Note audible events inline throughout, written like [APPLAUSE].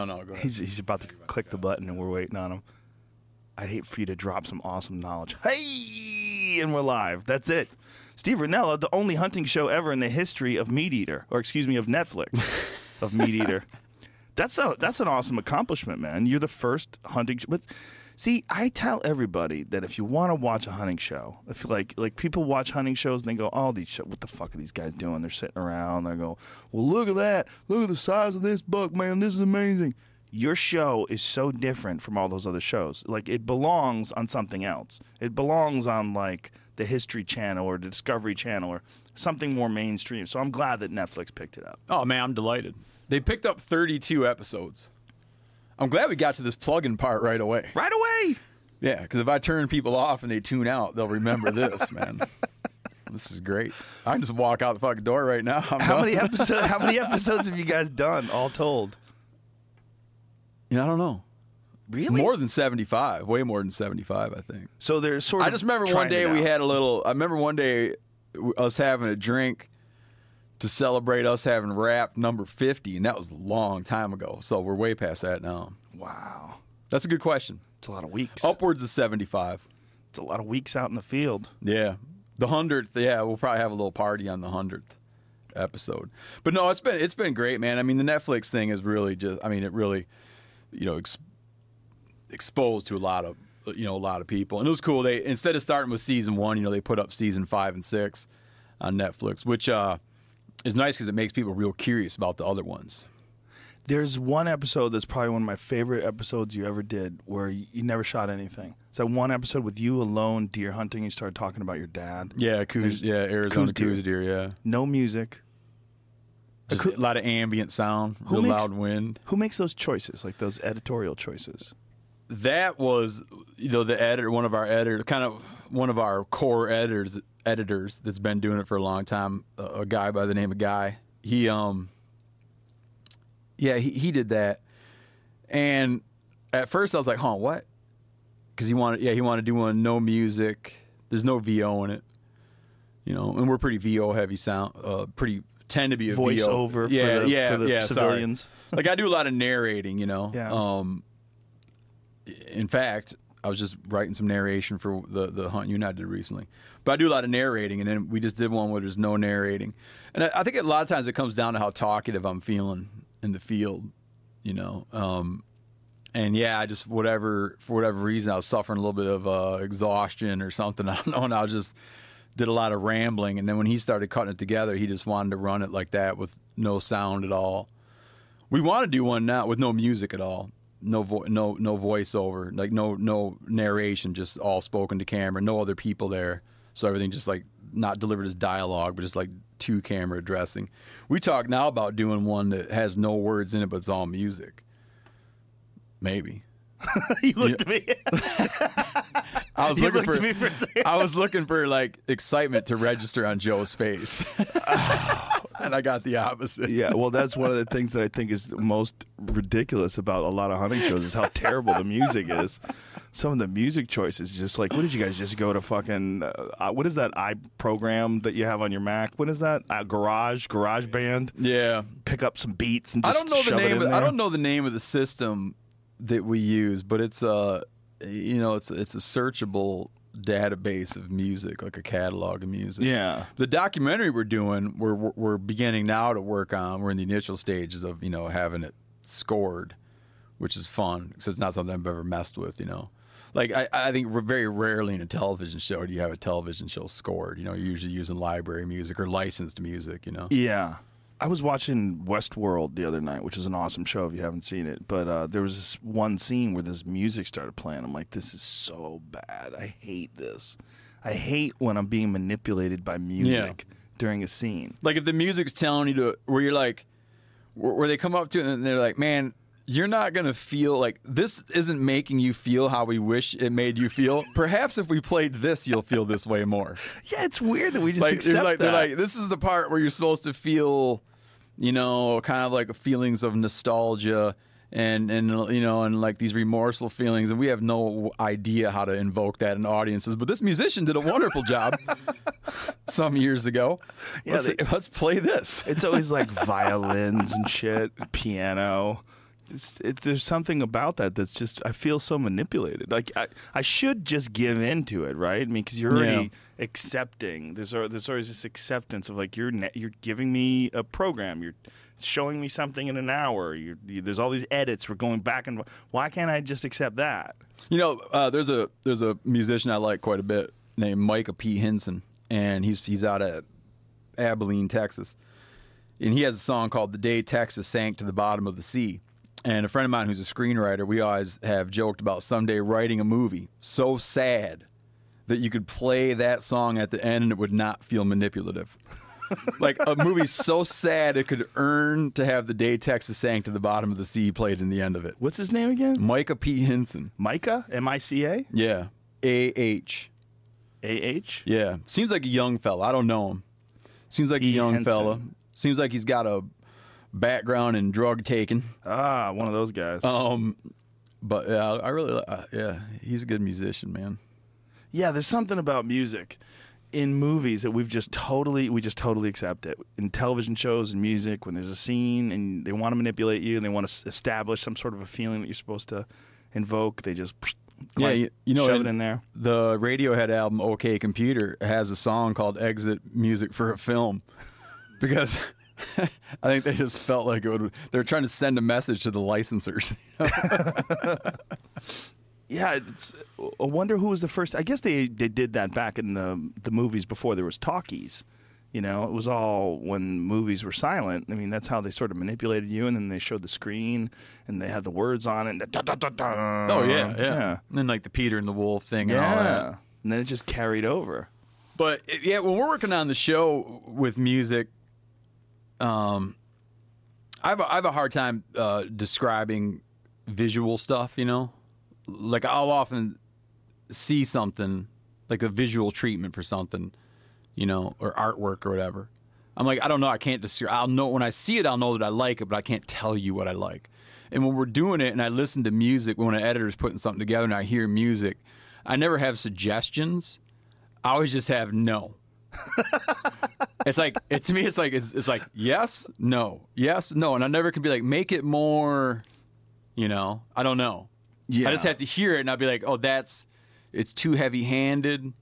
No, no, go ahead. He's he's about to click the button and we're waiting on him. I'd hate for you to drop some awesome knowledge. Hey, and we're live. That's it. Steve Rinella, the only hunting show ever in the history of MeatEater, or excuse me, of Netflix, of MeatEater. [LAUGHS] That's a that's an awesome accomplishment, man. You're the first hunting. But see, I tell everybody that if you want to watch a hunting show, if like like people watch hunting shows and they go, "Oh, these show, what the fuck are these guys doing?" They're sitting around. They go, "Well, look at that! Look at the size of this buck, man. This is amazing." Your show is so different from all those other shows. Like it belongs on something else. It belongs on like the History Channel or the Discovery Channel or something more mainstream. So I'm glad that Netflix picked it up. Oh man, I'm delighted. They picked up 32 episodes. I'm glad we got to this plug-in part right away. Right away. Yeah, because if I turn people off and they tune out, they'll remember this, man. [LAUGHS] This is great. I can just walk out the fucking door right now. I'm How done. many [LAUGHS] episodes? How many episodes have you guys done, all told? You know, I don't know. Really? More than 75. Way more than 75, I think. So there's sort of. I just remember one day we had a little. I remember one day us having a drink to celebrate us having wrap number 50, and that was a long time ago. So we're way past that now. Wow, That's a good question. it's a lot of weeks. Upwards of 75. It's a lot of weeks out in the field. Yeah. The 100th, yeah, we'll probably have a little party on the 100th episode. But no, it's been it's been great, man. I mean, the Netflix thing is really just I mean, it really you know, ex- exposed to a lot of you know, a lot of people. And it was cool. They instead of starting with season 1, you know, they put up season 5 and 6 on Netflix, which uh is nice cuz it makes people real curious about the other ones. There's one episode that's probably one of my favorite episodes you ever did, where you, you never shot anything. It's that one episode with you alone deer hunting. You started talking about your dad. Yeah, Coues, yeah, Arizona Coues deer. Coues deer, yeah. No music. Just a lot of ambient sound, Who real makes- loud wind. Who makes those choices, like those editorial choices? that was you know the editor one of our editors kind of one of our core editors editors that's been doing it for a long time a, a guy by the name of guy he um yeah he, he did that and at first i was like huh what because he wanted yeah he wanted to do one no music there's no vo in it you know and we're pretty vo heavy sound uh pretty tend to be a Voiceover VO. yeah for the, yeah for the yeah sorry. civilians. like I do a lot of narrating, you know. [LAUGHS] Yeah. Um, in fact, I was just writing some narration for the the hunt you and I did recently. But I do a lot of narrating, and then we just did one where there's no narrating. And I, I think a lot of times it comes down to how talkative I'm feeling in the field, you know. Um, and yeah, I just whatever for whatever reason I was suffering a little bit of uh, exhaustion or something. [LAUGHS] I don't know, and I just did a lot of rambling. And then when he started cutting it together, he just wanted to run it like that with no sound at all. We want to do one now with no music at all, no vo- no no voiceover, like no no narration, just all spoken to camera, no other people there. So everything just like not delivered as dialogue, but just like two camera addressing. We talk now about doing one that has no words in it, but it's all music. Maybe. [LAUGHS] you looked at me. [LAUGHS] I was [LAUGHS] You looking for, for. I was looking for like excitement to register on Joe's face, [LAUGHS] and I got the opposite. yeah, well, that's one of the things that I think is most ridiculous about a lot of hunting shows is how terrible the music is. Some of the music choices, just like, what did you guys just go to fucking? Uh, what is that i program that you have on your Mac? What is that? Uh, Garage, Garage Band. Yeah, Pick up some beats and I don't know the name. Of, I don't know the name of the system that we use, but it's a, you know, it's it's a searchable database of music, like a catalog of music. Yeah, The documentary we're doing, we're we're- beginning now to work on. We're in the initial stages of you know having it scored, which is fun because it's not something I've ever messed with. You know, like I I think we're very rarely in a television show do you have a television show scored. You know, you're usually using library music or licensed music. You know. yeah. I was watching Westworld the other night, which is an awesome show if you haven't seen it. But uh, there was this one scene where this music started playing. I'm like, this is so bad. I hate this. I hate when I'm being manipulated by music during a scene. Like if the music's telling you to, where you're like, where, where they come up to it and they're like, man, you're not gonna feel like this isn't making you feel how we wish it made you feel. [LAUGHS] Perhaps if we played this, you'll feel this way more. Yeah, it's weird that we just like, accept like, that. they're like, this is the part where you're supposed to feel, you know, kind of like feelings of nostalgia and and you know and like these remorseful feelings and we have no idea how to invoke that in audiences but this musician did a wonderful job [LAUGHS] some years ago Yeah, let's, they- [LAUGHS] let's play this It's always like violins and shit, piano. It, there's something about that that's just I feel so manipulated. Like I, I should just give in to it, right? I mean, because you're already accepting. There's there's always this acceptance of like you're ne- you're giving me a program. You're showing me something in an hour. You're, you, there's all these edits. We're going back and why can't I just accept that? You know, uh, there's a there's a musician I like quite a bit named Micah P. Hinson, and he's he's out at Abilene, Texas, and he has a song called "The Day Texas Sank to the Bottom of the Sea." And a friend of mine who's a screenwriter, we always have joked about someday writing a movie so sad that you could play that song at the end and it would not feel manipulative. [LAUGHS] like a movie so sad it could earn to have the day Texas sank to the bottom of the sea played in the end of it. What's his name again? Micah P. Hinson. Micah M I C A Yeah. A H. A H. Yeah. Seems like a young fella. I don't know him. Seems like a young Hinson. fella. Seems like he's got a background in drug taking. Ah, one of those guys. Um, but yeah, I really, uh, yeah, he's a good musician, man. Yeah, there's something about music in movies that we've just totally we just totally accept it. In television shows and music, when there's a scene and they want to manipulate you and they want to establish some sort of a feeling that you're supposed to invoke, they just Yeah, you, you know, shove it in there. the Radiohead album "OK Computer" has a song called "Exit Music for a Film" [LAUGHS] because [LAUGHS] I think they just felt like it would. They're trying to send a message to the licensors. [LAUGHS] Yeah, it's. I wonder who was the first. I guess they they did that back in the the movies before there was talkies. You know, it was all when movies were silent. I mean, that's how they sort of manipulated you, and then they showed the screen and they had the words on it. Da, da, da. Oh yeah, yeah, yeah. And then like the Peter and the Wolf thing and all that. Yeah. And then it just carried over. But yeah, when we're working on the show with music, um, I have a, I have a hard time uh, describing visual stuff. You know, like I'll often see something like a visual treatment for something, you know, or artwork or whatever. I'm like, I don't know. I can't describe. I'll know when I see it. I'll know that I like it, but I can't tell you what I like. And when we're doing it, and I listen to music, when an editor's putting something together, and I hear music, I never have suggestions. I always just have no. [LAUGHS] it's like it to me. It's like it's, it's like yes, no, yes, no, and I never could be like make it more. You know, I don't know. Yeah. I just have to hear it, and I'll be like, oh, that's it's too heavy-handed,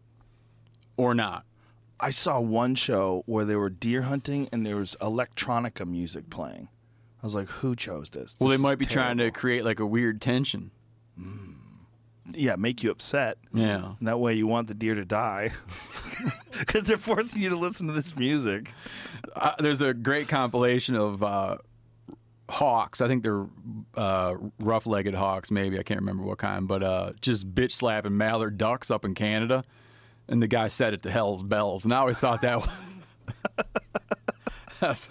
or not. I saw one show where they were deer hunting and there was electronica music playing. I was like, who chose this? Well, they might be trying to create like a weird tension. Mm. Yeah, make you upset. Yeah. And that way you want the deer to die. [LAUGHS] Because they're forcing you to listen to this music. Uh, there's a great compilation of uh, hawks. I think they're uh, rough-legged hawks, maybe I can't remember what kind, but uh, just bitch slapping mallard ducks up in Canada, and the guy set it to hell's bells. And I always thought that [LAUGHS] was,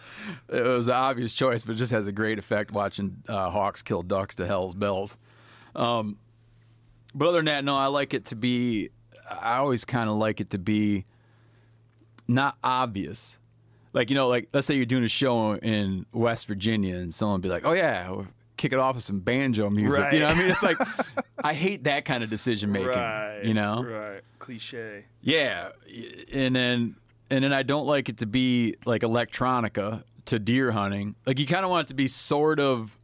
it was an obvious choice, but it just has a great effect watching uh, hawks kill ducks to hell's bells. Um, but other than that, no, I like it to be. I always kind of like it to be not obvious. Like, you know, like let's say you're doing a show in West Virginia and someone be like, oh, yeah, kick it off with some banjo music. You know what I mean? It's like, I hate that kind of decision making. You know? Right. Cliche. Yeah. And then, and then I don't like it to be like electronica to deer hunting. Like, you kind of want it to be sort of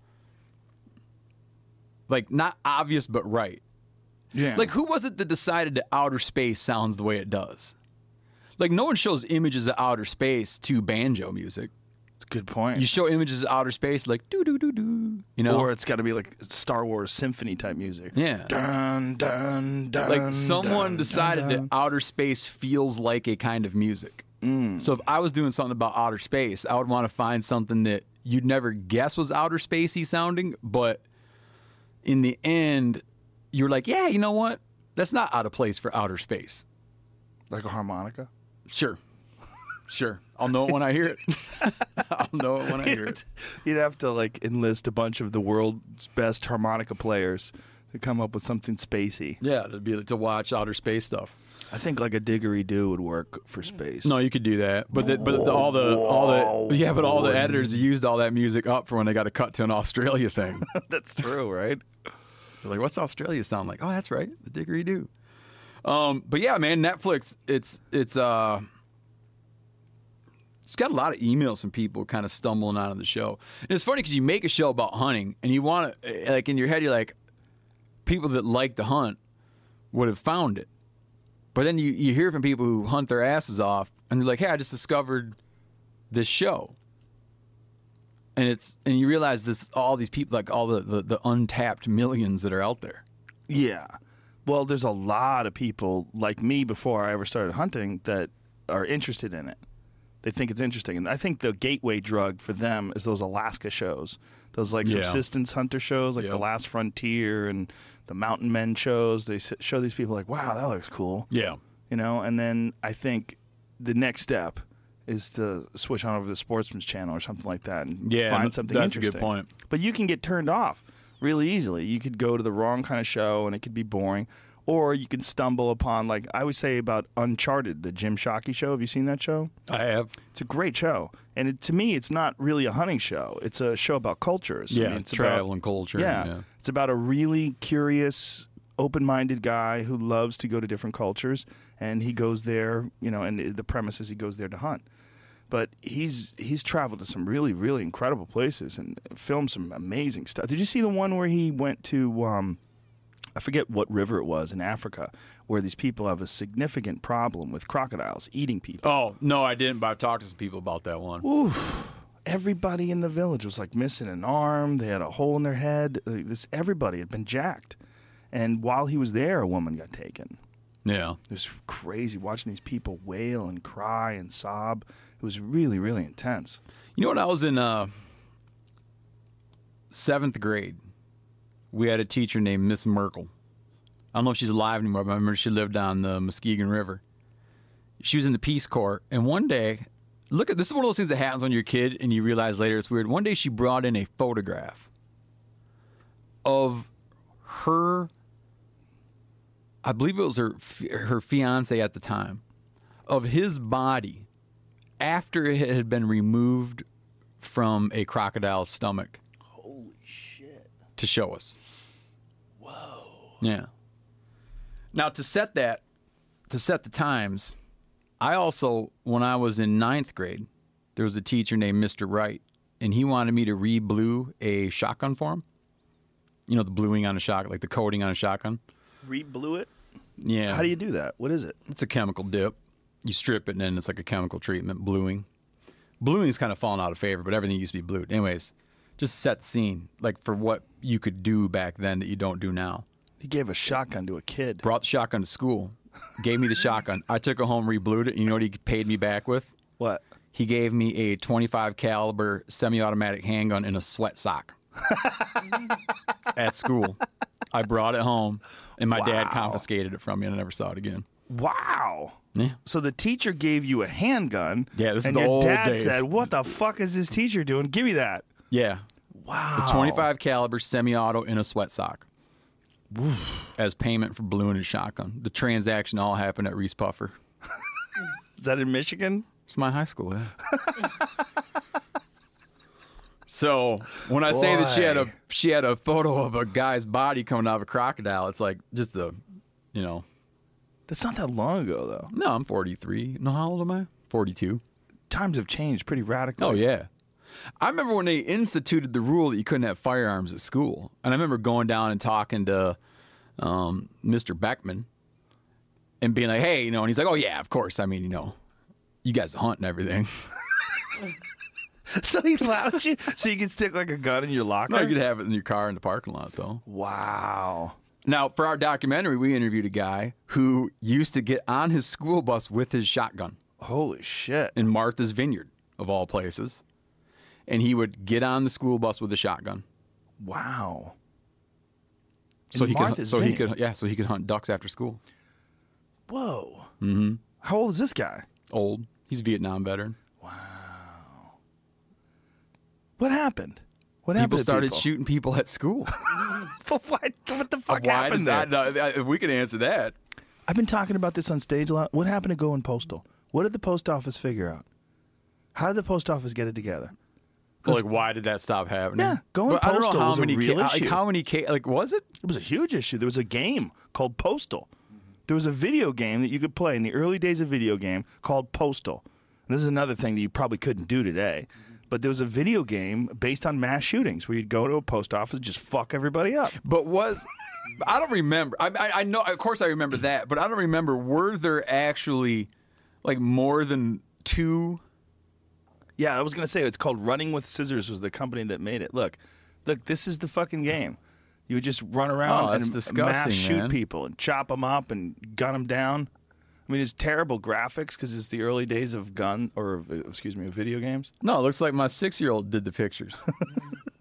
like not obvious, but right. Yeah. Like, who was it that decided that outer space sounds the way it does? Like, no one shows images of outer space to banjo music. It's a good point. You show images of outer space like doo doo doo doo. You know, or it's got to be like Star Wars symphony type music. yeah. Dun, dun, dun, Like someone dun, decided dun, that dun. outer space feels like a kind of music. Mm. So if I was doing something about outer space, I would want to find something that you'd never guess was outer spacey sounding, but in the end, you're like, yeah, you know what? That's not out of place for outer space. Like a harmonica. Sure. Sure. I'll know it when I hear it. [LAUGHS] I'll know it when I hear it. [LAUGHS] You'd have to like enlist a bunch of the world's best harmonica players to come up with something spacey. Yeah, to be to watch outer space stuff. I think like a didgeridoo would work for space. No, you could do that, but the, but the, all the all the yeah, but all the editors used all that music up for when they got to cut to an Australia thing. [LAUGHS] that's true, right? They're like, "What's Australia sound like?" Oh, that's right, the didgeridoo. Um, but yeah, man, Netflix. It's it's uh, it's got a lot of emails from people kind of stumbling onto the show. And it's funny because you make a show about hunting, and you want to like in your head, you're like, people that like to hunt would have found it. But then you, you hear from people who hunt their asses off, and they're like, "Hey, I just discovered this show." And it's and you realize this all these people like all the, the, the untapped millions that are out there. Yeah. Well, there's a lot of people like me before I ever started hunting that are interested in it. They think it's interesting. And I think the gateway drug for them is those Alaska shows, those like Yeah. subsistence hunter shows, like Yep. The Last Frontier and the Mountain Men shows. They show these people like, wow, that looks cool. Yeah. You know, and then I think the next step is to switch on over to the Sportsman's Channel or something like that and Yeah, find something that's a good interesting. point. But you can get turned off really easily. You could go to the wrong kind of show and it could be boring. Or you can stumble upon, like I always say about Uncharted, the Jim Shockey show. Have you seen that show? I have. It's a great show. And it, to me, it's not really a hunting show. It's a show about cultures. I Yeah, mean, it's travel about, and culture. yeah, yeah. It's about a really curious, open minded guy who loves to go to different cultures. And he goes there, you know, and the premise is he goes there to hunt. But he's he's traveled to some really really incredible places and filmed some amazing stuff. Did you see the one where he went to um, I forget what river it was in Africa where these people have a significant problem with crocodiles eating people. Oh no, I didn't. But I've talked to some people about that one. Everybody in the village was like missing an arm. They had a hole in their head. This everybody had been jacked. And while he was there, a woman got taken. Yeah. It was crazy watching these people wail and cry and sob. It was really, really intense. You know when I was in uh, seventh grade, we had a teacher named Miss Merkel. I don't know if she's alive anymore, but I remember she lived on the Muskegon River. She was in the Peace Corps, and one day, look at this is one of those things that happens when you're a kid and you realize later it's weird. One day she brought in a photograph of her, I believe it was her her fiance at the time, of his body after it had been removed from a crocodile's stomach Holy shit. to show us. Whoa. Yeah. Now to set that, to set the times, I also, when I was in ninth grade, there was a teacher named Mr. Wright, and he wanted me to re-blue a shotgun for him. You know, the bluing on a shotgun, like the coating on a shotgun. Re-blew it? Yeah. How do you do that? What is it? It's a chemical dip. You strip it, and then it's like a chemical treatment, bluing. Bluing's kind of fallen out of favor, but everything used to be blued. Anyways, just set scene, like for what you could do back then that you don't do now. He gave a shotgun to a kid. Brought the shotgun to school, gave me the shotgun. I took it home, re-blued it. You know what he paid me back with? What? He gave me a 25 caliber semi-automatic handgun in a sweat sock [LAUGHS] at school. I brought it home, and my dad confiscated it from me, and I never saw it again. Wow. Yeah. So the teacher gave you a handgun. Yeah, this is and the your old dad days. said, "What the fuck is this teacher doing? Give me that." Yeah, Wow. a 25 caliber semi-auto in a sweat sock as payment for bluing his shotgun. The transaction all happened at Reeths-Puffer. [LAUGHS] Is that in Michigan? It's my high school, yeah. [LAUGHS] so when I say that she had a she had a photo of a guy's body coming out of a crocodile, it's like just the, you know, That's not that long ago, though. no, I'm 43. No, how old am I? 42. Times have changed pretty radically. Oh yeah. I remember when they instituted the rule that you couldn't have firearms at school, and I remember going down and talking to um, Mr. Beckman and being like, "Hey, you know," and he's like, "Oh yeah, of course. I mean, you know, you guys hunt and everything. [LAUGHS] so he allowed you, so you could stick like a gun in your locker. no, you could have it in your car in the parking lot, though." wow. Now, for our documentary, we interviewed a guy who used to get on his school bus with his shotgun. Holy shit. in Martha's Vineyard, of all places. And he would get on the school bus with a shotgun. Wow. So In he could Martha's so he could yeah, so he could hunt ducks after school. Whoa. Mm-hmm. How old is this guy? Old. He's a Vietnam veteran. Wow. What happened? What happened? People started people? shooting people at school. [LAUGHS] what? What the fuck Why happened there? that? no, if we could answer that. I've been talking about this on stage a lot. What happened to Going Postal? What did the post office figure out? How did the post office get it together? Like, why did that stop happening? Yeah, going But I don't know postal how was a many real ca- like issue. how many ca- like was it? It was a huge issue. There was a game called Postal. There was a video game that you could play in the early days of video game called Postal. This is another thing that you probably couldn't do today. But there was a video game based on mass shootings where you'd go to a post office and just fuck everybody up. But was I don't remember. I, I, I know, of course, I remember that, but I don't remember. Were there actually like more than two? Yeah, I was gonna say it's called Running with Scissors was the company that made it. Look, look, this is the fucking game. You would just run around Oh, and mass shoot man. people and chop them up and gun them down. I mean, it's terrible graphics because it's the early days of gun or excuse me, of video games. No, it looks like my six-year-old did the pictures. [LAUGHS]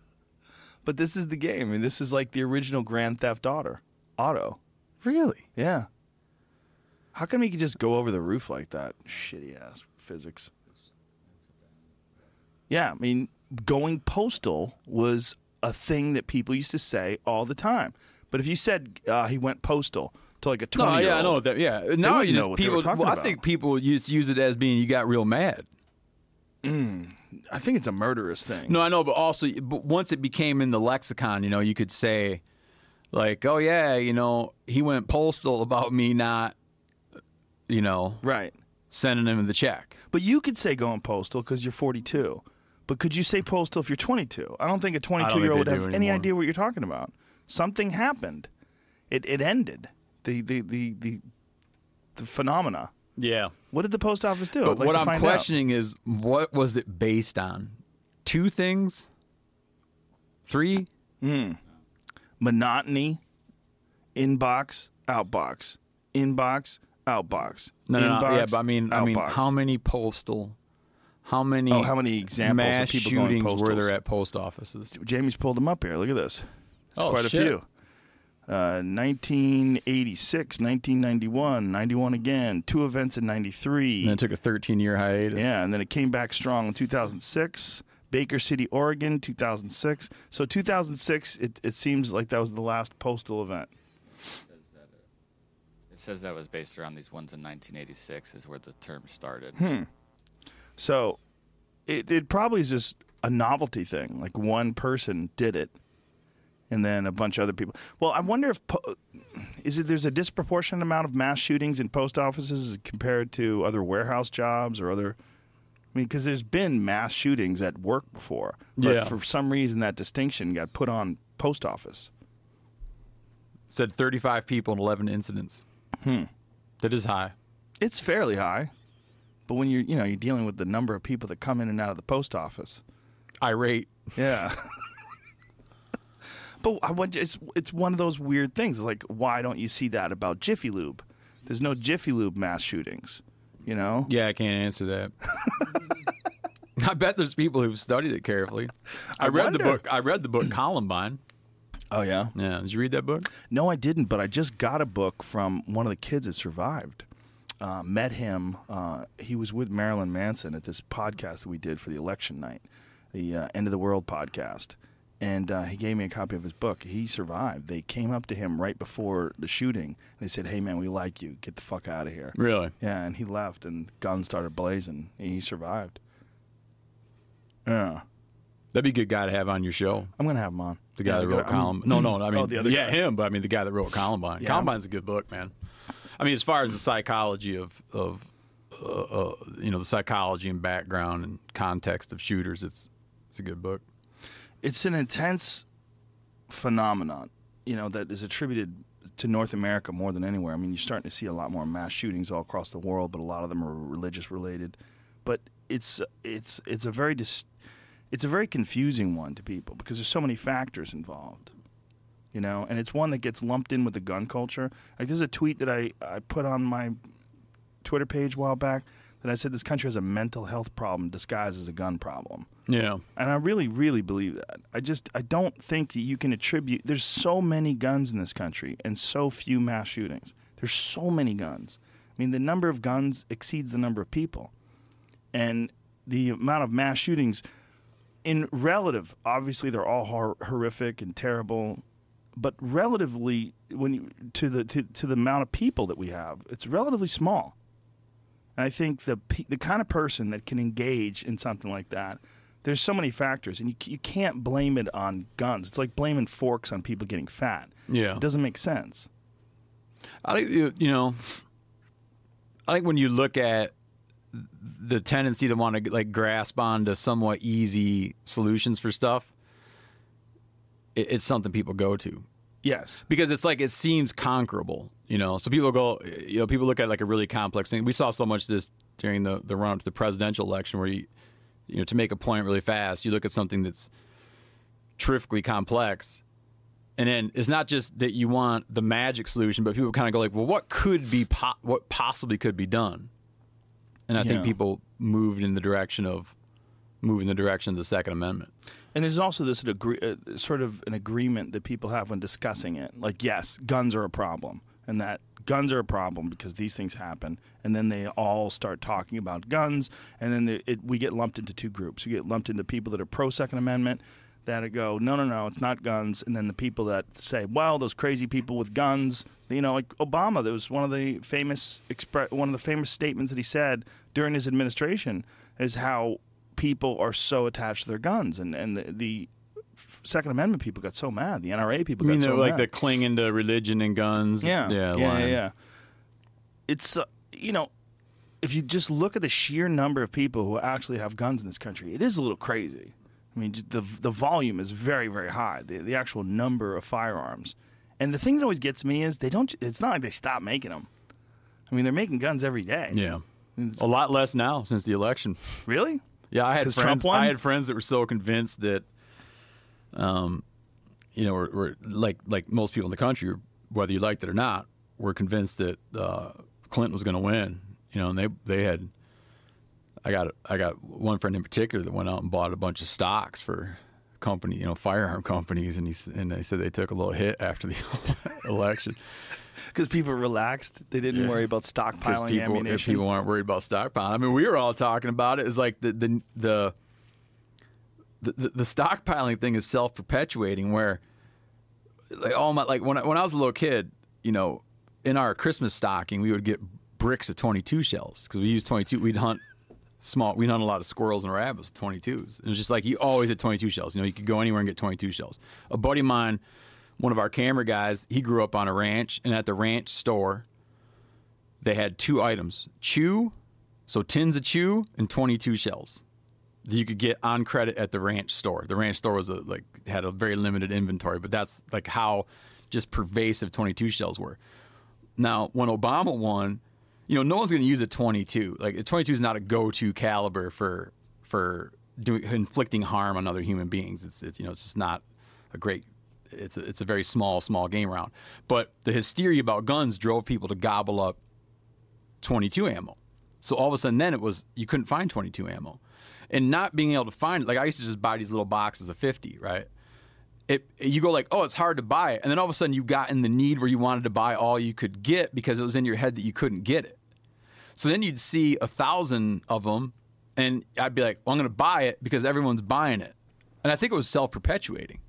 But this is the game. I mean, this is like the original Grand Theft Auto. Auto. really? Yeah. How come he could just go over the roof like that? Shitty ass physics. Yeah, I mean, going postal was a thing that people used to say all the time. But if you said uh, he went postal to like a No, twenty, yeah, I know that. Yeah, now you know just what they were people. Well, I think people to use it as being you got real mad. Mm, I think it's a murderous thing. No, I know, but also, but once it became in the lexicon, you know, you could say, like, oh yeah, you know, he went postal about me not, you know, Right. sending him the check. But you could say going postal because you're 42. But could you say postal if you're 22? I don't think a 22 year old would have any idea what you're talking about. Something happened. It it ended. The the the the, the phenomena. Yeah. What did the post office do? But like what I'm find out. questioning is what was it based on? Two things? Three? Hmm. monotony, inbox, outbox, inbox, outbox. No, no, no. Yeah, but I mean, I mean, how many postal? How many? Oh, how many examples of mass people going shootings were postals? there at post offices? Jamie's pulled them up here. Look at this. It's Oh, quite a shit. few. Uh, 1986, 1991, 91 again, two events in 93. And then it took a 13 year hiatus. Yeah, and then it came back strong in 2006. Baker City, Oregon, 2006. So 2006, it, it seems like that was the last postal event. It says that it was based around these ones in 1986 is where the term started. Hmm. So it, it probably is just a novelty thing. Like one person did it, and then a bunch of other people. Well, I wonder if po- is it there's a disproportionate amount of mass shootings in post offices compared to other warehouse jobs or other. I mean, because there's been mass shootings at work before, but Yeah. for some reason that distinction got put on post office. Said 35 people and 11 incidents. Hmm. That is high. It's fairly high, but when you're you know you're dealing with the number of people that come in and out of the post office, Irate. Yeah. [LAUGHS] but I want it's it's one of those weird things. Like, why don't you see that about Jiffy Lube? There's no Jiffy Lube mass shootings. You know? Yeah, I can't answer that. [LAUGHS] I bet there's people who've studied it carefully. I, I read the book. I read the book Columbine. Oh yeah. Yeah, did you read that book? No, I didn't. But I just got a book from one of the kids that survived. Uh, met him. Uh, he was with Marilyn Manson at this podcast that we did for the election night, the uh, End of the World podcast. And uh, he gave me a copy of his book. He survived. They came up to him right before the shooting. They said, "Hey, man, we like you. Get the fuck out of here." Really? Yeah, and he left, and guns started blazing, and he survived. Yeah, That'd be a good guy to have on your show. I'm gonna have him on. The guy Yeah, that wrote I'm- Columbine. No, no, I [LAUGHS] mean, Oh, the other yeah, guy. him. But I mean, the guy that wrote Columbine. Yeah. Columbine's a good book, man. I mean, as far as the psychology of of uh, uh, you know the psychology and background and context of shooters, it's it's a good book. It's an intense phenomenon, you know, that is attributed to North America more than anywhere. I mean, you're starting to see a lot more mass shootings all across the world, but a lot of them are religious related. But it's it's it's a very dis- it's a very confusing one to people because there's so many factors involved. You know, and it's one that gets lumped in with the gun culture. Like there's a tweet that I, I put on my Twitter page a while back that I said this country has a mental health problem disguised as a gun problem. Yeah, And I really, really believe that. I just, I don't think that you can attribute. There's so many guns in this country and so few mass shootings. There's so many guns. I mean, the number of guns exceeds the number of people, and the amount of mass shootings, in relative, obviously they're all hor- horrific and terrible, but relatively, when you to the to, to the amount of people that we have, it's relatively small. And I think the the kind of person that can engage in something like that, there's so many factors, and you you can't blame it on guns. It's like blaming forks on people getting fat. yeah. It doesn't make sense. I think you you know. I think when you look at the tendency to want to like grasp onto somewhat easy solutions for stuff, it, it's something people go to Yes. because it's like it seems conquerable, you know. So people go, you know, people look at like a really complex thing. We saw so much of this during the the run up to the presidential election, where you, you know, to make a point really fast, you look at something that's terrifically complex, and then it's not just that you want the magic solution, but people kind of go like, well, what could be, po- what possibly could be done? And I Yeah. think people moved in the direction of moving the direction of the Second Amendment. And there's also this uh, sort of an agreement that people have when discussing it. Like, yes, guns are a problem, and that guns are a problem because these things happen. And then they all start talking about guns, and then the, it, we get lumped into two groups. We get lumped into people that are pro Second Amendment that go, no, no, no, it's not guns. And then the people that say, well, those crazy people with guns. You know, like Obama, that was one of the famous expre- one of the famous statements that he said during his administration is how people are so attached to their guns, and and the, the Second Amendment people got so mad. The NRA people I mean, got so like mad. the clinging to religion and guns. yeah, yeah, yeah, yeah, yeah. It's uh, you know, if you just look at the sheer number of people who actually have guns in this country, it is a little crazy. I mean, the the volume is very very high. The the actual number of firearms, and the thing that always gets me is they don't. It's not like they stop making them. I mean, they're making guns every day. Yeah. It's- A lot less now since the election. Really? Yeah, I had friends. I had friends that were so convinced that, um, you know, were, were like like most people in the country, whether you liked it or not, were convinced that uh, Clinton was going to win. You know, and they they had. I got I got one friend in particular that went out and bought a bunch of stocks for company, you know, firearm [LAUGHS] companies, and he and they said they took a little hit after the [LAUGHS] election. [LAUGHS] Because people relaxed. They didn't Yeah. worry about stockpiling people, if people aren't worried about stockpiling. I mean, we were all talking about it. It's like the the the the, the, stockpiling thing is self perpetuating. Where like all my like when I, when I was a little kid, you know, in our Christmas stocking, we would get bricks of twenty two shells because we used twenty two. We'd hunt small. We'd hunt a lot of squirrels and rabbits with twenty twos. It was just like you always had twenty two shells. You know, you could go anywhere and get twenty two shells. A buddy of mine. One of our camera guys, he grew up on a ranch, and at the ranch store, they had two items chew so tins of chew and 22 shells you could get on credit at the ranch store. The ranch store was a, like had a very limited inventory but that's like how just pervasive 22 shells were. Now when obama won you know no one's going to use a 22 like a 22 is not a go-to caliber for for doing inflicting harm on other human beings. It's, it's you know it's just not a great it's a, it's a very small small game round. But the hysteria about guns drove people to gobble up 22 ammo. So all of a sudden, then it was you couldn't find 22 ammo, and not being able to find it. Like I used to just buy these little boxes of 50, right? It you go like, oh, it's hard to buy it, and then all of a sudden you got in the need where you wanted to buy all you could get because it was in your head that you couldn't get it. So then you'd see a thousand of them, and I'd be like, well, I'm going to buy it because everyone's buying it, and I think it was self perpetuating.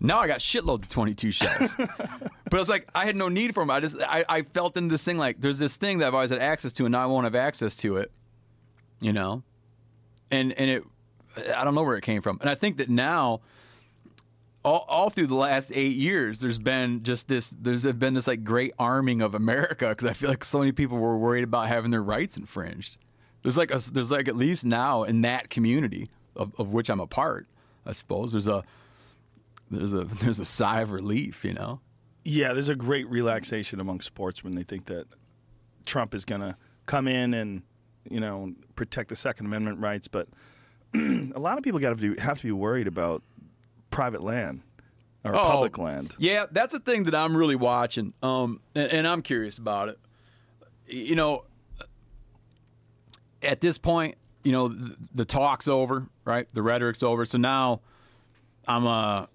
Now I got shitloads of 22 shells. [LAUGHS] but it's like I had no need for them. I just I, I felt into this thing like there's this thing that I've always had access to, and now I won't have access to it. You know, and and it I don't know where it came from, and I think that now. All, all through the last eight years, there's been just this. There's been this like great arming of America because I feel like so many people were worried about having their rights infringed. There's like a, there's like at least now in that community of, of which I'm a part, I suppose. There's a there's a [LAUGHS] there's a sigh of relief, you know. Yeah, there's a great relaxation among sportsmen. They think that Trump is going to come in and you know protect the Second Amendment rights, but [CLEARS THROAT] a lot of people got to have to be worried about private land or Oh. public land. Yeah, that's a thing that I'm really watching, um, and, and I'm curious about it. You know, at this point, you know, the, the talk's over, right? The rhetoric's over. So now, I'm uh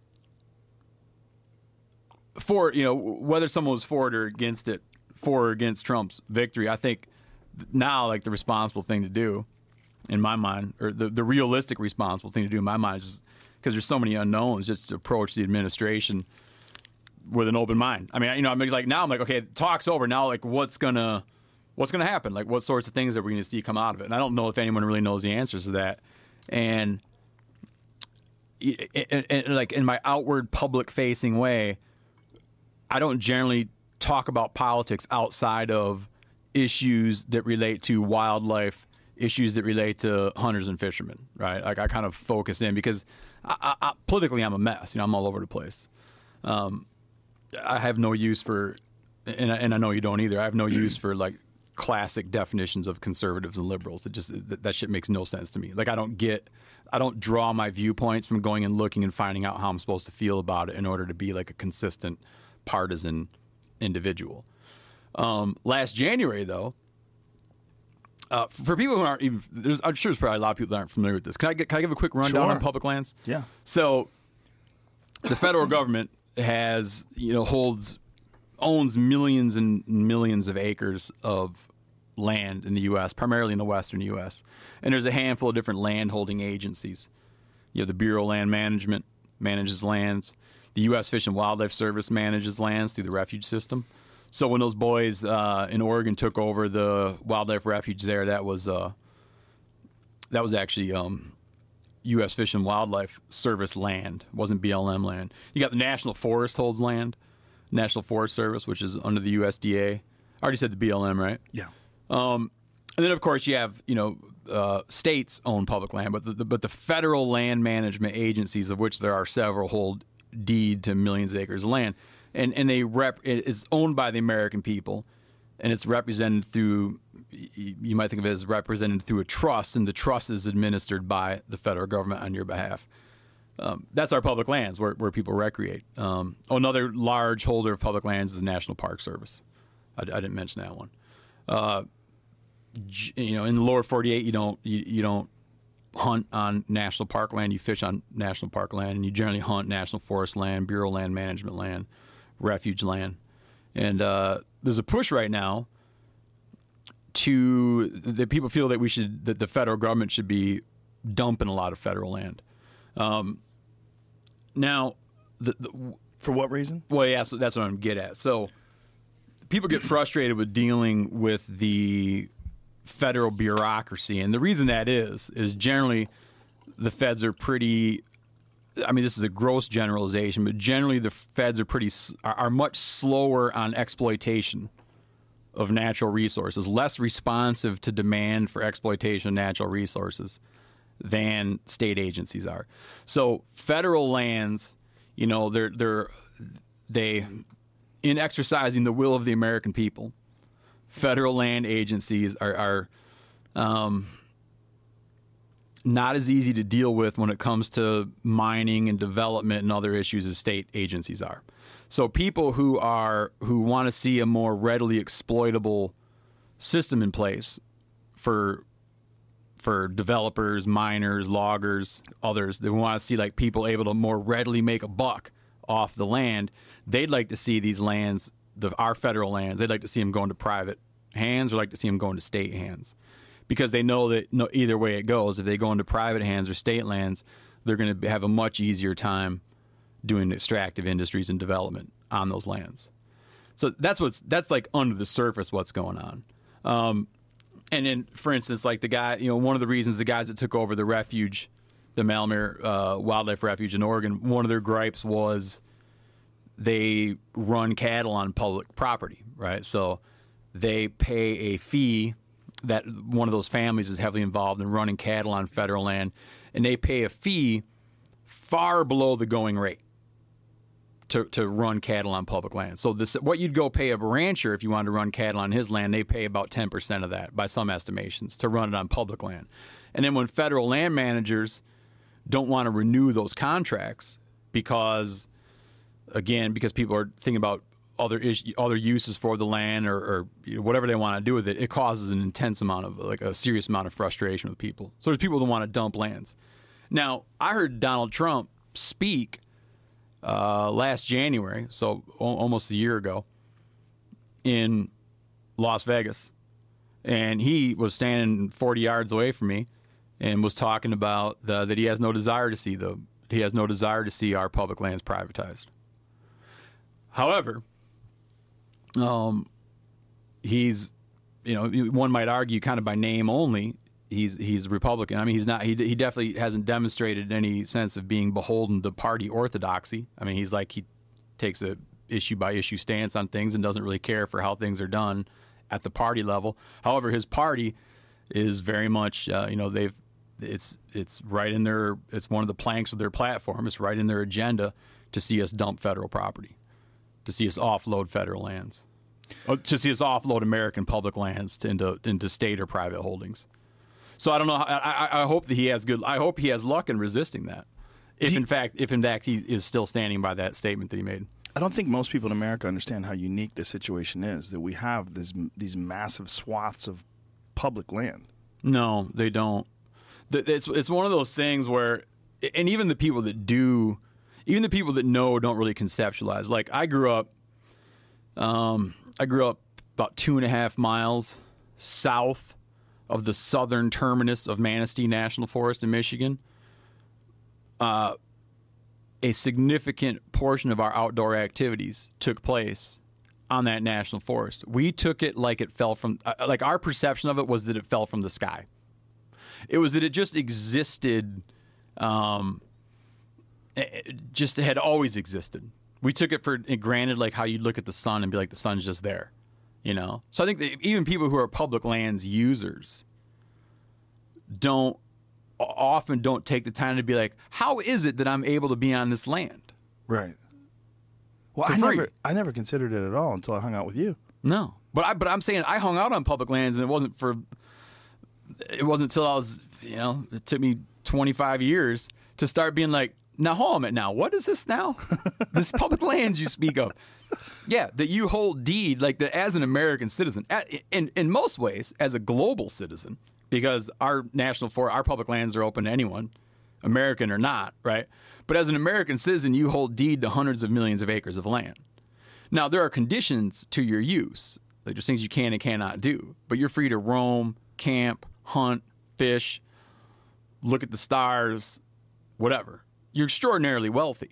for you know whether someone was for it or against it, for or against Trump's victory. I think now, like the responsible thing to do, in my mind, or the, the realistic responsible thing to do in my mind is because there's so many unknowns, just to approach the administration with an open mind. I mean, you know, I'm like now I'm like, okay, talk's over. Now, like, what's gonna what's gonna happen? Like, what sorts of things are we gonna see come out of it? And I don't know if anyone really knows the answers to that. And, and, and like in my outward public facing way, I don't generally talk about politics outside of issues that relate to wildlife issues that relate to hunters and fishermen, right? Like I kind of focus in because I, I, I, politically I'm a mess. You know, I'm all over the place. Um, I have no use for, and I, and I know you don't either. I have no [CLEARS THROAT] use for like classic definitions of conservatives and liberals. It just that, that shit makes no sense to me. Like I don't get, I don't draw my viewpoints from going and looking and finding out how I'm supposed to feel about it in order to be like a consistent partisan individual. Um, last January, though, uh, for people who aren't even, there's, I'm sure there's probably a lot of people that aren't familiar with this. Can I get, can I give a quick rundown Sure. on public lands? Yeah. So, the federal government has, you know, holds, owns millions and millions of acres of land in the U.S., primarily in the western U.S. And there's a handful of different land holding agencies. You have the Bureau of Land Management manages lands. The U.S. Fish and Wildlife Service manages lands through the refuge system. So when those boys uh, in Oregon took over the wildlife refuge there, that was uh, that was actually um, U.S. Fish and Wildlife Service land. It wasn't BLM land. You got the National Forest holds land, National Forest Service, which is under the USDA. I already said the BLM, right? Yeah. Um, and then, of course, you have you know uh, states own public land, but the, the, but the federal land management agencies, of which there are several, hold deed to millions of acres of land, and and they rep it is owned by the American people, and it's represented through you might think of it as represented through a trust, and the trust is administered by the federal government on your behalf. Um, that's our public lands where, where people recreate. Um, oh, another large holder of public lands is the National Park Service. I, I didn't mention that one. Uh, you know, in the lower 48, you don't you, you don't hunt on national park land. You fish on national park land, and you generally hunt national forest land, bureau land management land, refuge land. And uh, there's a push right now to that people feel that we should that the federal government should be dumping a lot of federal land. Um, now, the, the For what reason? well, yeah, so that's what I'm getting at. So people get frustrated with dealing with the federal bureaucracy, and the reason that is is generally the feds are pretty. I mean, this is a gross generalization, but generally the feds are pretty are, much slower on exploitation of natural resources, less responsive to demand for exploitation of natural resources than state agencies are. So federal lands, you know, they're they're they in exercising the will of the American people, federal land agencies are, are um, not as easy to deal with when it comes to mining and development and other issues as state agencies are. So people who are who want to see a more readily exploitable system in place for for developers, miners, loggers, others that want to see like people able to more readily make a buck off the land. They'd like to see these lands, the our federal lands. They'd like to see them going to private hands, or like to see them going to state hands, because they know that no, either way it goes, if they go into private hands or state lands, they're going to have a much easier time doing extractive industries and development on those lands. So that's what's that's like under the surface what's going on. Um, and then, for instance, like the guy, you know, one of the reasons the guys that took over the refuge, the Malheur uh, Wildlife Refuge in Oregon, one of their gripes was they run cattle on public property, right? So they pay a fee that one of those families is heavily involved in running cattle on federal land, and they pay a fee far below the going rate to, to run cattle on public land. So this what you'd go pay a rancher if you wanted to run cattle on his land, they pay about 10% of that by some estimations to run it on public land. And then when federal land managers don't want to renew those contracts because again because people are thinking about other is- other uses for the land or, or you know, whatever they want to do with it, it causes an intense amount of like a serious amount of frustration with people. So there's people that want to dump lands. Now I heard Donald Trump speak uh, last January, so al- almost a year ago, in Las Vegas, and he was standing 40 yards away from me, and was talking about the, that he has no desire to see the he has no desire to see our public lands privatized. However, um, he's you know one might argue kind of by name only he's he's Republican. I mean he's not he he definitely hasn't demonstrated any sense of being beholden to party orthodoxy. I mean he's like he takes a issue by issue stance on things and doesn't really care for how things are done at the party level. However, his party is very much uh, you know they've it's it's right in their it's one of the planks of their platform. It's right in their agenda to see us dump federal property, to see us offload federal lands, Oh, to see us offload American public lands to, into into state or private holdings. So I don't know. I, I, I hope that he has good. I hope he has luck in resisting that. If you- in fact, if in fact he is still standing by that statement that he made. I don't think most people in America understand how unique this situation is that we have this, these massive swaths of public land. No, they don't. It's it's one of those things where, and even the people that do, even the people that know don't really conceptualize. Like I grew up, um, I grew up about two and a half miles south of the southern terminus of Manistee National Forest in Michigan. Uh, a significant portion of our outdoor activities took place on that national forest. We took it like it fell from, uh, like our perception of it was that it fell from the sky. It was that it just existed, um, Eh, eh, just had always existed. We took it for granted, like how you'd look at the sun and be like, the sun's just there, you know? So I think even people who are public lands users don't often don't take the time to be like, how is it that I'm able to be on this land? Right. Well, I free. never, I never considered it at all until I hung out with you. No, but I but I'm saying I hung out on public lands, and it wasn't for. It wasn't until I was, you know, it took me 25 years to start being like, now hold on a minute, now what is this now? [LAUGHS] this public lands you speak of, yeah, that you hold deed like that as an American citizen, in in most ways as a global citizen, because our national for our public lands are open to anyone, American or not, right? But as an American citizen, you hold deed to hundreds of millions of acres of land. Now, there are conditions to your use. Like there's things you can and cannot do, but you're free to roam, camp, hunt, fish, look at the stars, whatever. You're extraordinarily wealthy.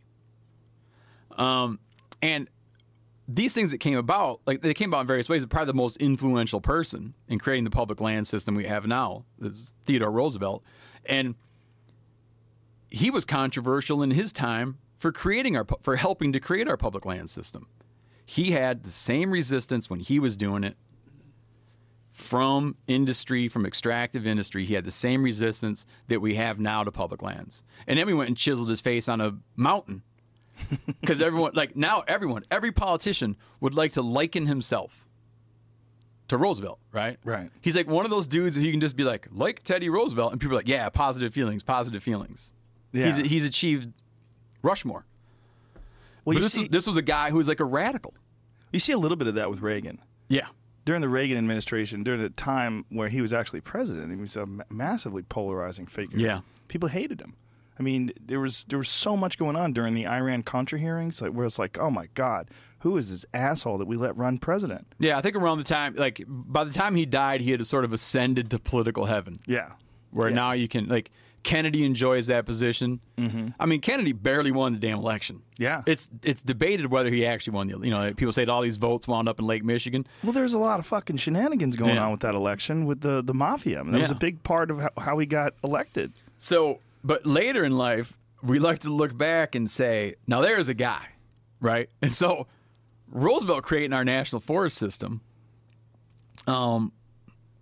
Um, and these things that came about, like they came about in various ways. Probably the most influential person in creating the public land system we have now is Theodore Roosevelt, and he was controversial in his time for creating our for helping to create our public land system. He had the same resistance when he was doing it from industry, from extractive industry. He had the same resistance that we have now to public lands. And then we went and chiseled his face on a mountain [LAUGHS] because everyone, like now, everyone, every politician would like to liken himself to Roosevelt, right? Right. He's like one of those dudes who you can just be like, like Teddy Roosevelt, and people are like, yeah, positive feelings, positive feelings. Yeah. He's, he's achieved Rushmore. Well, this, see, was, this was a guy who was like a radical. you see a little bit of that with Reagan. Yeah. During the Reagan administration, during the time where he was actually president, he was a massively polarizing figure. Yeah. people hated him. I mean, there was there was so much going on during the Iran Contra hearings, like where it's like, oh my God, who is this asshole that we let run president? Yeah, I think around the time, like by the time he died, he had sort of ascended to political heaven, Yeah, where Yeah. now you can like Kennedy enjoys that position. Mm-hmm. I mean, Kennedy barely won the damn election. Yeah. it's it's debated whether he actually won the. You know, people say that all these votes wound up in Lake Michigan. Well, there's a lot of fucking shenanigans going Yeah. on with that election with the the mafia. I mean, that was a big part of how, how he got elected. So, but later in life, we like to look back and say, now there's a guy, right? And so, Roosevelt creating our national forest system. Um,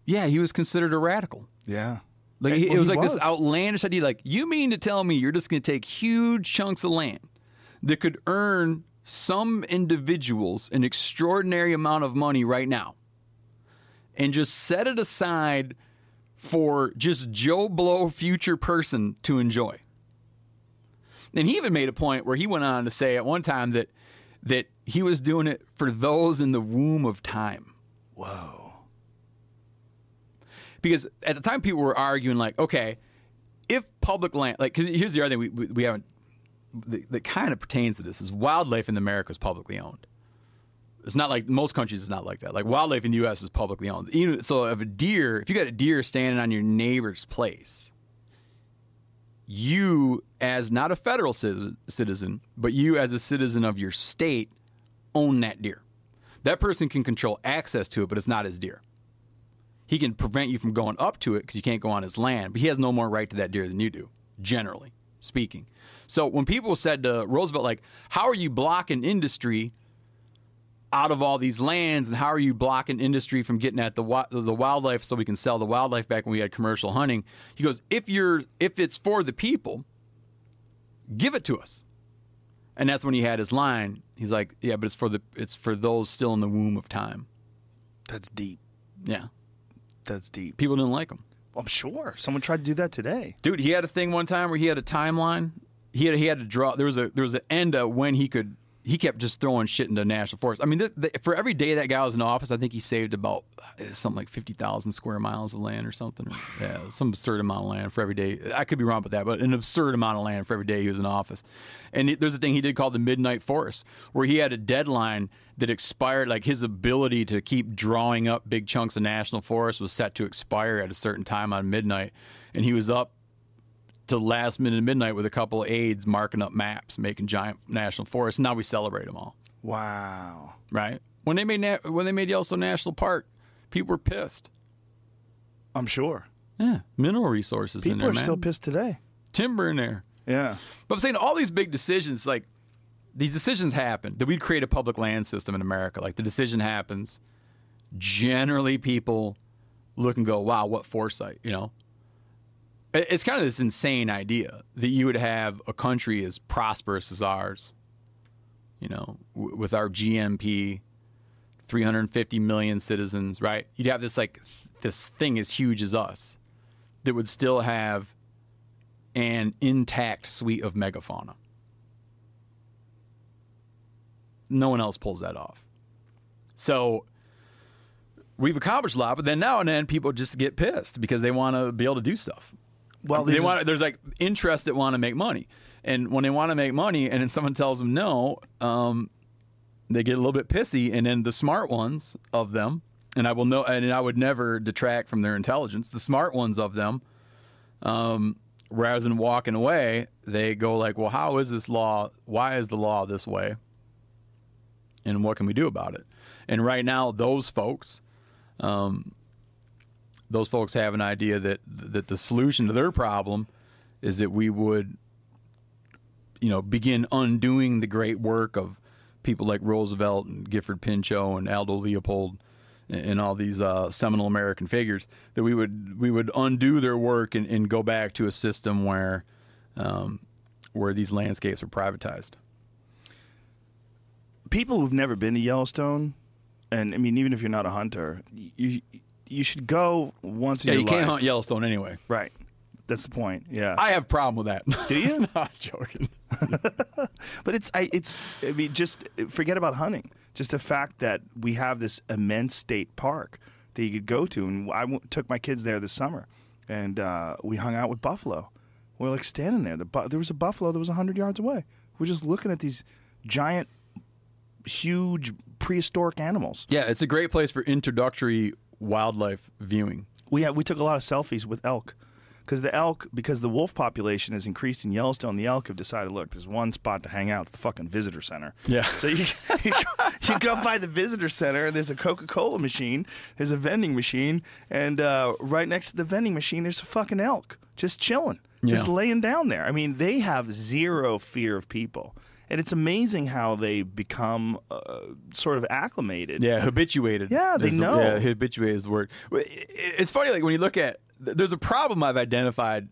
yeah, he was considered a radical. Yeah, Like Well, it was like this outlandish idea. Like you mean to tell me you're just going to take huge chunks of land that could earn some individuals an extraordinary amount of money right now, and just set it aside for just Joe Blow future person to enjoy. And he even made a point where he went on to say at one time that that he was doing it for those in the womb of time Whoa. Because at the time people were arguing like, okay, if public land, like, because here's the other thing we, we, we haven't that, kind of pertains to this is wildlife in America is publicly owned. It's not like most countries. It's not like that. Like wildlife in the U.S. is publicly owned. Even, so, if a deer, if you got a deer standing on your neighbor's place, you, as not a federal citizen, but you as a citizen of your state, own that deer. That person can control access to it, but it's not his deer he can prevent you from going up to it because you can't go on his land, but he has no more right to that deer than you do, generally speaking. So when people said to Roosevelt, like, how are you blocking industry out of all these lands, and how are you blocking industry from getting at the the wildlife so we can sell the wildlife back when we had commercial hunting? He goes, if you're if it's for the people, give it to us. And that's when he had his line. He's like, yeah, but it's for the it's for those still in the womb of time. That's deep. Yeah, That's deep. people didn't like him. I'm sure someone tried to do that today. Dude, he had a thing one time where he had a timeline. He had he had to draw. There was a there was an end of when he could. He kept just throwing shit into national forest. I mean, th- th- for every day that guy was in office, I think he saved about uh, something like fifty thousand square miles of land or something. Or, yeah, some absurd amount of land for every day. I could be wrong about that, but an absurd amount of land for every day he was in office. And it, there's a thing he did called the Midnight Forest, where he had a deadline that expired. Like his ability to keep drawing up big chunks of national forest was set to expire at a certain time on midnight, and he was up to last minute midnight with a couple of aides marking up maps, making giant national forests. Now we celebrate them all, Wow. right? When they made Na- when they made Yellowstone National Park, people were pissed. I'm sure. Yeah, mineral resources in People there, are man. still pissed today. Timber in there. Yeah. But I'm saying all these big decisions, like these decisions happen. That we create a public land system in America. Like the decision happens. Generally, people look and go, "Wow, what foresight!" You know. It- It's kind of this insane idea that you would have a country as prosperous as ours. You know, w- with our GDP, 350 million citizens, right? You'd have this like th- this thing as huge as us that would still have an intact suite of megafauna. No one else pulls that off. So we've accomplished a lot, but then now and then people just get pissed because they want to be able to do stuff. Well, they there's want there's like interests that want to make money, and when they want to make money, and then someone tells them no, um, they get a little bit pissy, and then the smart ones of them, and I will know, and I would never detract from their intelligence. The smart ones of them, um, rather than walking away, they go like, "Well, how is this law? Why is the law this way? And what can we do about it?" And right now, those folks, um, those folks have an idea that that the solution to their problem is that we would, you know, begin undoing the great work of people like Roosevelt and Gifford Pinchot and Aldo Leopold and, and all these uh, seminal American figures. That we would we would undo their work and, and go back to a system where um, where these landscapes are privatized. people who've never been to Yellowstone, and I mean, even if you're not a hunter, you you should go once in Yeah, your you can't life. hunt Yellowstone anyway. Right. That's the point. Yeah. I have a problem with that. Do you? [LAUGHS] Not joking. [LAUGHS] [LAUGHS] But it's I it's I mean just forget about hunting. Just the fact that we have this immense state park that you could go to, and I w- took my kids there this summer, and uh, we hung out with buffalo. We're like standing there. The bu- there was a buffalo that was hundred yards away. We're just looking at these giant, huge prehistoric animals. Yeah, it's a great place for introductory wildlife viewing. we had, we took a lot of selfies with elk because the elk because the wolf population has increased in Yellowstone. The elk have decided, look, there's one spot to hang out, it's the fucking visitor center. Yeah. So you [LAUGHS] you go, you go by the visitor center, and there's a Coca Cola machine, there's a vending machine, and uh, right next to the vending machine, there's a fucking elk just chilling, just Yeah. laying down there. I mean, they have zero fear of people. And it's amazing how they become uh, sort of acclimated. Yeah, habituated. Yeah, they is the- know. Yeah, habituated is the word. It's funny, like when you look at, there's a problem I've identified.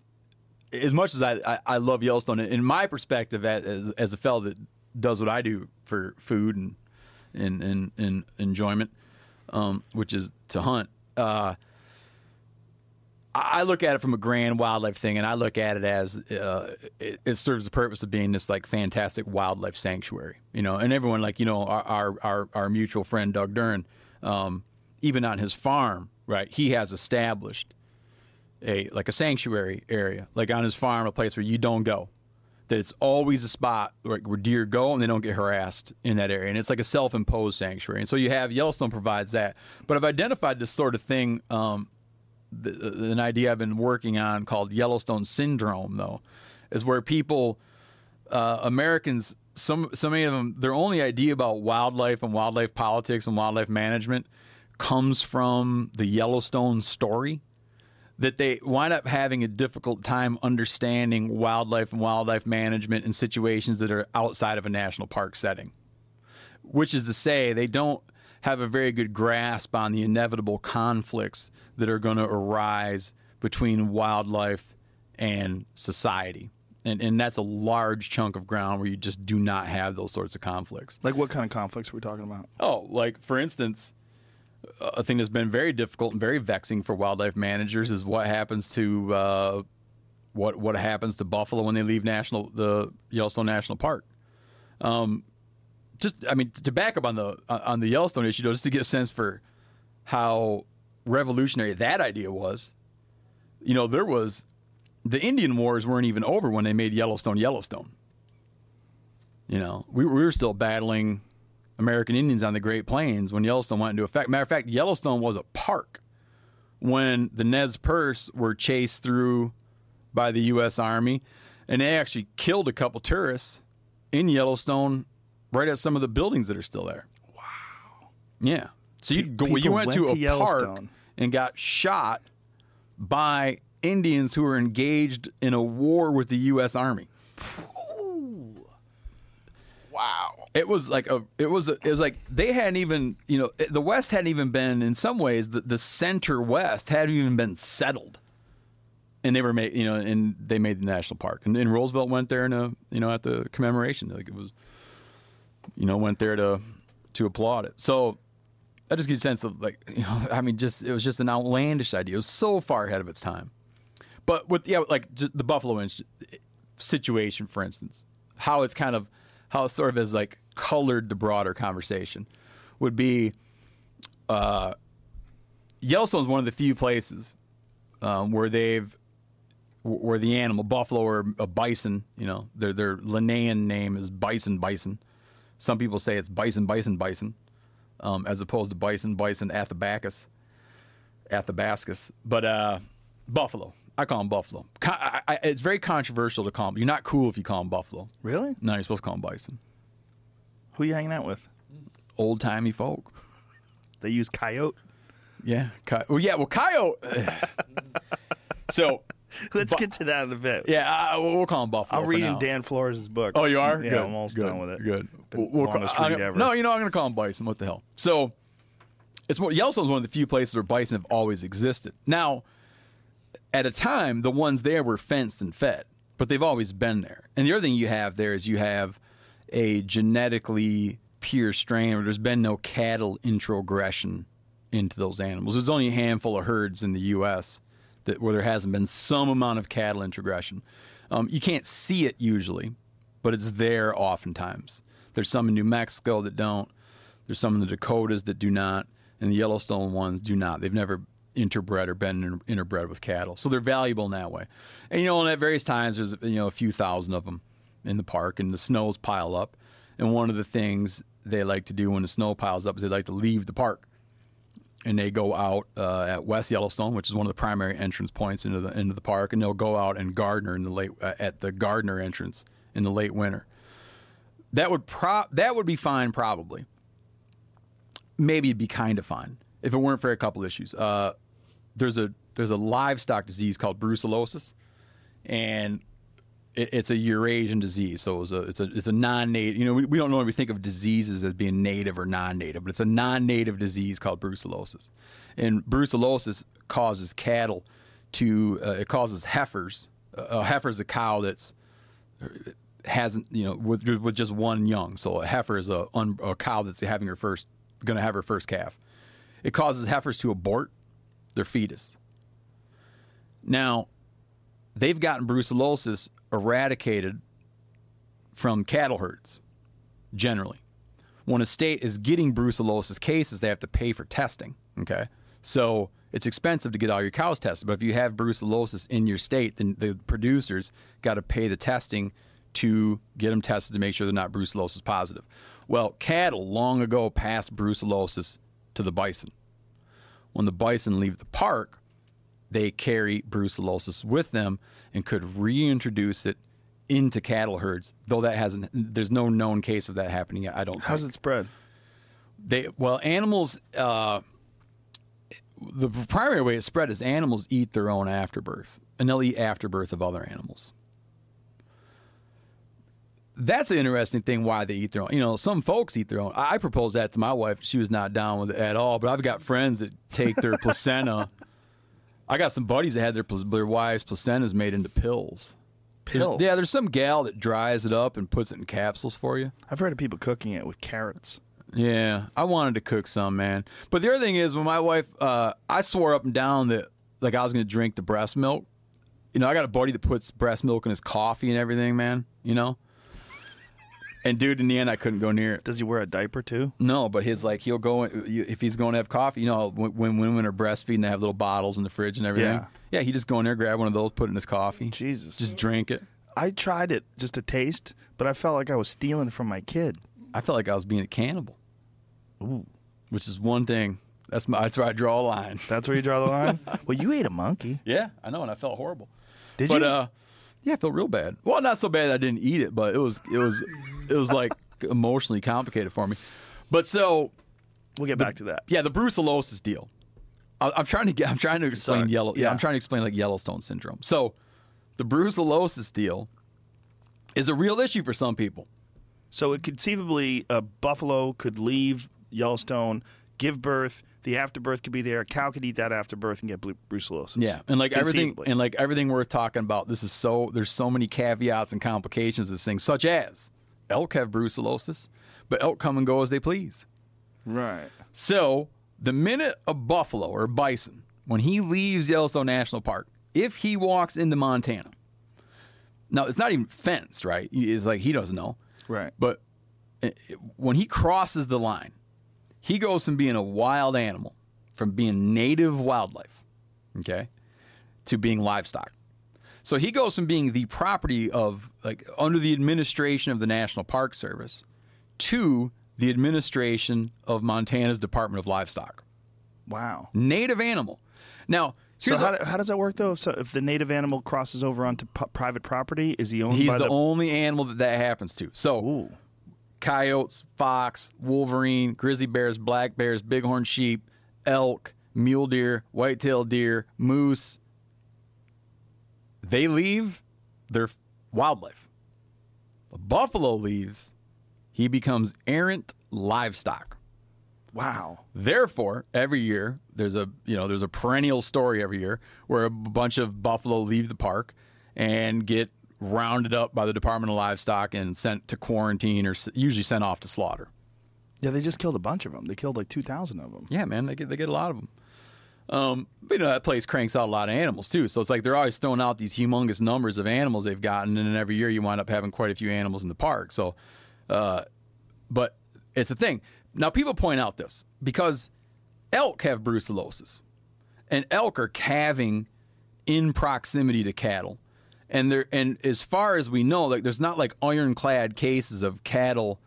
As much as I, I, I love Yellowstone, in my perspective, as as a fellow that does what I do for food and and and, and enjoyment, um, which is to hunt. Uh, I look at it from a grand wildlife thing, and I look at it as uh, it, it serves the purpose of being this like fantastic wildlife sanctuary, you know. And everyone, like you know, our our our, our mutual friend Doug Duren, um, even on his farm, right? He has established a like a sanctuary area, like on his farm, a place where you don't go. That it's always a spot where, where deer go and they don't get harassed in that area, and it's like a self-imposed sanctuary. And so you have Yellowstone provides that. But I've identified this sort of thing. Um, an idea I've been working on called Yellowstone syndrome, though, is where people, uh, Americans, some so many of them, their only idea about wildlife and wildlife politics and wildlife management comes from the Yellowstone story. That they wind up having a difficult time understanding wildlife and wildlife management in situations that are outside of a national park setting which is to say, they don't have a very good grasp on the inevitable conflicts that are going to arise between wildlife and society. And, and that's a large chunk of ground where you just do not have those sorts of conflicts. Like what kind of conflicts are we talking about? Oh, like for instance, a thing that's been very difficult and very vexing for wildlife managers is what happens to uh, what what happens to buffalo when they leave national the Yellowstone National Park. Um, just I mean to back up on the on the Yellowstone issue, though, just to get a sense for how revolutionary that idea was. You know, there was the Indian Wars weren't even over when they made Yellowstone Yellowstone. You know, we, we were still battling American Indians on the Great Plains when Yellowstone went into effect. Matter of fact, Yellowstone was a park when the Nez Perce were chased through by the U.S. Army, and they actually killed a couple tourists in Yellowstone, right at some of the buildings that are still there. Wow. Yeah. So you go, you went, went to to a park and got shot by Indians who were engaged in a war with the U.S. Army. Wow. It was like a. It was. A, it was like they hadn't even. You know, the West hadn't even been. In some ways, the, the center West hadn't even been settled, and they were made. You know, and they made the national park. And, and Roosevelt went there in a. You know, at the commemoration, like it was. You know, went there to to applaud it. So that just gives you a sense of like. [LAUGHS] You know, I mean, just it was just an outlandish idea. It was so far ahead of its time. But with yeah, like the Buffalo Inch situation, for instance, how it's kind of how it sort of has like colored the broader conversation would be uh, Yellowstone's one of the few places um, where they've where the animal buffalo or a bison, you know, their their Linnaean name is bison bison. Some people say it's bison bison bison, um, as opposed to bison bison athabacus, athabascus. But uh, buffalo, I call them buffalo. I, I, it's very controversial to call them. You're not cool if you call them buffalo. Really? No, you're supposed to call them bison. Who you hanging out with? Old timey folk. [LAUGHS] They use coyote. Yeah. Coy- well, yeah. Well, coyote. [LAUGHS] so, [LAUGHS] Let's get to that in a bit. yeah, uh, we'll call him buffalo. I'm reading now. Dan Flores' book. Oh, you are? Yeah, Good, I'm almost good, done with it. Good. Been We'll- longest call- read ever. No, you know I'm going to call him bison. What the hell? So, it's one, Yellowstone's one of the few places where bison have always existed. Now, at a time, the ones there were fenced and fed, but they've always been there. And the other thing you have there is you have a genetically pure strain where there's been no cattle introgression into those animals. There's only a handful of herds in the U.S. that where there hasn't been some amount of cattle introgression. Um, you can't see it usually, but it's there oftentimes. There's some in New Mexico that don't. There's some in the Dakotas that do not, and the Yellowstone ones do not. They've never interbred or been interbred with cattle, so they're valuable in that way. And you know, and at various times, there's you know a few thousand of them in the park, and the snows pile up. And one of the things they like to do when the snow piles up is they like to leave the park and they go out uh, at West Yellowstone, which is one of the primary entrance points into the into the park, and they'll go out and Gardiner in the late uh, at the Gardiner entrance in the late winter. That would pro- that would be fine probably. Maybe it'd be kind of fine if it weren't for a couple issues. Uh, there's a there's a livestock disease called brucellosis, and it, it's a Eurasian disease. So it's a it's a it's a non-native. You know, we, we don't normally think of diseases as being native or non-native, but it's a non-native disease called brucellosis, and brucellosis causes cattle to uh, it causes heifers. Uh, a heifer is a cow that's hasn't you know with with just one young. So a heifer is a, un, a cow that's having her first going to have her first calf. It causes heifers to abort their fetus. Now, they've gotten brucellosis eradicated from cattle herds generally. When a state is getting brucellosis cases, they have to pay for testing. Okay, so it's expensive to get all your cows tested. But if you have brucellosis in your state, then the producers got to pay the testing to get them tested to make sure they're not brucellosis positive. Well, cattle long ago passed brucellosis to the bison. When the bison leave the park, they carry brucellosis with them and could reintroduce it into cattle herds. Though that hasn't, there's no known case of that happening yet. I don't. How's think. it spread? They well, animals. Uh, the primary way it's spread is animals eat their own afterbirth, and they'll eat afterbirth of other animals. that's an interesting thing why they eat their own. You know, some folks eat their own. I I proposed that to my wife. She was not down with it at all. But I've got friends that take their [LAUGHS] placenta. I got some buddies that had their their wives' placentas made into pills. There's- Pills. Yeah, there's some gal that dries it up and puts it in capsules for you. I've heard of people cooking it with carrots. Yeah, I wanted to cook some, man. But the other thing is, when my wife, uh, I swore up and down that like I was going to drink the breast milk. You know, I got a buddy that puts breast milk in his coffee and everything, man. You know. And dude, in the end, I couldn't go near it. Does he wear a diaper too? No, but his like he'll go if he's going to have coffee. You know, when, when women are breastfeeding, they have little bottles in the fridge and everything. Yeah. yeah, he just go in there, grab one of those, put it in his coffee, Jesus. just drink it. I tried it just to taste, but I felt like I was stealing from my kid. I felt like I was being a cannibal. Ooh, which is one thing. That's my, that's where I draw a line. That's where you draw the line. [LAUGHS] well, you ate a monkey. Yeah, I know, and I felt horrible. Did but you? uh, yeah, I felt real bad. Well, not so bad I didn't eat it, but it was it was it was like emotionally complicated for me. But so we'll get back to that. yeah, the brucellosis deal. I, I'm trying to get. I'm trying to explain Sorry. yellow. Yeah, Yeah. I'm trying to explain like Yellowstone syndrome. So, the brucellosis deal is a real issue for some people. So it conceivably, a buffalo could leave Yellowstone, give birth. The afterbirth could be there. A cow could eat that afterbirth and get bru- brucellosis. Yeah, and like everything, Conceivably. and like everything we're talking about, this is so. There's so many caveats and complications to this thing, such as elk have brucellosis, but elk come and go as they please. Right. So the minute a buffalo or bison, when he leaves Yellowstone National Park, if he walks into Montana, now it's not even fenced, right? It's like he doesn't know. Right. But it- it- when he crosses the line, he goes from being a wild animal, from being native wildlife, okay, to being livestock. So he goes from being the property of, like, under the administration of the National Park Service to the administration of Montana's Department of Livestock. Wow. Native animal. Now, So how, a- how does that work though? So if the native animal crosses over onto pu- private property, is he owned he's by the, the? only animal that that happens to. So Ooh. Coyotes, fox, wolverine, grizzly bears, black bears, bighorn sheep, elk, mule deer, white-tailed deer, moose. They leave their wildlife. A buffalo leaves, he becomes errant livestock. Wow. Therefore, every year there's a you know there's a perennial story every year where a bunch of buffalo leave the park and get rounded up by the Department of Livestock and sent to quarantine or usually sent off to slaughter. Yeah, they just killed a bunch of them. They killed like two thousand of them. Yeah, man, they get they get a lot of them. Um, but you know that place cranks out a lot of animals too, so it's like they're always throwing out these humongous numbers of animals they've gotten, and then every year you wind up having quite a few animals in the park. So, uh, but it's a thing. Now people point out this because elk have brucellosis, and elk are calving in proximity to cattle, and there and as far as we know, like there's not like ironclad cases of cattle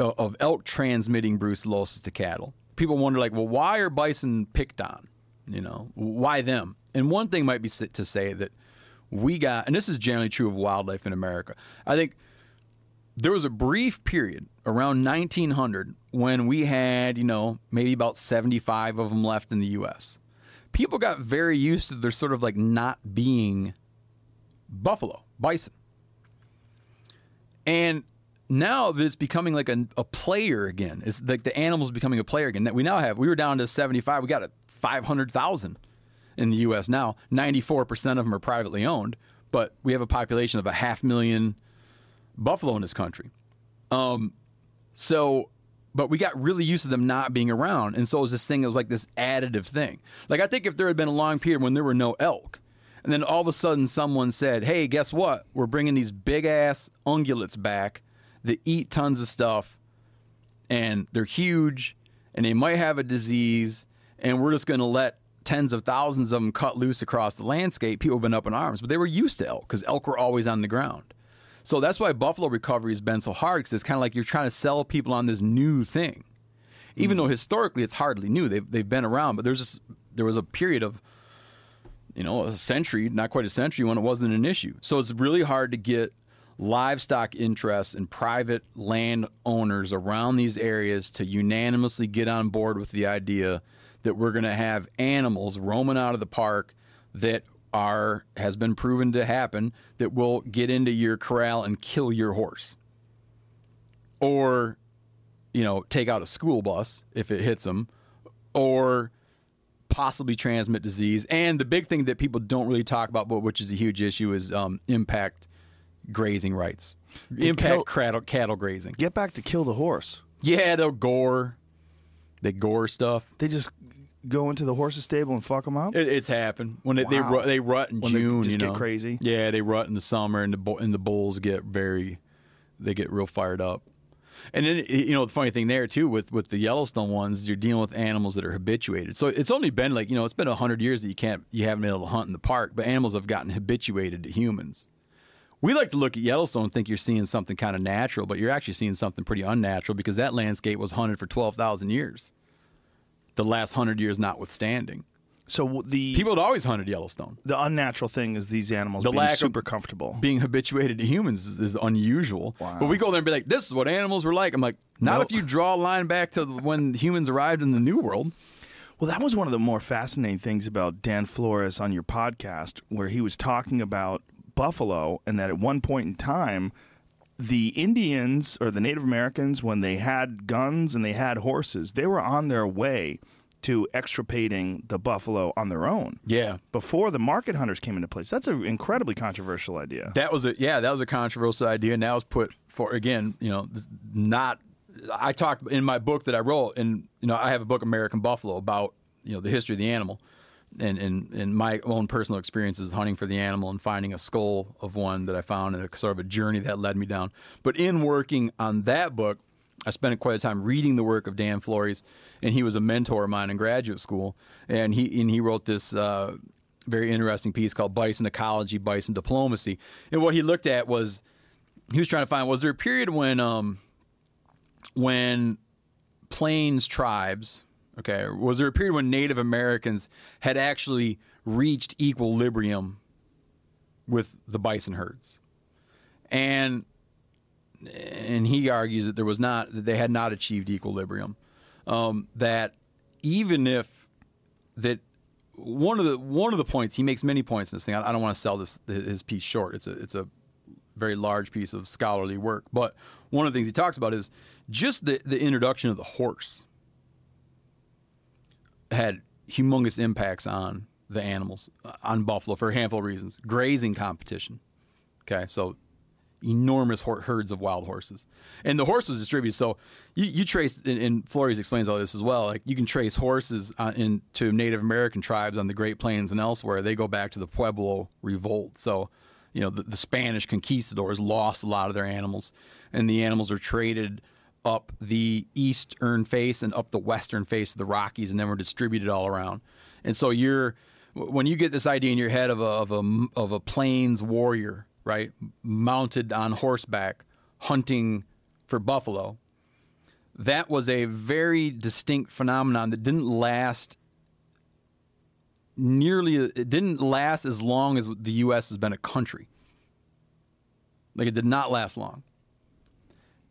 uh, of elk transmitting brucellosis to cattle. People wonder, like, well, why are bison picked on? You know, why them? And one thing might be to say that we got, and this is generally true of wildlife in America. I think there was a brief period around 1900 when we had, you know, maybe about 75 of them left in the U.S. People got very used to there sort of like not being buffalo, bison. And now that it's becoming like a, a player again, it's like the animals becoming a player again. That we now have, we were down to 75, we got a 500,000 in the U.S. now. 94% of them are privately owned, but we have a population of a half million buffalo in this country. Um, so, but we got really used to them not being around. And so it was this thing, it was like this additive thing. Like, I think if there had been a long period when there were no elk, and then all of a sudden someone said, hey, guess what? We're bringing these big ass ungulates back that eat tons of stuff and they're huge and they might have a disease and we're just going to let tens of thousands of them cut loose across the landscape. People have been up in arms, but they were used to elk because elk were always on the ground. So that's why buffalo recovery has been so hard because it's kind of like you're trying to sell people on this new thing. Even though hmm. historically it's hardly new, they've, they've been around, but there's just, there was a period of you know, a century, not quite a century when it wasn't an issue. So it's really hard to get livestock interests and private land owners around these areas to unanimously get on board with the idea that we're going to have animals roaming out of the park that are has been proven to happen that will get into your corral and kill your horse. Or you know, take out a school bus if it hits them or possibly transmit disease. And the big thing that people don't really talk about, but which is a huge issue, is um, impact grazing rights, impact kill- cattle, cattle grazing. Get back to kill the horse. Yeah, they'll gore, they gore stuff. They just go into the horse's stable and fuck them up. It, it's happened when they they, Wow. rut, they rut in When they June. just you get crazy? Yeah, they rut in the summer, and the and the bulls get very, they get real fired up. And then you know the funny thing there too with with the Yellowstone ones, you're dealing with animals that are habituated. So it's only been like you know it's been hundred years that you can't you haven't been able to hunt in the park, but animals have gotten habituated to humans. We like to look at Yellowstone and think you're seeing something kind of natural, but you're actually seeing something pretty unnatural because that landscape was hunted for twelve thousand years. The last hundred years notwithstanding, So the people had always hunted Yellowstone. the unnatural thing is these animals The being super comfortable. being habituated to humans is, is unusual. Wow. But we go there and be like, this is what animals were like. I'm like, not Nope. if you draw a line back to when humans arrived in the New World. Well, that was one of the more fascinating things about Dan Flores on your podcast, where he was talking about buffalo, and that at one point in time, the Indians or the Native Americans, when they had guns and they had horses, they were on their way to extirpating the buffalo on their own Yeah. before the market hunters came into place. That's an incredibly controversial idea. That was a yeah, that was a controversial idea, and that was put for again, you know, not. I talked in my book that I wrote, and you know, I have a book, American Buffalo, about you know the history of the animal, and and and my own personal experiences hunting for the animal and finding a skull of one that I found, and a sort of a journey that led me down. But in working on that book, I spent quite a time reading the work of Dan Flores, and he was a mentor of mine in graduate school, and he and he wrote this. Uh, very interesting piece called Bison Ecology, Bison Diplomacy. And what he looked at was he was trying to find was there a period when um when plains tribes, okay, was there a period when Native Americans had actually reached equilibrium with the bison herds? And and he argues that there was not that they had not achieved equilibrium. Um, that even if that one of the one of the points he makes many points in this thing. I, I don't want to sell this his piece short. It's a it's a very large piece of scholarly work. But one of the things he talks about is just the the introduction of the horse had humongous impacts on the animals on buffalo for a handful of reasons. Grazing competition. Okay, so enormous herds of wild horses, and the horse was distributed. So you, you trace, and, and Flores explains all this as well. Like you can trace horses uh, into Native American tribes on the Great Plains and elsewhere. They go back to the Pueblo Revolt. So you know the, the Spanish conquistadors lost a lot of their animals, and the animals are traded up the eastern face and up the western face of the Rockies, and then were distributed all around. And so you're when you get this idea in your head of a of a of a plains warrior, right, mounted on horseback, hunting for buffalo. That was a very distinct phenomenon that didn't last nearly. It didn't last as long as the U.S. has been a country. Like it did not last long.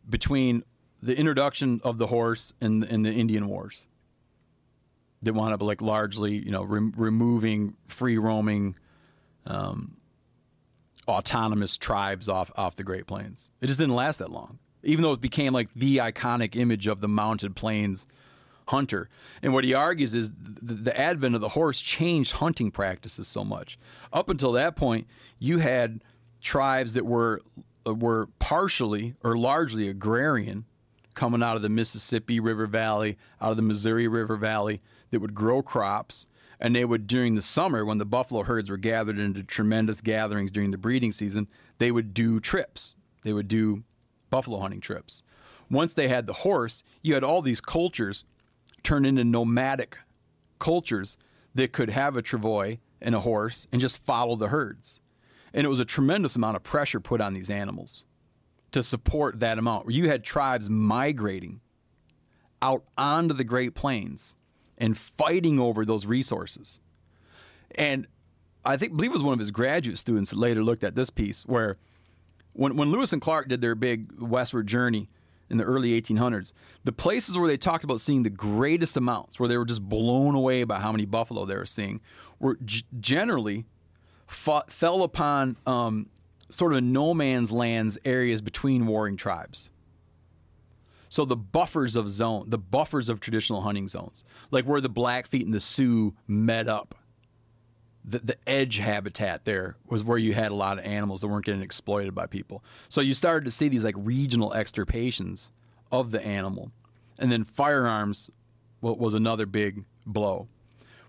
Between the introduction of the horse and, and the Indian Wars, that wound up like largely, you know, rem- removing free roaming, um, autonomous tribes off off the Great Plains. It just didn't last that long, even though it became like the iconic image of the mounted plains hunter. And what he argues is the, the advent of the horse changed hunting practices so much. Up until that point, you had tribes that were uh, were partially or largely agrarian coming out of the Mississippi River Valley, out of the Missouri River Valley that would grow crops and they would during the summer when the buffalo herds were gathered into tremendous gatherings during the breeding season, they would do trips. They would do buffalo hunting trips. Once they had the horse, you had all these cultures turn into nomadic cultures that could have a travois and a horse and just follow the herds. And it was a tremendous amount of pressure put on these animals to support that amount. You had tribes migrating out onto the Great Plains and fighting over those resources. And I think believe it was one of his graduate students that later looked at this piece where when when Lewis and Clark did their big westward journey in the early 1800s, the places where they talked about seeing the greatest amounts, where they were just blown away by how many buffalo they were seeing, were g- generally fought, fell upon um, sort of no man's lands areas between warring tribes. So the buffers of zone, the buffers of traditional hunting zones, like where the Blackfeet and the Sioux met up. The, the edge habitat there was where you had a lot of animals that weren't getting exploited by people. So you started to see these like regional extirpations of the animal. And then firearms was another big blow.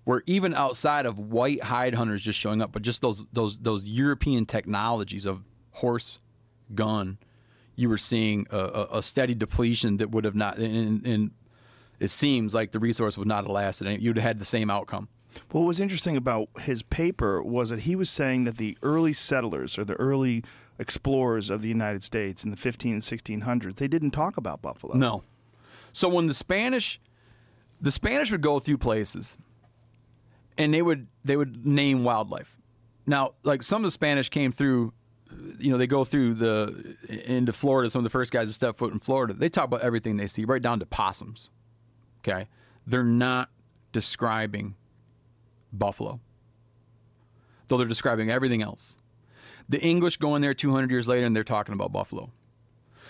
Where even outside of white hide hunters just showing up, but just those those those European technologies of horse, gun, you were seeing a, a, steady depletion that would have not. And, and it seems like the resource would not have lasted. and You'd have had the same outcome. What was interesting about his paper was that he was saying that the early settlers or the early explorers of the United States in the 15 and 1600s, they didn't talk about buffalo. No. So when the Spanish, the Spanish would go through places, and they would they would name wildlife. Now, like some of the Spanish came through, you know, they go through the into Florida. Some of the first guys to step foot in Florida, they talk about everything they see, right down to possums. Okay, they're not describing buffalo, though they're describing everything else. The English go in there 200 years later, and they're talking about buffalo.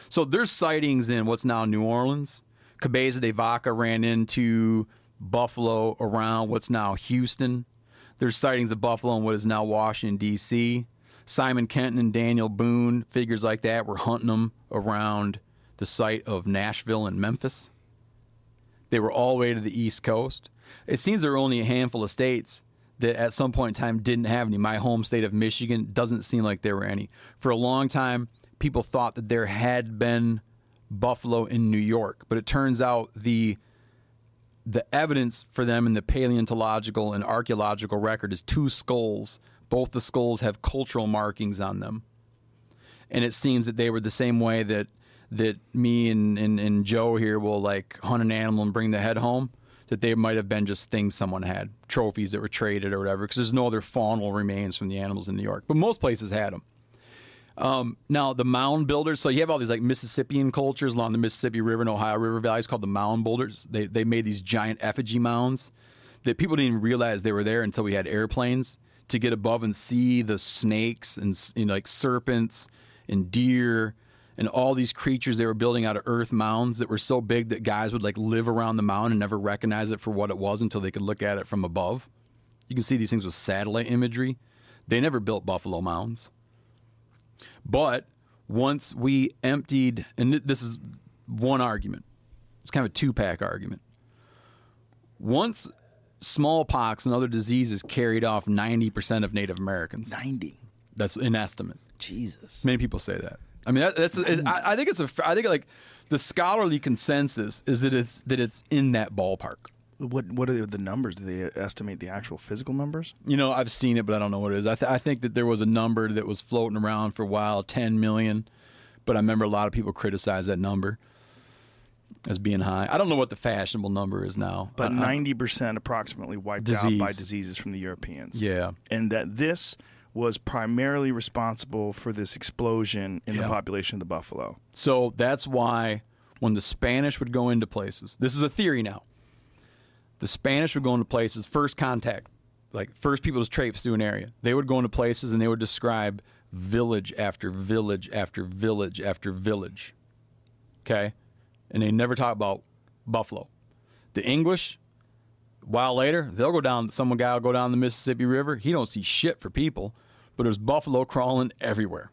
So there's sightings in what's now New Orleans. Cabeza de Vaca ran into buffalo around what's now Houston. There's sightings of buffalo in what is now Washington, D.C. Simon Kenton and Daniel Boone, figures like that, were hunting them around the site of Nashville and Memphis. They were all the way to the East Coast. It seems there were only a handful of states that at some point in time didn't have any. My home state of Michigan doesn't seem like there were any. For a long time, people thought that there had been buffalo in New York, but it turns out the the evidence for them in the paleontological and archaeological record is two skulls. Both the skulls have cultural markings on them. And it seems that they were the same way that that me and, and, and Joe here will like hunt an animal and bring the head home, that they might have been just things someone had, trophies that were traded or whatever, because there's no other faunal remains from the animals in New York. But most places had them. Um, now the mound builders. So you have all these like Mississippian cultures along the Mississippi River and Ohio River valleys called the mound builders. They they made these giant effigy mounds that people didn't even realize they were there until we had airplanes to get above and see the snakes and like serpents and deer and all these creatures they were building out of earth mounds that were so big that guys would like live around the mound and never recognize it for what it was until they could look at it from above. You can see these things with satellite imagery. They never built buffalo mounds. But once we emptied, and this is one argument, it's kind of a two pack argument. Once smallpox and other diseases carried off 90% of Native Americans, 90. that's an estimate. Jesus. Many people say that. I mean, that, that's. It, I, I think it's a. I think like the scholarly consensus is that it's that it's in that ballpark. What what are the numbers? Do they estimate the actual physical numbers? You know, I've seen it, but I don't know what it is. I, th- I think that there was a number that was floating around for a while, 10 million. But I remember a lot of people criticized that number as being high. I don't know what the fashionable number is now. But ninety percent approximately wiped out by diseases from the Europeans. Yeah. and that this was primarily responsible for this explosion in the population of the buffalo. So that's why when the Spanish would go into places, this is a theory now. The Spanish would go into places, first contact, like first people to traipse through an area. They would go into places and they would describe village after village after village after village. Okay? And they never talk about buffalo. The English, a while later, they'll go down, some guy will go down the Mississippi River. He don't see shit for people, but there's buffalo crawling everywhere.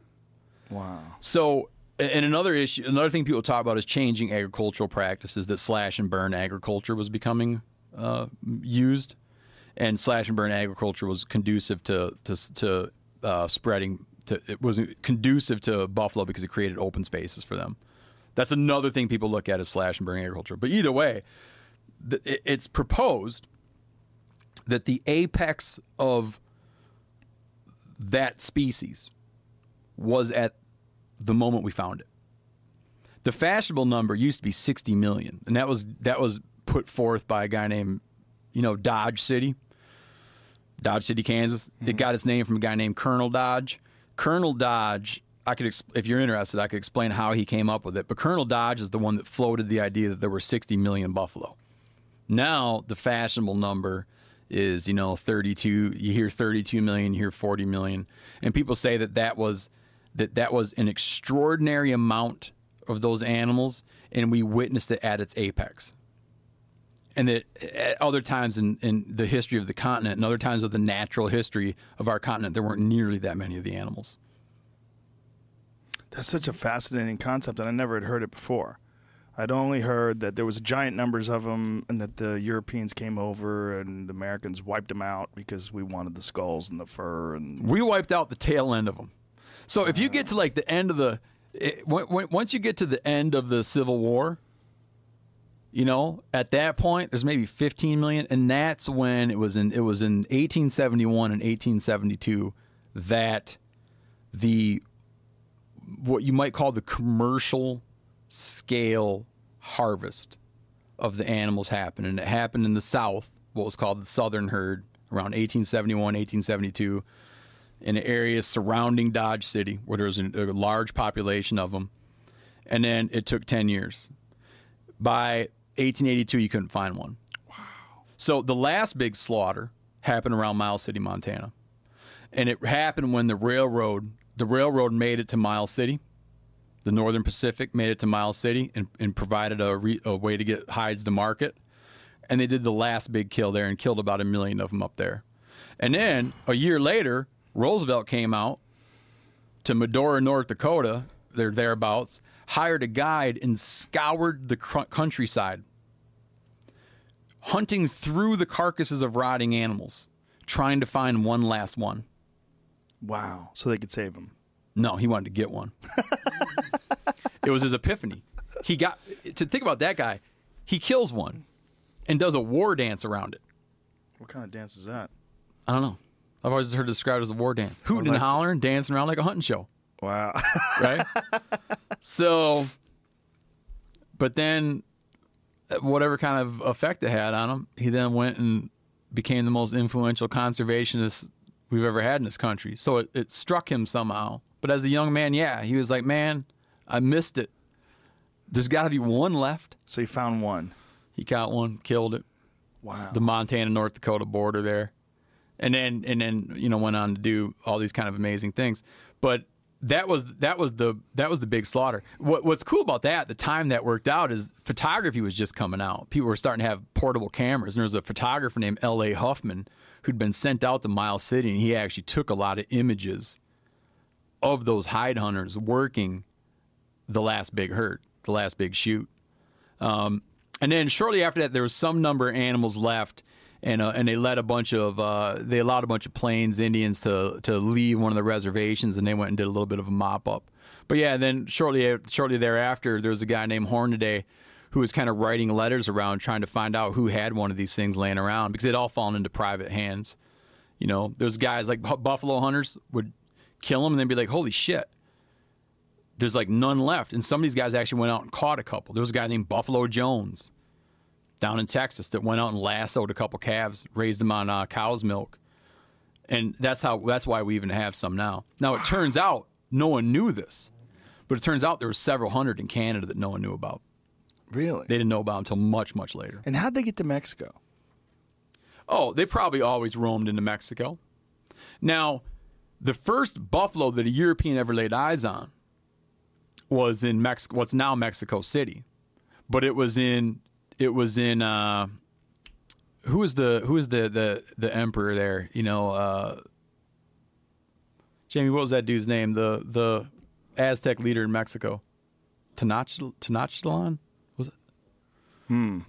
Wow. So, and another issue, another thing people talk about is changing agricultural practices. That slash and burn agriculture was becoming uh, used, and slash and burn agriculture was conducive to to, to uh, spreading. To, it wasn't conducive to buffalo because it created open spaces for them. That's another thing people look at as slash and burn agriculture. But either way, th- it's proposed that the apex of that species was at the moment we found it. The fashionable number used to be 60 million, and that was that was put forth by a guy named, you know, Dodge City, Dodge City, Kansas. It mm-hmm. got its name from a guy named Colonel Dodge. Colonel Dodge, I could, if you're interested, I could explain how he came up with it. But Colonel Dodge is the one that floated the idea that there were 60 million buffalo. Now the fashionable number is you know 32 you hear 32 million you hear 40 million and people say that that was that that was an extraordinary amount of those animals and we witnessed it at its apex and that at other times in, in the history of the continent and other times of the natural history of our continent there weren't nearly that many of the animals That's such a fascinating concept, and I never had heard it before. I'd only heard that there was giant numbers of them, and that the Europeans came over and the Americans wiped them out because we wanted the skulls and the fur. And we wiped out the tail end of them. So if you get to like the end of the, eh, it, when, once you get to the end of the Civil War, you know, at that point there's maybe 15 million, and that's when it was in it was in 1871 and 1872 that the what you might call the commercial scale harvest of the animals happened, and it happened in the South, what was called the Southern herd, around 1871, 1872 in the areas surrounding Dodge City where there was a, a large population of them. And then it took 10 years. By 1882, you couldn't find one. Wow. So the last big slaughter happened around Miles City, Montana. And it happened when the railroad, the railroad made it to Miles City. The Northern Pacific made it to Miles City and, and provided a, re, a way to get hides to market. And they did the last big kill there and killed about a million of them up there. And then a year later, Roosevelt came out to Medora, North Dakota, they're thereabouts, hired a guide and scoured the countryside, hunting through the carcasses of rotting animals, trying to find one last one. Wow, so they could save him. No, he wanted to get one. [LAUGHS] it was his epiphany. He got to think about that guy. He kills one and does a war dance around it. What kind of dance is that? I don't know. I've always heard it described as a war dance. Hooting and hollering, dancing around like a hunting show. Wow. [LAUGHS] right? so, but then, uh, whatever kind of effect it had on him, he then went and became the most influential conservationist we've ever had in this country. So it, it struck him somehow. But as a young man, yeah, he was like, man, I missed it. There's got to be one left. so he found one. He caught one, killed it. Wow. The Montana North Dakota border there, and then and then you know went on to do all these kind of amazing things. But that was that was the that was the big slaughter. What, what's cool about that, the time that worked out is photography was just coming out. People were starting to have portable cameras, and there was a photographer named L. A. Huffman who'd been sent out to Miles City, and he actually took a lot of images of those hide hunters working the last big herd, the last big shoot. Um, and then shortly after that, there was some number of animals left, and uh, and they let a bunch of uh, they allowed a bunch of Plains Indians to to leave one of the reservations, and they went and did a little bit of a mop up. But yeah, then shortly shortly thereafter, there was a guy named Hornaday who was kind of writing letters around trying to find out who had one of these things laying around because they'd all fallen into private hands. You know, those guys like buffalo hunters would kill them and then be like, "Holy shit." There's like none left. And some of these guys actually went out and caught a couple. There was a guy named Buffalo Jones down in Texas that went out and lassoed a couple calves, raised them on uh, cow's milk, and that's how that's why we even have some now. Now it turns out no one knew this, but it turns out there were several hundred in Canada that no one knew about. Really? They didn't know about until much much later. and how'd they get to Mexico? Oh, they probably always roamed into Mexico. Now, the first buffalo that a European ever laid eyes on was in Mex- what's now Mexico City, but it was in it was in uh, who is the who is the the the emperor there? You know, uh, Jamie, what was that dude's name? The the Aztec leader in Mexico, Tenochtitlan. Tenochtitlan was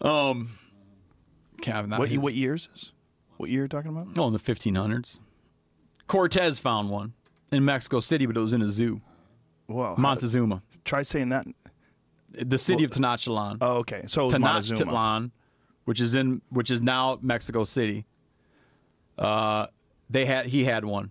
it? Hmm. Um. Can't, not What, his- what years is? What year are you talking about? Oh, in the 1500s. Cortez found one in Mexico City, but it was in a zoo. Wow. Montezuma, Try saying that. the city of Tenochtitlan. Oh, okay. So it was Tenochtitlan, which is in which is now Mexico City. Uh, they had he had one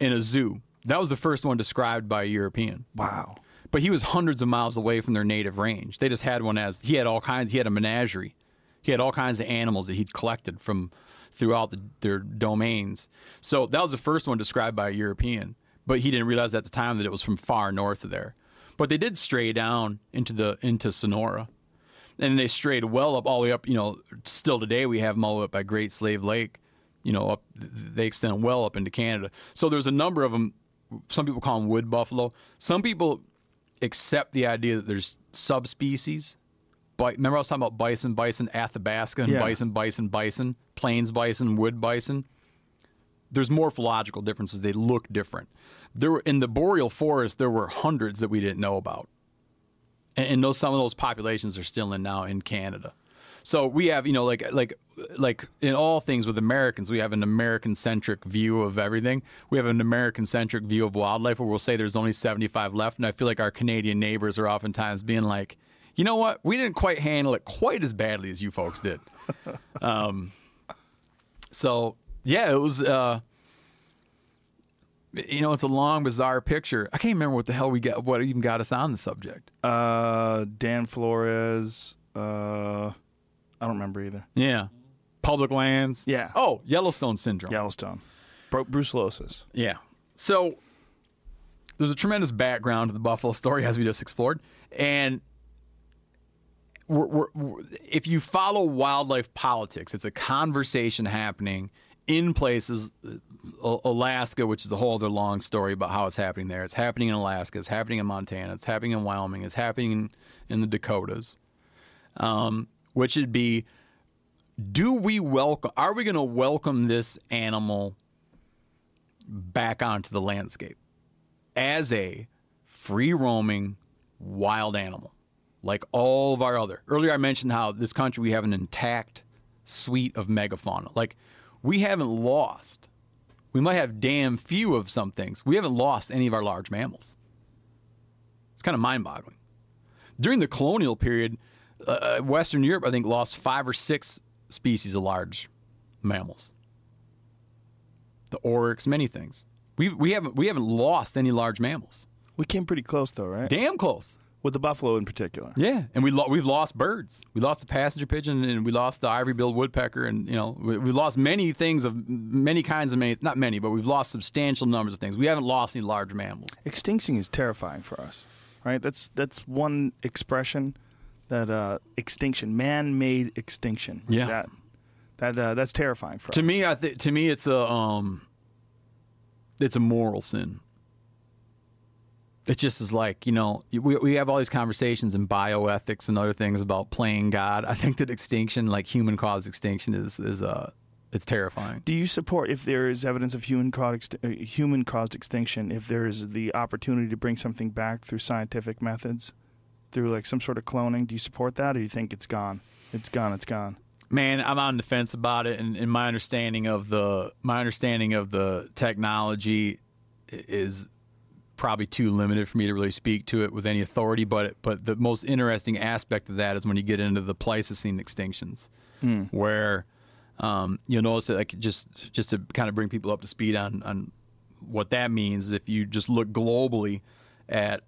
in a zoo. That was the first one described by a European. Wow. But he was hundreds of miles away from their native range. They just had one as he had all kinds. He had a menagerie. He had all kinds of animals that he'd collected from throughout the, their domains. So that was the first one described by a European. But he didn't realize at the time that it was from far north of there. But they did stray down into the into Sonora. and they strayed well up all the way up. You know, still today we have them all up by Great Slave Lake. You know, up they extend well up into Canada. So there's a number of them. Some people call them wood buffalo. Some people accept the idea that there's subspecies. But remember, I was talking about bison, bison, Athabasca, and Yeah. bison, bison, bison, plains bison, wood bison there's morphological differences. They look different. There were in the boreal forest. There were hundreds that we didn't know about, and, and those some of those populations are still in now in Canada. So we have, you know, like like like in all things with Americans, we have an American centric view of everything. We have an American centric view of wildlife, where we'll say there's only 75 left, and I feel like our Canadian neighbors are oftentimes being like, you know what, we didn't quite handle it quite as badly as you folks did. [LAUGHS] So yeah, it was. uh You know, it's a long, bizarre picture. I can't remember what the hell we got. What even got us on the subject? Uh, Dan Flores. Uh, I don't remember either. Yeah, public lands. Yeah. Oh, Yellowstone syndrome. Yellowstone. Bru- brucellosis. Yeah. So there's a tremendous background to the Buffalo story, as we just explored, and we're, we're, we're- if you follow wildlife politics, it's a conversation happening in places. uh, Alaska, which is a whole other long story about how it's happening there. It's happening in Alaska. It's happening in Montana. It's happening in Wyoming. It's happening in, in the Dakotas. Um, which would be, do we welcome? Are we going to welcome this animal back onto the landscape as a free roaming wild animal like all of our other? Earlier i mentioned how this country we have an intact suite of megafauna. Like we haven't lost we might have damn few of some things. We haven't lost any of our large mammals. It's kind of mind-boggling. During the colonial period uh, western europe i think lost five or six species of large mammals the oryx, many things. We we haven't we haven't lost any large mammals. We came pretty close though, right? Damn close. With the buffalo in particular. Yeah, and we lo- we've lost birds. We lost the passenger pigeon, and we lost the ivory-billed woodpecker, and you know we, we've lost many things of many kinds of many, not many, but we've lost substantial numbers of things. We haven't lost any large mammals. Extinction is terrifying for us, right? That's that's one expression that uh, extinction, man-made extinction. Yeah. That that uh, that's terrifying for To us. me, I th- to me, it's a um, it's a moral sin. It just is like you know we we have all these conversations in bioethics and other things about playing God. I think that extinction, like human caused extinction, is is uh it's terrifying. Do you support if there is evidence of human caused uh, human caused extinction? If there is the opportunity to bring something back through scientific methods, through like some sort of cloning, do you support that, or do you think it's gone? It's gone. It's gone. Man, I'm on the fence about it, and, and my understanding of the my understanding of the technology is probably too limited for me to really speak to it with any authority. But but the most interesting aspect of that is when you get into the Pleistocene extinctions, where um, you'll notice that like just just to kind of bring people up to speed on on what that means. If you just look globally at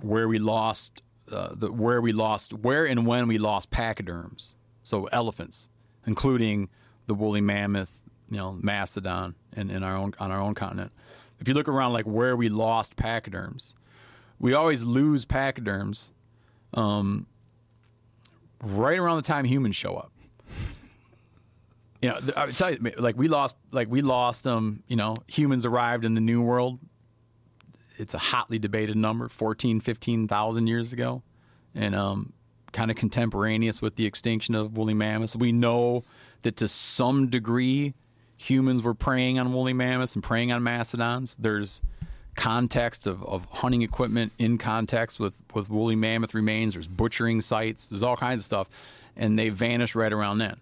where we lost uh, the where we lost where and when we lost pachyderms, so elephants, including the woolly mammoth, you know, mastodon, in, in our own on our own continent. If you look around, like where we lost pachyderms, we always lose pachyderms, um, right around the time humans show up. You know, I would tell you, like we lost, like we lost them. you know, humans arrived in the New World it's a hotly debated number 14 15,000 years ago and um, kind of contemporaneous with the extinction of woolly mammoths. We know that to some degree humans were preying on woolly mammoths and preying on mastodons. There's context of, of hunting equipment in context with, with woolly mammoth remains. There's butchering sites. There's all kinds of stuff and they vanished right around then.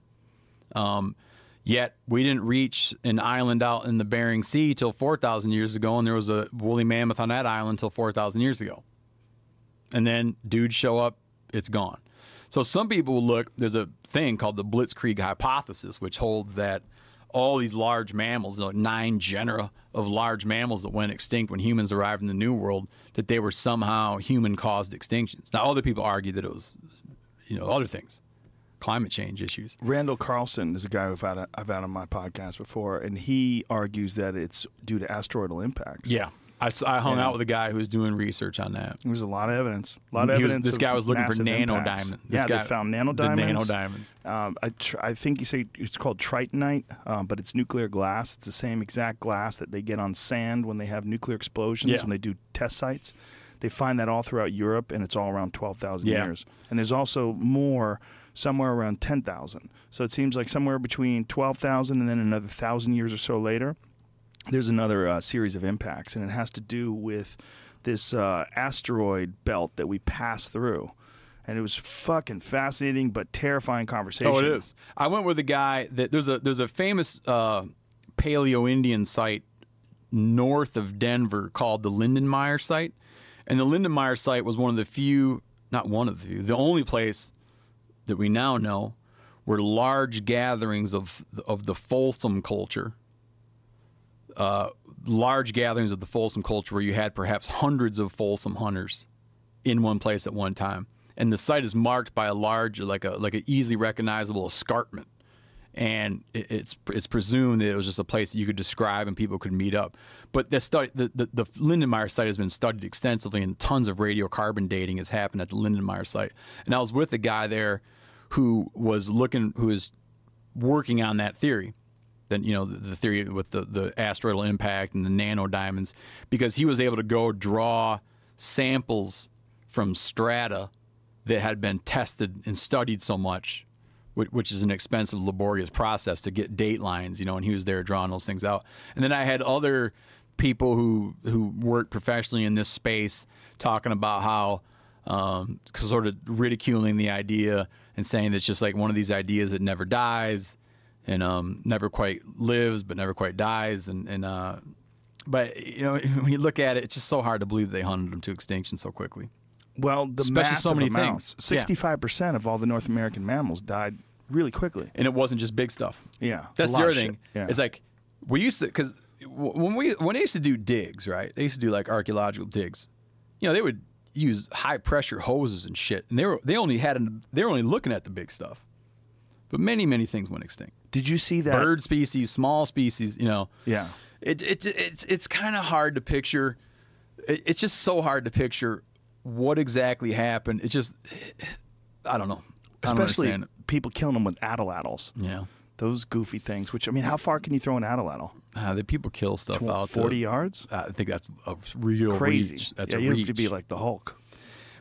Um, yet we didn't reach an island out in the Bering Sea till 4,000 years ago, and there was a woolly mammoth on that island till 4,000 years ago. And then dudes show up, it's gone. So some people will look, there's a thing called the Blitzkrieg hypothesis, which holds that all these large mammals, know, nine genera of large mammals that went extinct when humans arrived in the New World, that they were somehow human caused extinctions. Now, other people argue that it was, you know, other things, climate change issues. Randall Carlson is a guy who've had I've had on my podcast before, and he argues that it's due to asteroidal impacts. Yeah, I hung Yeah. out with a guy who was doing research on that. There's a lot of evidence. A lot of He was- evidence. this of guy was looking for nano impacts. diamond. This yeah, guy- they found nano diamonds. nano diamonds. Um, I, tr- I think you say it's called tritonite, um, but it's nuclear glass. It's the same exact glass that they get on sand when they have nuclear explosions Yeah. when they do test sites. They find that all throughout Europe, and it's all around twelve thousand Yeah. years. And there's also more somewhere around ten thousand. So it seems like somewhere between twelve thousand and then another thousand years or so later, there's another uh, series of impacts, and it has to do with this uh, asteroid belt that we pass through. And it was fucking fascinating but terrifying conversation. Oh, it is. I went with a guy that there's a there's a famous uh, Paleo Indian site north of Denver called the Lindenmeier site, and the Lindenmeier site was one of the few, not one of the few, the only place that we now know were large gatherings of of the Folsom culture, uh, large gatherings of the Folsom culture, where you had perhaps hundreds of Folsom hunters in one place at one time, and the site is marked by a large, like a like an easily recognizable escarpment, and it, it's it's presumed that it was just a place that you could describe and people could meet up. But the study, the, the the Lindenmeier site has been studied extensively, and tons of radiocarbon dating has happened at the Lindenmeier site. And I was with a guy there who was looking, who is working on that theory than you know the, the theory with the the asteroidal impact and the nano diamonds because he was able to go draw samples from strata that had been tested and studied so much which, which is an expensive laborious process to get date lines you know and he was there drawing those things out. And then I had other people who who work professionally in this space talking about how um, sort of ridiculing the idea and saying that it's just like one of these ideas that never dies and um, never quite lives but never quite dies and and uh, but you know [LAUGHS] when you look at it it's just so hard to believe they hunted them to extinction so quickly Well, the Especially so many amounts. things. Yeah. Sixty-five percent of all the North American mammals died really quickly. and it wasn't just big stuff Yeah, that's the other thing. Yeah. it's like we used to because when we when they used to do digs right they used to do like archaeological digs you know they would use high pressure hoses and shit and they were they only had an, they were only looking at the big stuff but many many things went extinct Did you see that? bird species small species you know Yeah. it, it it's it's kind of hard to picture. It, it's just so hard to picture what exactly happened. It's just I don't know. I don't Especially people killing them with atlatls. it. Yeah, Those goofy things. Which I mean, how far can you throw an atlatl? uh, the people kill stuff Tw- out to- Forty yards. I think that's a real Crazy. reach. That's yeah, a you reach. have to be like the Hulk.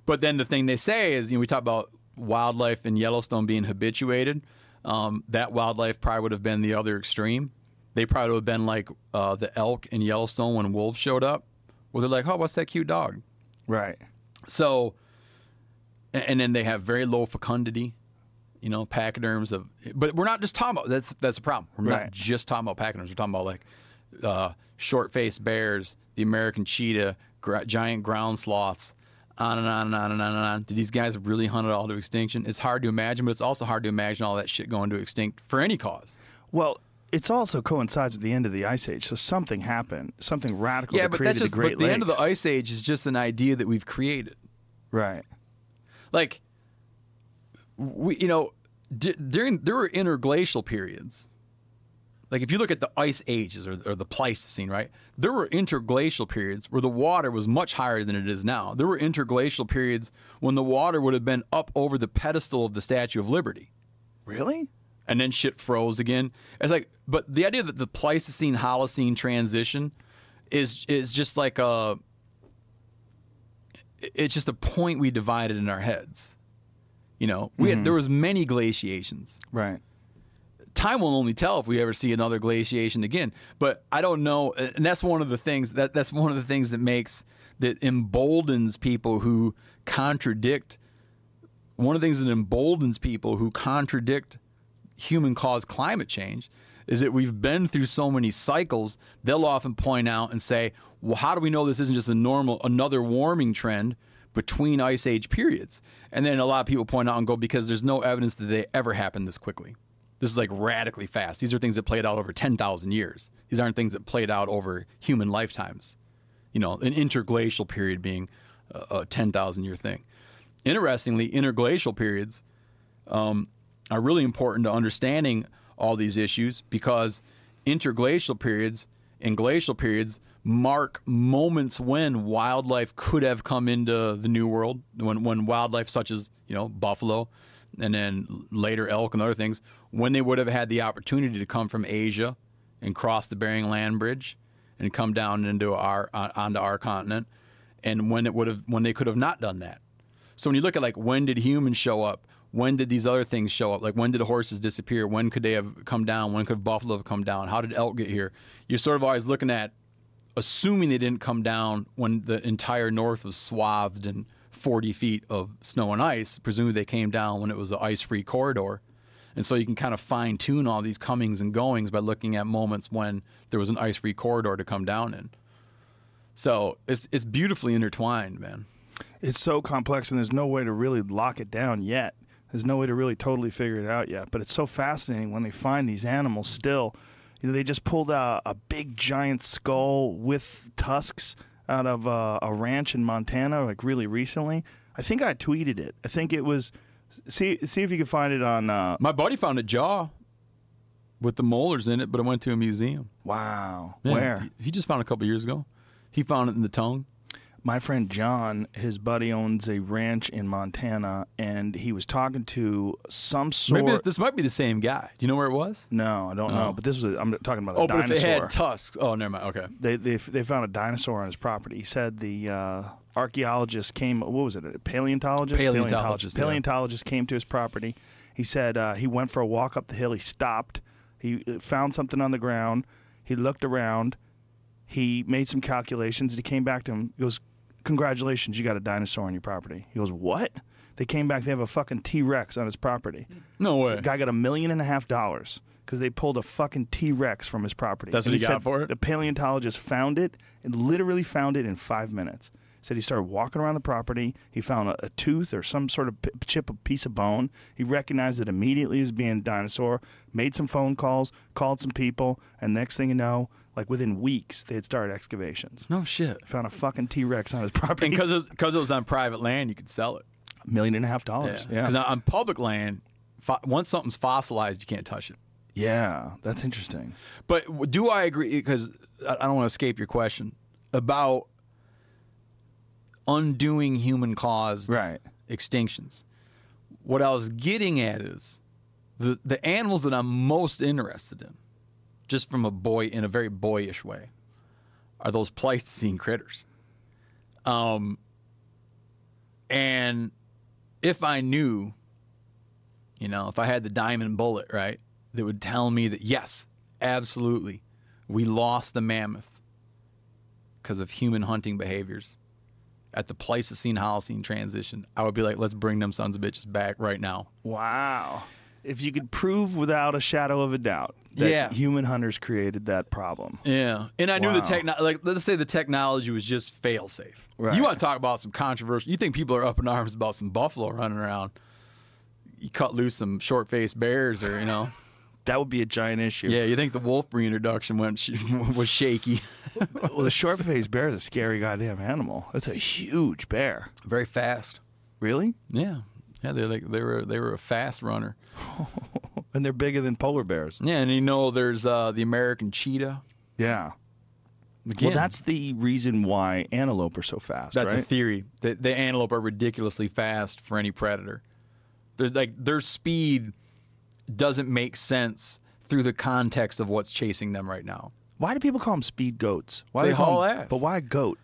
But then the thing they say is, you know, we talk about wildlife in Yellowstone being habituated. Um, that wildlife probably would have been the other extreme. They probably would have been like uh, the elk in Yellowstone when wolves showed up, where they're like, "Oh, what's that cute dog?" Right. So, and then they have very low fecundity, you know, pachyderms of. But we're not just talking about that's that's a problem. We're Right. not just talking about pachyderms. We're talking about like uh, short-faced bears, the American cheetah, gra- giant ground sloths, on and on and on and on and on. Did these guys really hunt it all to extinction? It's hard to imagine, but it's also hard to imagine all that shit going to extinct for any cause. Well, it's also coincides with the end of the ice age, so something happened, something radical yeah, that but created that's just the Great but the end of the ice age is just an idea that we've created. Right. like we you know d- during there were interglacial periods like if you look at the ice ages or, or the pleistocene right there were interglacial periods where the water was much higher than it is now there were interglacial periods when the water would have been up over the pedestal of the statue of liberty Really? and then shit froze again. It's like, but the idea that the Pleistocene Holocene transition is is just like a, it's just a point we divided in our heads. You know, we had, there mm-hmm. was many glaciations. Right. Time will only tell if we ever see another glaciation again. But I don't know, and that's one of the things that that's one of the things that makes that emboldens people who contradict. One of the things that emboldens people who contradict human caused climate change is that we've been through so many cycles. They'll often point out and say, "Well, how do we know this isn't just a normal another warming trend between ice age periods?" And then a lot of people point out and go, "Because there's no evidence that they ever happened this quickly. This is like radically fast. These are things that played out over 10,000 years. These aren't things that played out over human lifetimes. You know, an interglacial period being a, a 10,000 year thing." Interestingly, interglacial periods um, are really important to understanding all these issues because interglacial periods and glacial periods mark moments when wildlife could have come into the New World, when when wildlife such as you know buffalo, and then later elk and other things, when they would have had the opportunity to come from Asia and cross the Bering Land Bridge and come down into our uh, onto our continent, and when it would have when they could have not done that. So when you look at like when did humans show up? When did these other things show up? Like when did horses disappear? When could they have come down? When could buffalo have come down? How did elk get here? You're sort of always looking at assuming they didn't come down when the entire north was swathed in 40 feet of snow and ice. Presumably they came down when it was an ice-free corridor. And so you can kind of fine tune all these comings and goings by looking at moments when there was an ice-free corridor to come down in. So it's it's beautifully intertwined, man. It's so complex, and there's no way to really lock it down yet. There's no way to really totally figure it out yet. But it's so fascinating when they find these animals still. You know, they just pulled a, a big giant skull with tusks out of uh, a ranch in Montana, like really recently. I think I tweeted it. I think it was. See, see if you can find it on. Uh, My buddy found a jaw with the molars in it, but it went to a museum. wow, Yeah, where? He, he just found it a couple years ago. He found it in the tongue. My friend John, his buddy owns a ranch in Montana, and he was talking to some sort. Maybe this, this might be the same guy. Do you know where it was? no, I don't know, Oh. but this was. I'm talking about a Oh, but if dinosaur. they had tusks. Oh, never mind. Okay. they, they they found a dinosaur on his property. He said the uh, archaeologist came. What was it? A paleontologist. Paleontologist, yeah. Paleontologist came to his property. He said uh, he went for a walk up the hill. He stopped. He uh, found something on the ground. He looked around. He made some calculations. And he came back to him. He goes, "Congratulations, you got a dinosaur on your property." He goes, "What?" They came back. They have a fucking T Rex on his property. No way. The guy got a million and a half dollars because they pulled a fucking T Rex from his property. That's And what he got said for it? The paleontologist found it and literally found it in five minutes. Said he started walking around the property. He found a, a tooth or some sort of p- chip, a piece of bone. He recognized it immediately as being a dinosaur. Made some phone calls, called some people, and next thing you know, like within weeks, they had started excavations. no shit. Found a fucking T Rex on his property. And because because it, was on private land, you could sell it. a million and a half dollars. Yeah, Because on public land, once something's fossilized, you can't touch it. yeah, that's interesting. But do I agree? Because I I don't want to escape your question about undoing human caused Right. extinctions. What I was getting at is the the animals that I'm most interested in, just from a boy in a very boyish way, are those Pleistocene critters. Um, and if I knew, you know, if I had the diamond bullet, right, that would tell me that yes, absolutely, we lost the mammoth because of human hunting behaviors at the Pleistocene Holocene transition, I would be like, let's bring them sons of bitches back right now. Wow. If you could prove without a shadow of a doubt Yeah. human hunters created that problem. Yeah, and I knew the Wow. techno like let's say the technology was just fail safe. Right. You want to talk about some controversial? You think people are up in arms about some buffalo running around? You cut loose some short faced bears, or you know, [LAUGHS] That would be a giant issue. yeah. You think the wolf reintroduction went sh- [LAUGHS] was shaky? [LAUGHS] Well, the short faced bear is a scary goddamn animal. That's a huge bear. Very fast. Really? Yeah, yeah. They like they were they were a fast runner. And they're bigger than polar bears. Yeah, and you know there's uh, the American cheetah. Yeah. Again, Well, that's the reason why antelope are so fast, That's a theory. The, the antelope are ridiculously fast for any predator. There's like their speed doesn't make sense through the context of what's chasing them right now. why do people call them speed goats? Why They call haul 'em- ass. But why goat?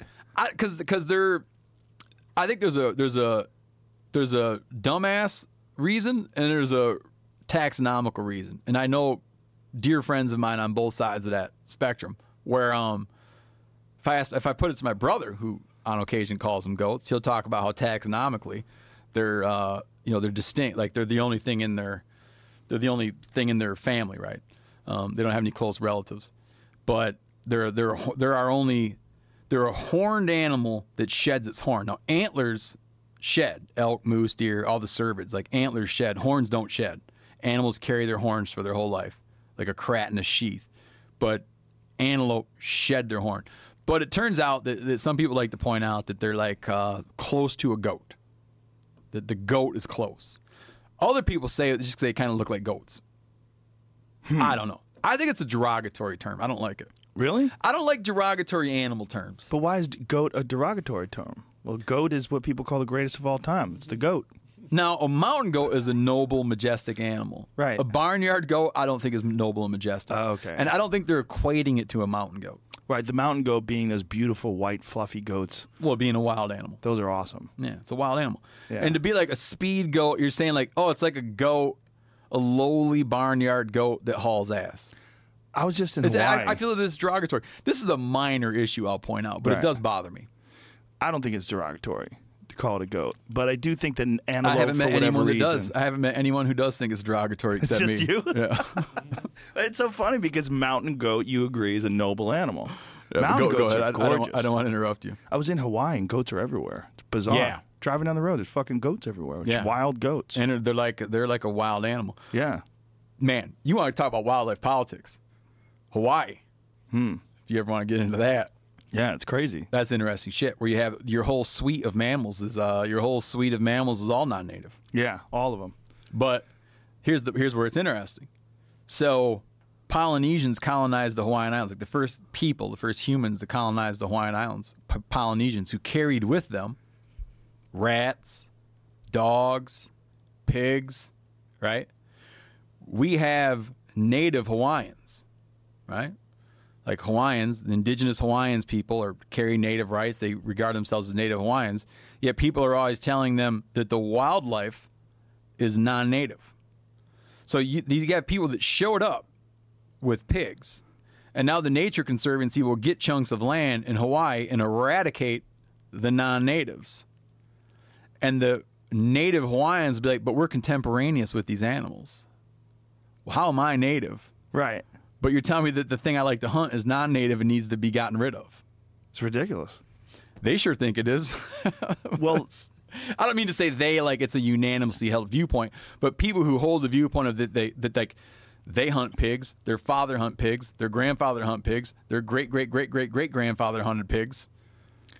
Because because they're, I think there's a there's a there's a dumbass reason and there's a taxonomical reason, and I know dear friends of mine on both sides of that spectrum. Where um, if I ask, if I put it to my brother, who on occasion calls them goats, he'll talk about how taxonomically they're uh, you know they're distinct, like they're the only thing in their they're the only thing in their family, right? Um, they don't have any close relatives, but they're they're our only they're a horned animal that sheds its horn. Now antlers shed elk, moose, deer, all the cervids like antlers shed, horns don't shed. Animals carry their horns for their whole life, like a crat in a sheath, but antelope shed their horn. But it turns out that, that some people like to point out that they're like uh, close to a goat. That the goat is close. Other people say it just 'cause they kind of look like goats. I don't know. I think it's a derogatory term. I don't like it. Really? I don't like derogatory animal terms. But why is goat a derogatory term? Well, goat is what people call the greatest of all time. It's the goat. Now, a mountain goat is a noble, majestic animal. Right. A barnyard goat, I don't think is noble and majestic. Oh, okay. And I don't think they're equating it to a mountain goat. Right. The mountain goat being those beautiful white fluffy goats. Well, being a wild animal. Those are awesome. Yeah, it's a wild animal. Yeah. And to be like a speed goat, you're saying like, oh, it's like a goat, a lowly barnyard goat that hauls ass. I was just in It's, Hawaii. I, I feel that this is derogatory. This is a minor issue, I'll point out, but Right. it does bother me. I don't think it's derogatory to call it a goat, but I do think that an I haven't met anyone reason. does. I haven't met anyone who does think it's derogatory [LAUGHS] except just me. you? Yeah. [LAUGHS] It's so funny because mountain goat, you agree, is a noble animal. Yeah, mountain go, go goats ahead. are I, I gorgeous. don't, I don't want to interrupt you. I was in Hawaii and goats are everywhere. It's bizarre. Yeah. Driving down the road, there's fucking goats everywhere. It's Yeah. wild goats. And they're like they're like a wild animal. yeah. Man, you want to talk about wildlife politics? Hawaii. Hmm. If you ever want to get into that, Yeah, it's crazy. that's interesting shit. Where you have your whole suite of mammals is uh, your whole suite of mammals is all non-native. Yeah, all of them. But here's the here's where it's interesting. So Polynesians colonized the Hawaiian Islands, like the first people, the first humans to colonize the Hawaiian Islands. P- Polynesians who carried with them rats, dogs, pigs, right? We have native Hawaiians, right? Like Hawaiians, the indigenous Hawaiians people are carry native rights. They regard themselves as native Hawaiians. Yet people are always telling them that the wildlife is non-native. So you, you got people that showed up with pigs, and now the Nature Conservancy will get chunks of land in Hawaii and eradicate the non-natives. And the native Hawaiians be like, "But we're contemporaneous with these animals. Well, how am I native? Right. But you're telling me that the thing I like to hunt is non-native and needs to be gotten rid of. It's ridiculous. They sure think it is. [LAUGHS] Well, I don't mean to say they like it's a unanimously held viewpoint, but people who hold the viewpoint of that they that like they hunt pigs, their father hunt pigs, their grandfather hunt pigs, their great great great great great grandfather hunted pigs.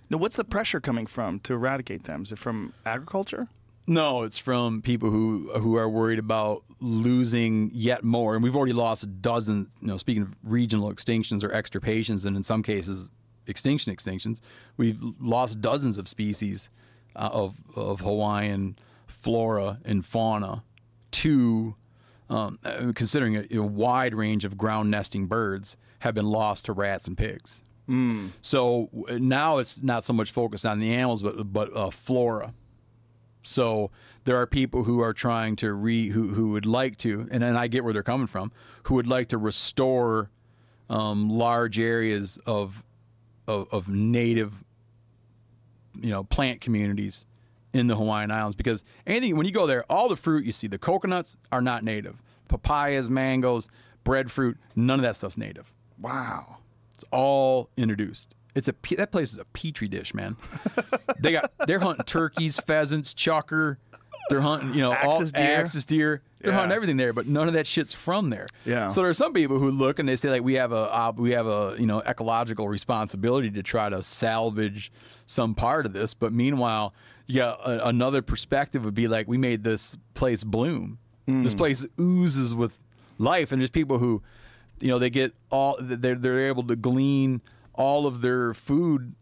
now what's the pressure coming from to eradicate them? Is it from agriculture? No, it's from people who who are worried about losing yet more, and we've already lost a dozen. You know, speaking of regional extinctions or extirpations, and in some cases, extinction extinctions, we've lost dozens of species uh, of of Hawaiian flora and fauna to, um, uh, considering a, a wide range of ground nesting birds have been lost to rats and pigs. So now it's not so much focused on the animals, but but uh, flora. So there are people who are trying to re who who would like to, and then I get where they're coming from, who would like to restore um, large areas of, of of native, you know, plant communities in the Hawaiian Islands because anything when you go there, all the fruit you see, the coconuts are not native, papayas, mangoes, breadfruit, none of that stuff's native. Wow. It's all introduced. It's a that place is a petri dish, man. they got they're hunting turkeys, pheasants, chukar. They're hunting, you know, Axis all deer. axis deer. They're Yeah. hunting everything there, but none of that shit's from there. Yeah. So there's some people who look and they say like we have a uh, we have a you know ecological responsibility to try to salvage some part of this, but meanwhile, yeah, a, another perspective would be like we made this place bloom. This place oozes with life, and there's people who, you know, they get all they're they're able to glean all of their food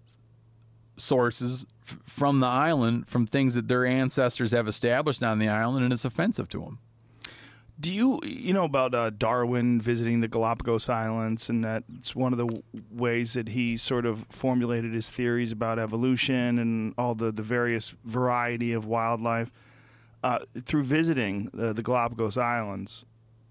sources f- from the island from things that their ancestors have established on the island, and it's offensive to them. Do you you know about uh, Darwin visiting the Galapagos Islands, and that it's one of the w- ways that he sort of formulated his theories about evolution and all the the various variety of wildlife uh, through visiting uh, the Galapagos Islands.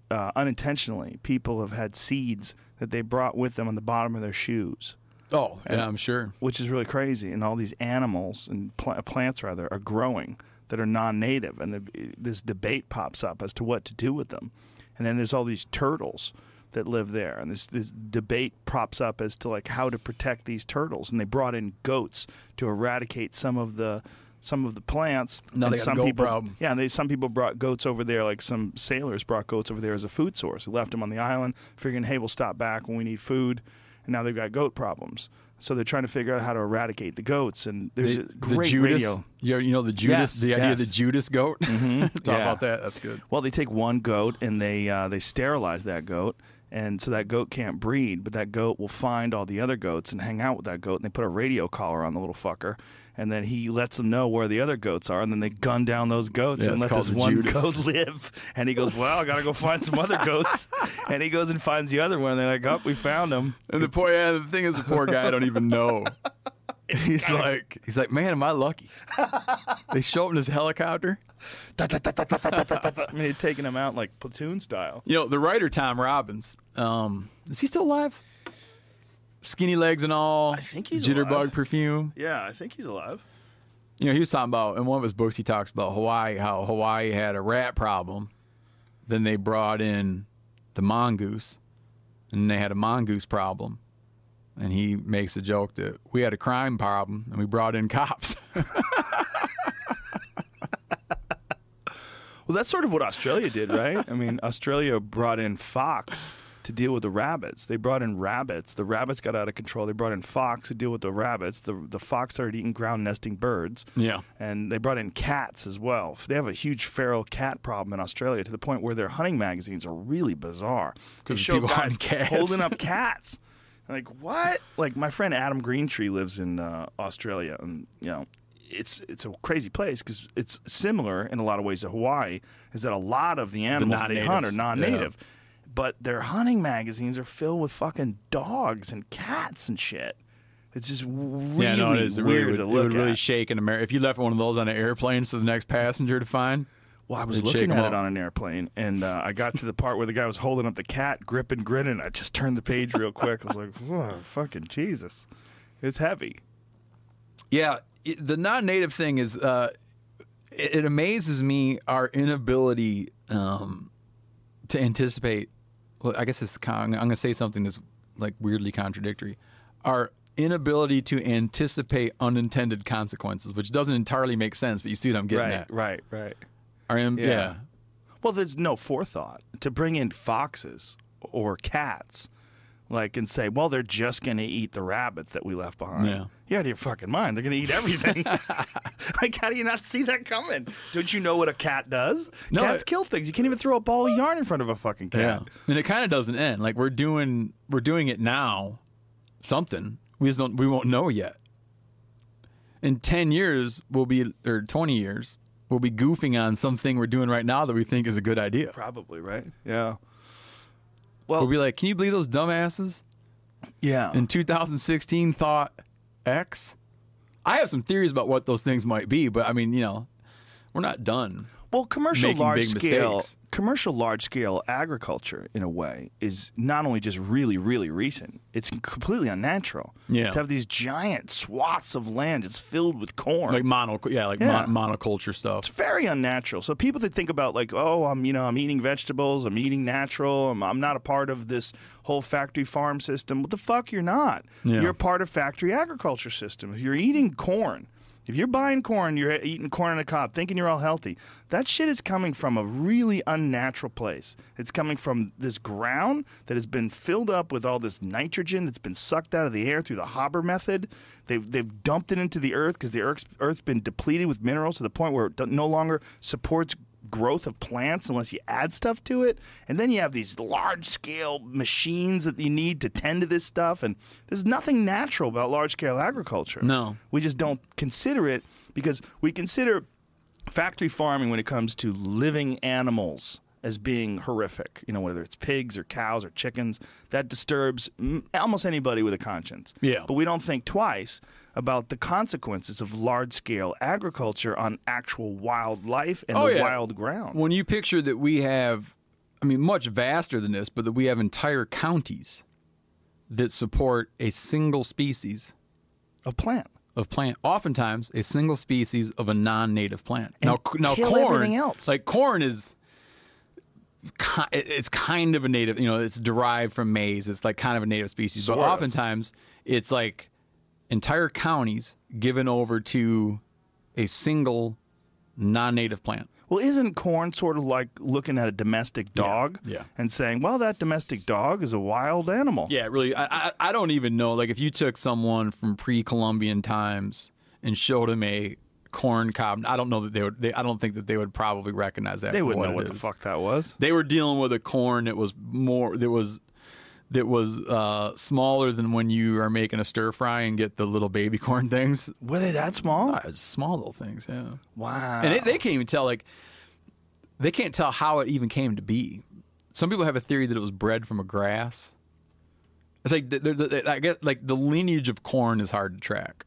Uh, unintentionally, people have had seeds that they brought with them on the bottom of their shoes, Oh, yeah, I'm sure. which is really crazy. And all these animals and pl- plants rather are growing that are non-native, and the, this debate pops up as to what to do with them. And then there's all these turtles that live there, and this this debate props up as to like how to protect these turtles. And they brought in goats to eradicate some of the some of the plants. Now and they got a some goat people, problem. Yeah, and they some people brought goats over there, like some sailors brought goats over there as a food source. They left them on the island, figuring, hey, we'll stop back when we need food. And now they've got goat problems. So they're trying to figure out how to eradicate the goats. And there's The, a the great Judas, radio. You, you know the Judas, Yes, the idea of the. Judas goat. [LAUGHS] Talk Yeah. about that. That's good. Well, they take one goat and they uh, they sterilize that goat, And so that goat can't breed, but that goat will find all the other goats and hang out with that goat. And they put a radio collar on the little fucker. And then he lets them know where the other goats are. And then they gun down those goats Yeah, and let this one Judas. goat [LAUGHS] live. And he goes, Well, I got to go find some other goats. [LAUGHS] And he goes and finds the other one. And they're like, Oh, we found him. And the poor yeah, the thing is the poor guy I don't even know. [LAUGHS] He's like he's like, Man, am I lucky? They show up in his helicopter. I mean, taking him out like platoon style. You know, the writer Tom Robbins, um, is he still alive? Skinny legs and all. I think he's jitterbug alive. perfume. Yeah, I think he's alive. You know, he was talking about in one of his books. He talks about Hawaii, how Hawaii had a rat problem. Then they brought in the mongoose, and they had a mongoose problem. And he makes a joke that we had a crime problem, and we brought in cops. [LAUGHS] Well, that's sort of what Australia did, right? I mean, Australia brought in fox to deal with the rabbits. They brought in rabbits. The rabbits got out of control. They brought in fox to deal with the rabbits. The the fox started eating ground nesting birds. Yeah. And they brought in cats as well. They have a huge feral cat problem in Australia to the point where their hunting magazines are really bizarre. Because show people guys cats. holding up [LAUGHS] cats. Like what? Like my friend Adam Greentree lives in uh, Australia, and you know, it's it's a crazy place because it's similar in a lot of ways to Hawaii. Is that a lot of the animals they hunt are non-native, but their hunting magazines are filled with fucking dogs and cats and shit. It's just really yeah, no, it is. It really would, to it look would really at. shake an American. If you left one of those on an airplane for the next passenger to find, Well, I was looking at it on an airplane, and uh, I got to the part where the guy was holding up the cat, gripping, grinning. I just turned the page real quick. I was like, "Whoa, fucking Jesus, it's heavy." Yeah, it, the non-native thing is uh, it, it amazes me our inability um, to anticipate. Well, I guess it's I'm going to say something that's like weirdly contradictory. Our inability to anticipate unintended consequences, which doesn't entirely make sense, but you see what I'm getting right, at. right, right. Our im- Yeah. yeah. Well, there's no forethought to bring in foxes or cats, like and say, "Well, they're just going to eat the rabbits that we left behind." Yeah. You're out of your fucking mind. They're going to eat everything. [LAUGHS] like, how do you not see that coming? Don't you know what a cat does? No, Cats I- kill things. You can't even throw a ball of yarn in front of a fucking cat. Yeah, and it kind of doesn't end. Like we're doing, we're doing it now. Something we just don't, we won't know yet. In ten years, we'll be, or twenty years, we'll be goofing on something we're doing right now that we think is a good idea. Probably right. Yeah. Well, We'll be like, can you believe those dumbasses yeah. in 2016 thought X? I have some theories about what those things might be, but I mean, you know, we're not done. Well, commercial large scale, mistakes. commercial large scale agriculture, in a way, is not only just really, really recent. It's completely unnatural. Yeah. To have these giant swaths of land just filled with corn. Like mono, yeah, like Yeah. Mon- monoculture stuff. it's very unnatural. So people that think about like, oh, I'm you know I'm eating vegetables, I'm eating natural, I'm, I'm not a part of this whole factory farm system. What the fuck? You're not. Yeah. You're part of factory agriculture system. If you're eating corn, if you're buying corn, you're eating corn on a cob, thinking you're all healthy. That shit is coming from a really unnatural place. It's coming from this ground that has been filled up with all this nitrogen that's been sucked out of the air through the Haber method. They've, they've dumped it into the earth because the earth's, earth's been depleted with minerals to the point where it no longer supports growth of plants unless you add stuff to it. And then you have these large scale machines that you need to tend to this stuff. And there's nothing natural about large scale agriculture. No. We just don't consider it because we consider factory farming when it comes to living animals as being horrific. You know, whether it's pigs or cows or chickens, that disturbs almost anybody with a conscience. Yeah. But we don't think twice about the consequences of large scale agriculture on actual wildlife and Oh, the yeah. wild ground. When you picture that we have, I mean, much vaster than this, but that we have entire counties that support a single species of plant. of plant, oftentimes a single species of a non-native plant. And now, now corn, like corn is, ki- it's kind of a native. You know, it's derived from maize. It's like kind of a native species, Sort but of. oftentimes it's like entire counties given over to a single non-native plant. Well, isn't corn sort of like looking at a domestic dog yeah. and saying, well, that domestic dog is a wild animal? Yeah, really. I, I I don't even know. Like, if you took someone from pre-Columbian times and showed them a corn cob, I don't know that they would. They, I don't think that they would probably recognize that. They wouldn't know what the fuck that was. They were dealing with a corn that was more. That was that was uh, smaller than when you are making a stir fry and get the little baby [LAUGHS] corn things. Were they that small? It's small little things, yeah. Wow. And they, they can't even tell like they can't tell how it even came to be. Some people have a theory that it was bred from a grass. It's like the, the, the, I guess, like the lineage of corn is hard to track.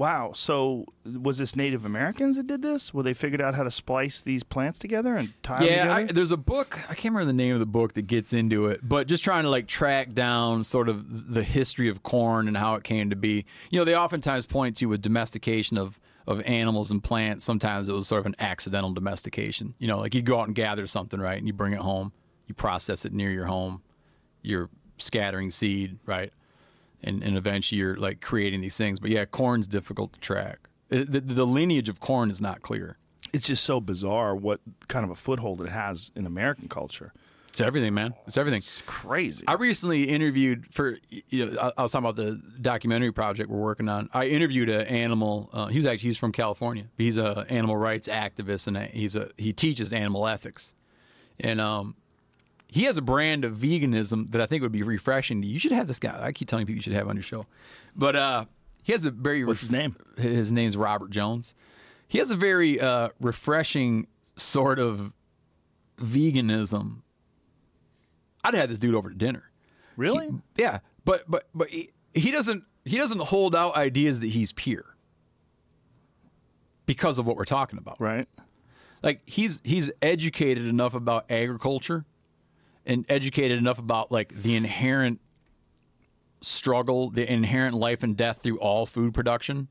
Wow. So was this Native Americans that did this? Where they figured out how to splice these plants together and tie yeah, them I, together? there's a book. I can't remember the name of the book that gets into it, but just trying to like track down sort of the history of corn and how it came to be. You know, they oftentimes point to a domestication of of animals and plants. Sometimes it was sort of an accidental domestication. You know, like you go out and gather something, right, and you bring it home, you process it near your home, you're scattering seed, right, and and eventually you're like creating these things. But yeah, corn's difficult to track. It, the, the lineage of corn is not clear. it's just so bizarre what kind of a foothold it has in American culture. It's everything, man. It's everything. It's crazy. I recently interviewed for you know I, I was talking about the documentary project we're working on. I interviewed an animal. Uh, he was actually he's from California. He's a animal rights activist and a, he's a he teaches animal ethics, and um, he has a brand of veganism that I think would be refreshing. to You You should have this guy. I keep telling people you should have on your show, but uh, he has a very What's his name? His name's Robert Jones. He has a very uh, refreshing sort of veganism. I'd have this dude over to dinner. really? He- yeah, but but but he, he doesn't he doesn't hold out ideas that he's pure because of what we're talking about. right. Like he's he's educated enough about agriculture and educated enough about like the inherent struggle, the inherent life and death through all food production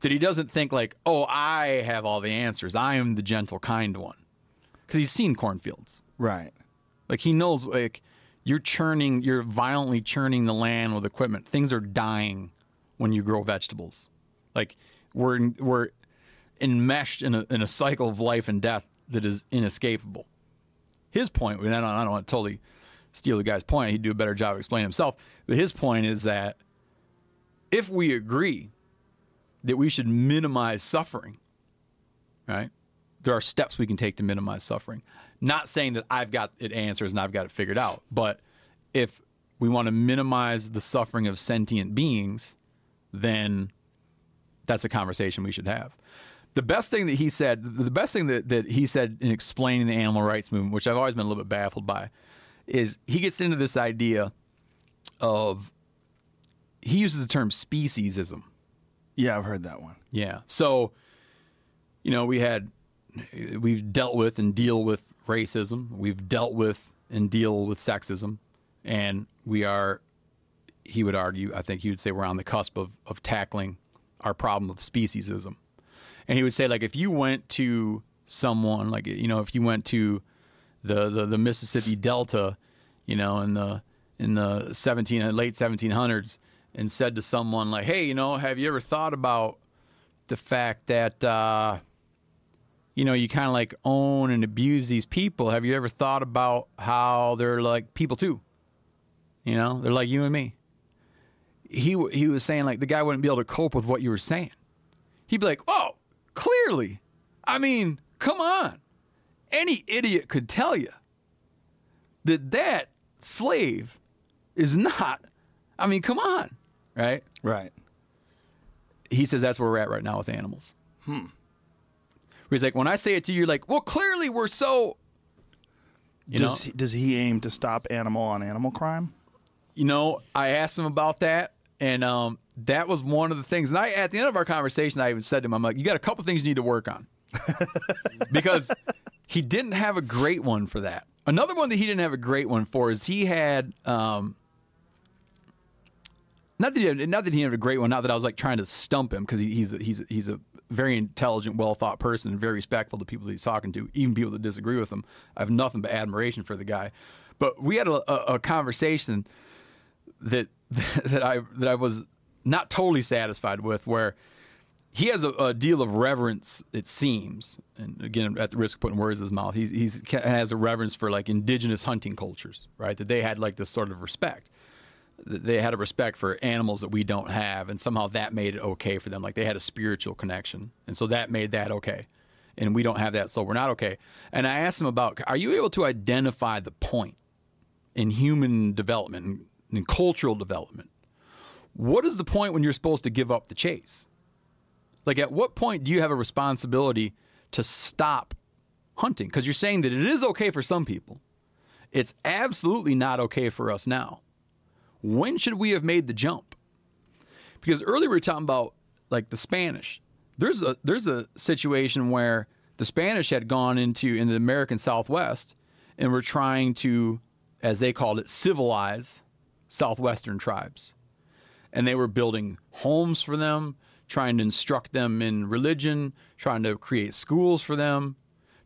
that he doesn't think like, "Oh, I have all the answers. I am the gentle kind one." Cuz he's seen cornfields. Right. Like he knows like you're churning, you're violently churning the land with equipment. Things are dying when you grow vegetables. Like we're we're enmeshed in a in a cycle of life and death that is inescapable. His point, and I don't, I don't want to totally steal the guy's point. He'd do a better job explaining himself. But his point is that if we agree that we should minimize suffering, right? There are steps we can take to minimize suffering. Not saying that I've got it answers and I've got it figured out, but if we want to minimize the suffering of sentient beings, then that's a conversation we should have. The best thing that he said, the best thing that, that he said in explaining the animal rights movement, which I've always been a little bit baffled by, is he gets into this idea of he uses the term speciesism. Yeah, I've heard that one. Yeah. So, you know, we had, we've dealt with and deal with racism. We've dealt with and deal with sexism. And we are, he would argue, I think he would say we're on the cusp of, of tackling our problem of speciesism. And he would say, like, if you went to someone, like, you know, if you went to the, the, the Mississippi Delta, you know, in the, in the 17, late 1700s, and said to someone, like, hey, you know, have you ever thought about the fact that uh, you know you kind of like own and abuse these people? Have you ever thought about how they're like people too? You know they're like you and me. He he was saying like the guy wouldn't be able to cope with what you were saying. He'd be like oh clearly i mean come on any idiot could tell you that that slave is not i mean come on right Right. he says that's where we're at right now with animals. Hmm. He's like, when I say it to you, you're like, well, clearly we're so. You does, know, he, does he aim to stop animal on animal crime? you know, I asked him about that, and um, that was one of the things. And I, at the end of our conversation, I even said to him, "I'm like, you got a couple things you need to work on," [LAUGHS] because he didn't have a great one for that. Another one that he didn't have a great one for is he had. Um, not that he had, not that he had a great one. Not that I was like trying to stump him because he, he's a, he's a, he's a very intelligent, well thought person, and very respectful to people that he's talking to, even people that disagree with him. I have nothing but admiration for the guy. But we had a, a, a conversation that [LAUGHS] that I that I was not totally satisfied with, where he has a, a deal of reverence. It seems, and again, at the risk of putting words in his mouth, he's he's has a reverence for like indigenous hunting cultures, right? That they had like this sort of respect. They had a respect for animals that we don't have, and somehow that made it okay for them. Like they had a spiritual connection, and so that made that okay. And we don't have that, so we're not okay. And I asked him about: Are you able to identify the point? in human development and cultural development, what is the point when you're supposed to give up the chase? Like, at what point do you have a responsibility to stop hunting? Because you're saying that it is okay for some people. It's absolutely not okay for us now. When should we have made the jump? Because earlier we were talking about like the Spanish. There's a there's a situation where the Spanish had gone into in the American Southwest and were trying to, as they called it, civilize Southwestern tribes. And they were building homes for them, trying to instruct them in religion, trying to create schools for them,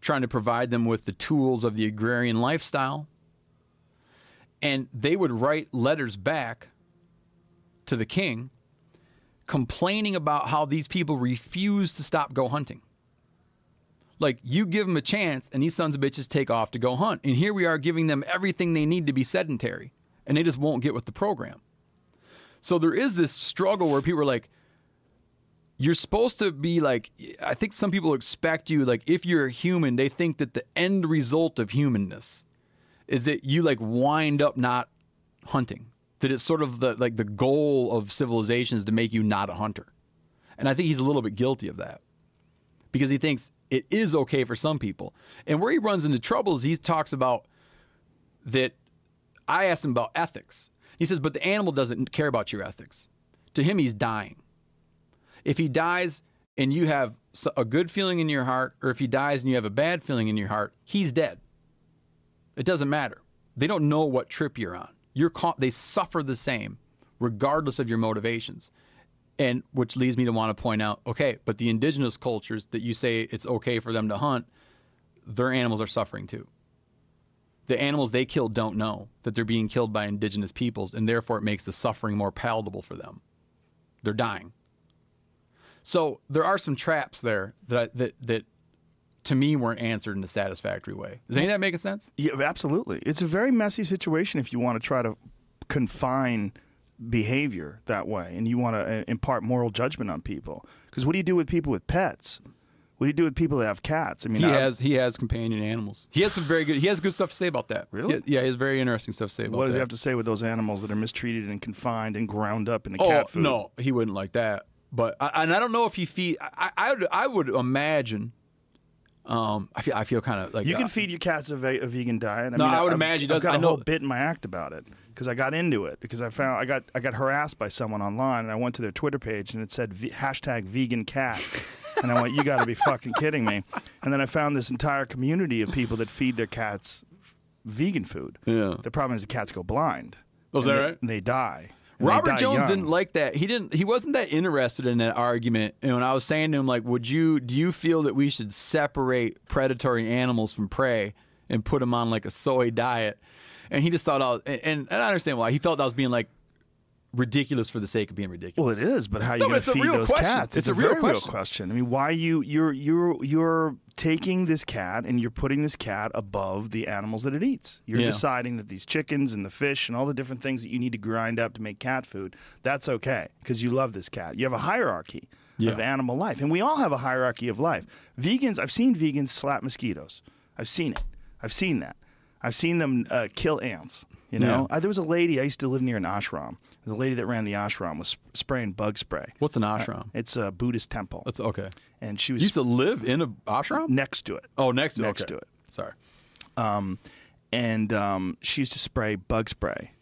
trying to provide them with the tools of the agrarian lifestyle. And they would write letters back to the king complaining about how these people refuse to stop go hunting. Like you give them a chance and these sons of bitches take off to go hunt. And here we are giving them everything they need to be sedentary and they just won't get with the program. So there is this struggle where people are like, you're supposed to be like, I think some people expect you, like, if you're a human, they think that the end result of humanness is that you like wind up not hunting. That it's sort of the like the goal of civilization is to make you not a hunter. And I think he's a little bit guilty of that because he thinks it is okay for some people. And where he runs into trouble is he talks about that. I asked him about ethics. He says, but the animal doesn't care about your ethics. To him, he's dying. If he dies and you have a good feeling in your heart, or if he dies and you have a bad feeling in your heart, he's dead. It doesn't matter. They don't know what trip you're on. You're caught, they suffer the same, regardless of your motivations. And which leads me to want to point out, okay, but the indigenous cultures that you say it's okay for them to hunt, their animals are suffering too. The animals they kill don't know that they're being killed by indigenous peoples, and therefore it makes the suffering more palatable for them. They're dying. So there are some traps there that that that to me weren't answered in a satisfactory way. Does any of that make sense? Yeah, absolutely. It's a very messy situation if you want to try to confine behavior that way and you want to uh, impart moral judgment on people. Because what do you do with people with pets? What do you do with people that have cats? I mean, He I've- has he has companion animals. He has some very good. He has good stuff to say about that. Really? He- yeah, he has very interesting stuff to say about what does that. he have to say with those animals that are mistreated and confined and ground up in the Oh cat food? no, he wouldn't like that. But I, and I don't know if he feed. I I would, I would imagine. Um, I feel I feel kind of like You can uh, feed your cats a, ve- a vegan diet. I No, mean, I would I've- imagine he I've does. got I a know- whole bit in my act about it because I got into it because I found I got I got harassed by someone online and I went to their Twitter page and it said v- hashtag vegan cat. [LAUGHS] And I went, you got to be fucking kidding me. And then I found this entire community of people that feed their cats vegan food. Yeah. The problem is the cats go blind. Oh, is that they- right? And they die. And Robert Jones young. didn't like that. He didn't. He wasn't that interested in that argument. And when I was saying to him, like, would you? Do you feel that we should separate predatory animals from prey and put them on like a soy diet? And he just thought I was, and, and I understand why he felt I was being like ridiculous for the sake of being ridiculous. Well, it is, but how are you No, going to feed those question. cats? It's a real very question. question. I mean, why you you're you're you're taking this cat and you're putting this cat above the animals that it eats. You're Yeah. deciding that these chickens and the fish and all the different things that you need to grind up to make cat food, that's okay because you love this cat. You have a hierarchy Yeah. of animal life, and we all have a hierarchy of life. Vegans, I've seen vegans slap mosquitoes. I've seen it. I've seen that. I've seen them uh, kill ants. You know, Yeah. I, there was a lady I used to live near an ashram. The lady that ran the ashram was spraying bug spray. What's an ashram? It's a Buddhist temple, That's okay. and she You used to live in a ashram? next to it. Oh, next to Next okay. to it. Sorry. Um, and um, she used to spray bug spray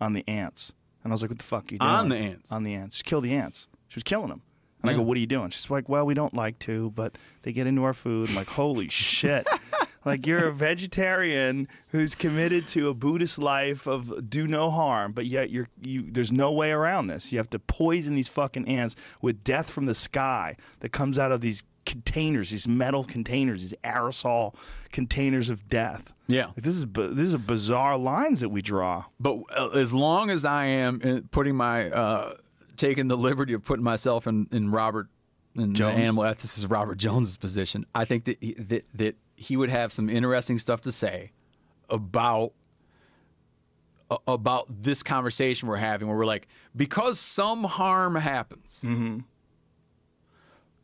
on the ants. And I was like, "What the fuck are you doing?" On the ants? On the ants. She killed the ants. She was killing them. And I go, "What are you doing?" She's like, "Well, we don't like to, but they get into our food." I'm like, "Holy [LAUGHS] shit!" Like you're a vegetarian who's committed to a Buddhist life of do no harm, but yet you're you. There's no way around this. You have to poison these fucking ants with death from the sky that comes out of these containers, these metal containers, these aerosol containers of death. Yeah. Like, this is this is bizarre lines that we draw. But uh, as long as I am putting my uh, taking the liberty of putting myself in, in Robert in the Jones? animal ethicist Robert Jones's position, I think that he, that that he would have some interesting stuff to say about about this conversation we're having, where we're like, because some harm happens, mm-hmm.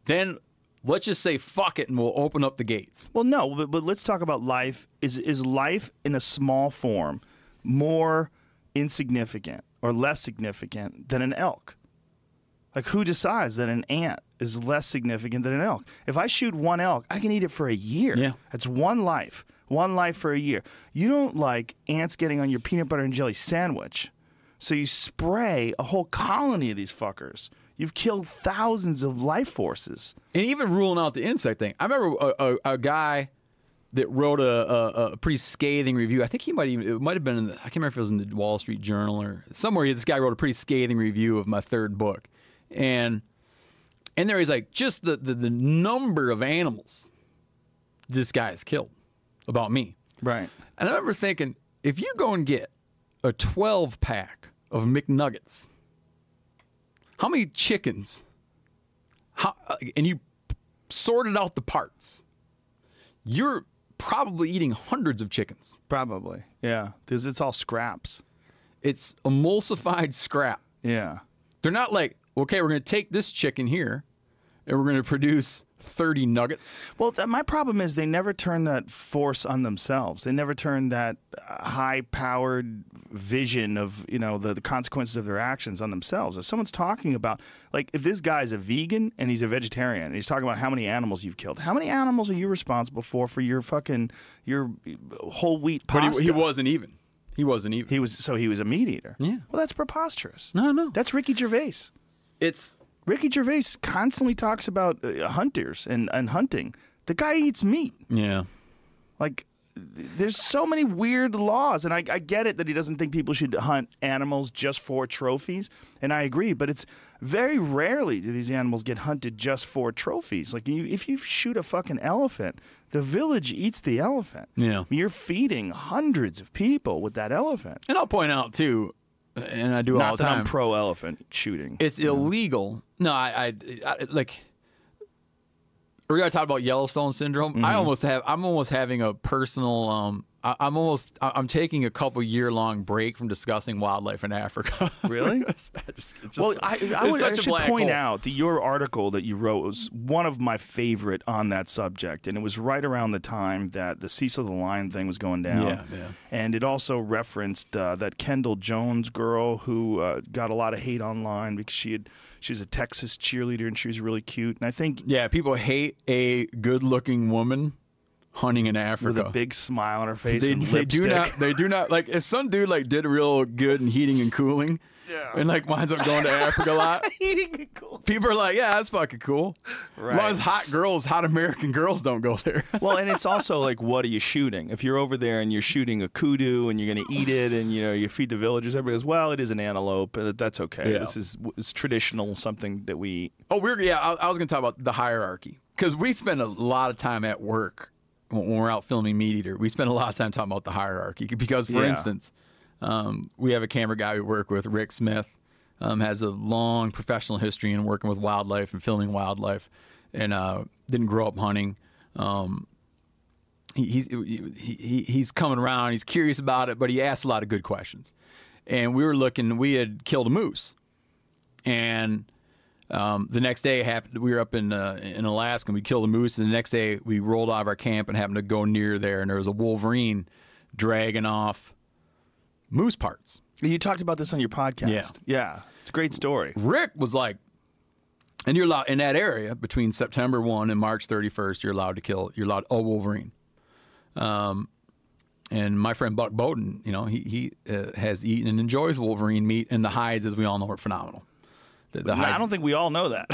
then let's just say fuck it, and we'll open up the gates. Well, no, but, but let's talk about life. Is is life in a small form more insignificant or less significant than an elk? Like, who decides that an ant is less significant than an elk? If I shoot one elk, I can eat it for a year. Yeah. That's one life. One life for a year. You don't like ants getting on your peanut butter and jelly sandwich. So you spray a whole colony of these fuckers. You've killed thousands of life forces. and even ruling out the insect thing. I remember a, a, a guy that wrote a, a, a pretty scathing review. I think he might even it might have been in the, I can't remember if it was in the Wall Street Journal or somewhere. This guy wrote a pretty scathing review of my third book, and and there he's like just the, the the number of animals this guy has killed about me. Right. And I remember thinking, if you go and get a 12 pack of McNuggets, how many chickens? How, uh, and you sorted out the parts, you're probably eating hundreds of chickens. Probably. Yeah. Because it's all scraps. It's emulsified scrap. Yeah. They're not like, okay, we're going to take this chicken here and we're going to produce 30 nuggets. Well, th- my problem is they never turn that force on themselves. They never turn that uh, high-powered vision of you know the, the consequences of their actions on themselves. If someone's talking about like if this guy's a vegan and he's a vegetarian and he's talking about how many animals you've killed, how many animals are you responsible for for your fucking your whole wheat But pasta? he, he wasn't even. He wasn't even. He was so he was a meat eater. Yeah. Well, that's preposterous. no, no. That's Ricky Gervais. It's Ricky Gervais constantly talks about uh, hunters and, and hunting. The guy eats meat. yeah. Like, there's so many weird laws, and I, I get it that he doesn't think people should hunt animals just for trophies, and I agree. But it's very rarely do these animals get hunted just for trophies. Like, you, if you shoot a fucking elephant, the village eats the elephant. Yeah. you're feeding hundreds of people with that elephant. And I'll point out too, and I do all Not the that time. I'm pro elephant shooting. it's illegal. No, I, I, I like. We're gonna talk about Yellowstone syndrome. Mm-hmm. I almost have. I'm almost having a personal. Um, I'm almost. I'm taking a couple year long break from discussing wildlife in Africa. [LAUGHS] Really? Just, it's just, Well, I, I, would, I should point hole. out that your article that you wrote was one of my favorite on that subject, and it was right around the time that the Cecil the Lion thing was going down. Yeah, yeah. And it also referenced uh, that Kendall Jones girl who uh, got a lot of hate online because she had she was a Texas cheerleader and she was really cute. And I think Yeah, people hate a good looking woman hunting in Africa. with a big smile on her face they, and they do not they do not like if some dude like did real good in heating and cooling Yeah. and like winds up going to Africa a lot [LAUGHS] Eating it cool. people are like yeah that's fucking cool as long Right. as hot girls hot American girls don't go there [LAUGHS] well, and it's also like, what are you shooting? If you're over there and you're shooting a kudu and you're going to eat it and you know you feed the villagers, everybody goes, well, it is an antelope, but that's okay. Yeah. This is it's traditional, something that we eat. oh we're yeah I, I was gonna talk about the hierarchy because we spend a lot of time at work when we're out filming MeatEater we spend a lot of time talking about the hierarchy. Because for Yeah. instance um, we have a camera guy we work with Rick Smith um, has a long professional history in working with wildlife and filming wildlife and uh, didn't grow up hunting. Um, he, he's he, he, he's coming around he's curious about it but he asks a lot of good questions. And we were looking we had killed a moose. And um, the next day happened we were up in uh, in Alaska and we killed a moose and the next day we rolled out of our camp and happened to go near there and there was a wolverine dragging off moose parts You talked about this on your podcast. Yeah. yeah, it's a great story. Rick was like and you're allowed in that area between September 1 and March 31st you're allowed to kill you're allowed a wolverine um and my friend Buck Bowden, you know, he he uh, has eaten and enjoys wolverine meat, and the hides, as we all know, are phenomenal. The, the I don't think we all know that.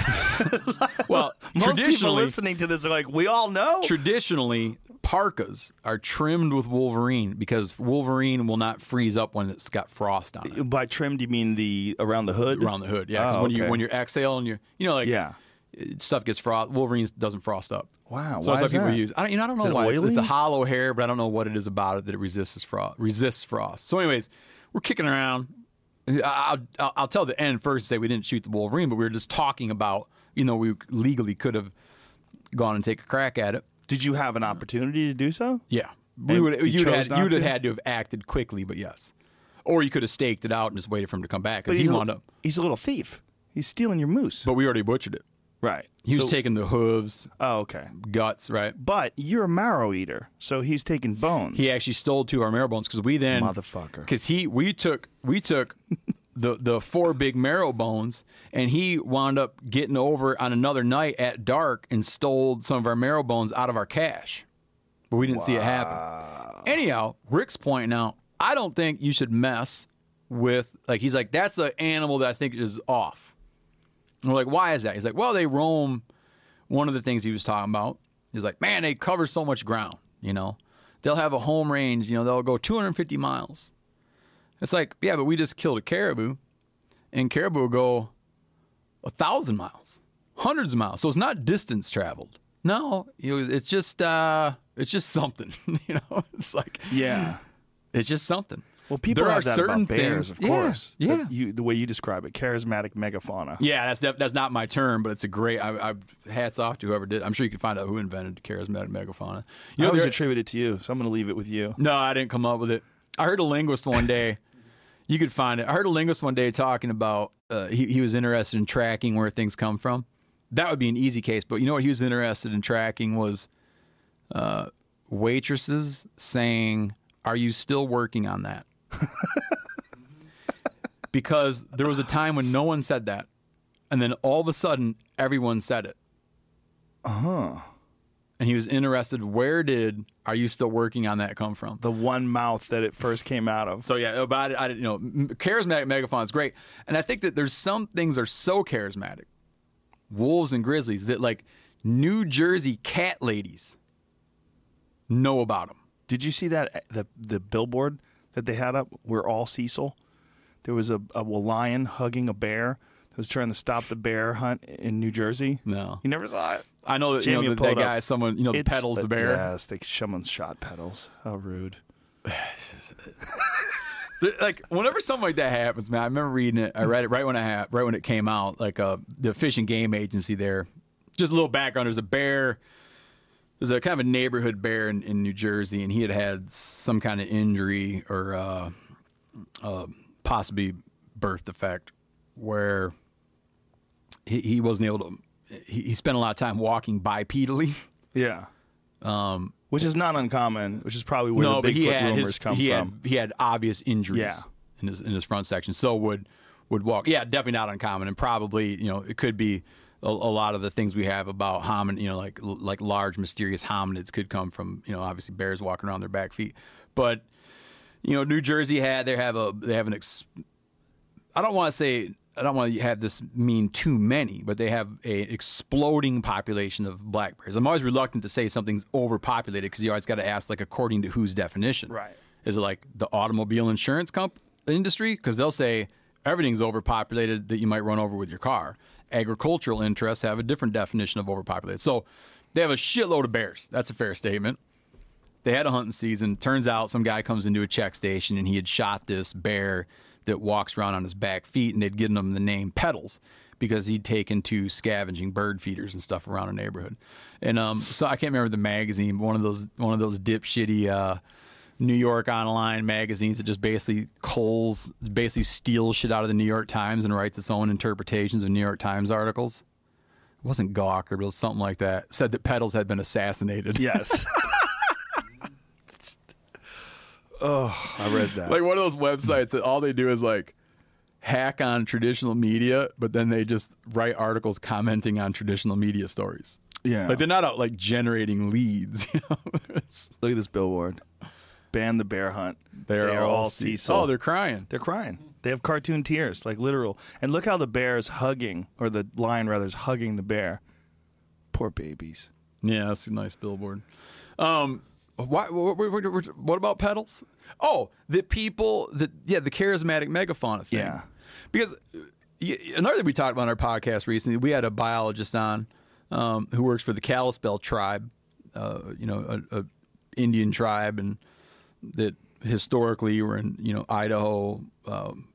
[LAUGHS] well, [LAUGHS] Most people listening to this are like, we all know. traditionally parkas are trimmed with wolverine because wolverine will not freeze up when it's got frost on it By trimmed, you mean the around the hood? around the hood. Yeah, because Oh, when you okay. when you're exhaling, you you know like Yeah. stuff gets frost. Wolverine doesn't frost up. Wow, So why that's is people that? use. I don't, you know, I don't know it why. It's, it's a hollow hair, but I don't know what it is about it that it resists frost. Resists frost. So, anyways, we're kicking around. I'll, I'll, tell the end first. Say we didn't shoot the Wolverine, but we were just talking about. You know, we legally could have gone and take a crack at it. Did you have an opportunity to do so? Yeah, we would. you You'd had you'd have had to have acted quickly, but yes, or you could have staked it out and just waited for him to come back because he wound up. he's a little thief. He's stealing your moose. But we already butchered it. Right. He was So- taking the hooves, Oh, okay. guts, right? But you're a marrow eater, so he's taking bones. He actually stole two of our marrow bones because we then Motherfucker. because he we took we took [LAUGHS] the the four big marrow bones and he wound up getting over on another night at dark and stole some of our marrow bones out of our cache, but we didn't see it happen. Anyhow, Rick's pointing out I don't think you should mess with like he's like that's an animal that I think is off. And we're like, why is that? He's like, well, they roam. One of the things he was talking about is like, man, they cover so much ground. You know, they'll have a home range. You know, they'll go 250 miles. It's like, yeah, but we just killed a caribou, and caribou will go a thousand miles, hundreds of miles. So it's not distance traveled. No, it's just uh, it's just something. [LAUGHS] you know, it's like Yeah. it's just something. Well, people There have are that certain about bears, of Yeah, course. yeah. You, the way you describe it, charismatic megafauna. Yeah, that's that's not my term, but it's a great. I, I hats off to whoever did. I'm sure you can find out who invented charismatic megafauna. You I know, always there- attribute it to you, so I'm going to leave it with you. no, I didn't come up with it. I heard a linguist one day. [LAUGHS] You could find it. I heard a linguist one day talking about uh, he he was interested in tracking where things come from. That would be an easy case, but you know what he was interested in tracking was uh, waitresses saying, "Are you still working on that?" [LAUGHS] because there was a time when no one said that, and then all of a sudden everyone said it. Uh-huh. And he was interested. Where did "Are you still working on that?" come from? The one mouth that it first came out of. So yeah, about it, I didn't you know. Charismatic megafauna is great, and I think that there's some things are so charismatic, wolves and grizzlies that like New Jersey cat ladies know about them. Did you see that the the billboard that they had up? We're all Cecil. There was a, a lion hugging a bear that was trying to stop the bear hunt in New Jersey. No, You never saw it. I know that Jamie you know will that, it up. guy, someone you know, It's- pedals the bear. Yes, they someone's shot pedals. How rude. [LAUGHS] Like whenever something like that happens, man, I remember reading it. I read it right when I had, right when it came out. Like uh, the fish and game agency there. Just a little background. There's a bear. There's a kind of a neighborhood bear in, in New Jersey, and he had had some kind of injury or uh, uh, possibly birth defect, where he, he wasn't able to. He, he spent a lot of time walking bipedally. Yeah. Um, which is not uncommon. Which is probably where no, the Bigfoot rumors his, come he from. had he had obvious injuries Yeah. in his in his front section. So would would walk. Yeah, definitely not uncommon, and probably you know it could be a, a lot of the things we have about homin, you know, like like large mysterious hominids could come from you know obviously bears walking around their back feet, but you know New Jersey had they have a they have an ex, I don't want to say I don't want to have this mean too many, but they have a exploding population of black bears. I'm always reluctant to say something's overpopulated because you always got to ask like according to whose definition. Right. Is it like the automobile insurance comp industry? Because they'll say everything's overpopulated that you might run over with your car. Agricultural interests have a different definition of overpopulated. So they have a shitload of bears. That's a fair statement they had a hunting season. Turns out some guy comes into a check station and he had shot this bear that walks around on his back feet, and they'd given him the name Pedals because he'd taken to scavenging bird feeders and stuff around a neighborhood. And um, so I can't remember the magazine, one of those one of those dipshitty uh, New York online magazines that just basically culls, basically steals shit out of the New York Times and writes its own interpretations of New York Times articles. It wasn't Gawker, but it was something like that. Said that Pedals had been assassinated. Yes. [LAUGHS] oh, I read that. like one of those websites that all they do is like hack on traditional media, but then they just write articles commenting on traditional media stories. yeah. Like they're not out like generating leads. [LAUGHS] You know, [LAUGHS] Look at this billboard. Ban the bear hunt. they're They are all Cecil. Oh, they're crying. They're crying. They have cartoon tears, like literal. And look how the bear is hugging, or the lion rather is hugging the bear. Poor babies. Yeah, that's a nice billboard. Um, why, what, what, what- about pedals? Oh, the people that yeah, the charismatic megafauna thing. Yeah. because another thing we talked about on our podcast recently, we had a biologist on um, who works for the Kalispel tribe, uh, you know, a, a Indian tribe, and that historically were in you know Idaho, um,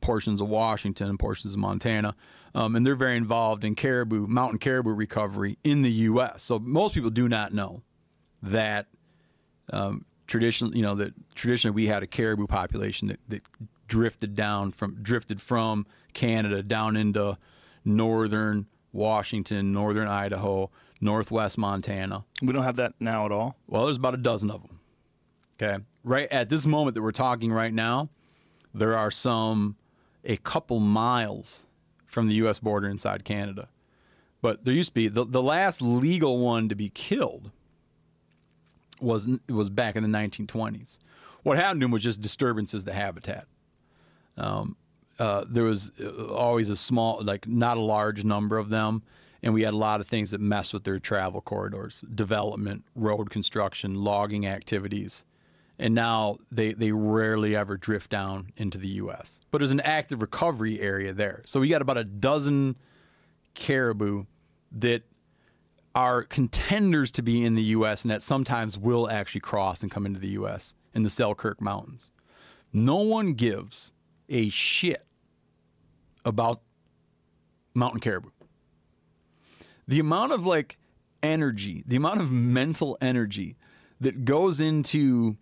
portions of Washington, and portions of Montana, um, and they're very involved in caribou, mountain caribou recovery in the U.S. So most people do not know that um, tradition, you know, that traditionally we had a caribou population that, that drifted down from drifted from Canada down into northern Washington, northern Idaho, northwest Montana. We don't have that now at all. Well, there's about a dozen of them. Okay. Right at this moment that we're talking right now, there are some a couple miles from the U.S. border inside Canada. But there used to be the, the last legal one to be killed was was back in the 1920s. What happened to him was just disturbances to habitat. Um, uh, there was uh, always a small, like not a large number of them, and we had a lot of things that messed with their travel corridors, development, road construction, logging activities, and now they they rarely ever drift down into the U.S. But there's an active recovery area there, so we got about a dozen caribou that are contenders to be in the U.S. and that sometimes will actually cross and come into the U.S. in the Selkirk Mountains. No one gives a shit about mountain caribou. The amount of like energy, the amount of mental energy that goes into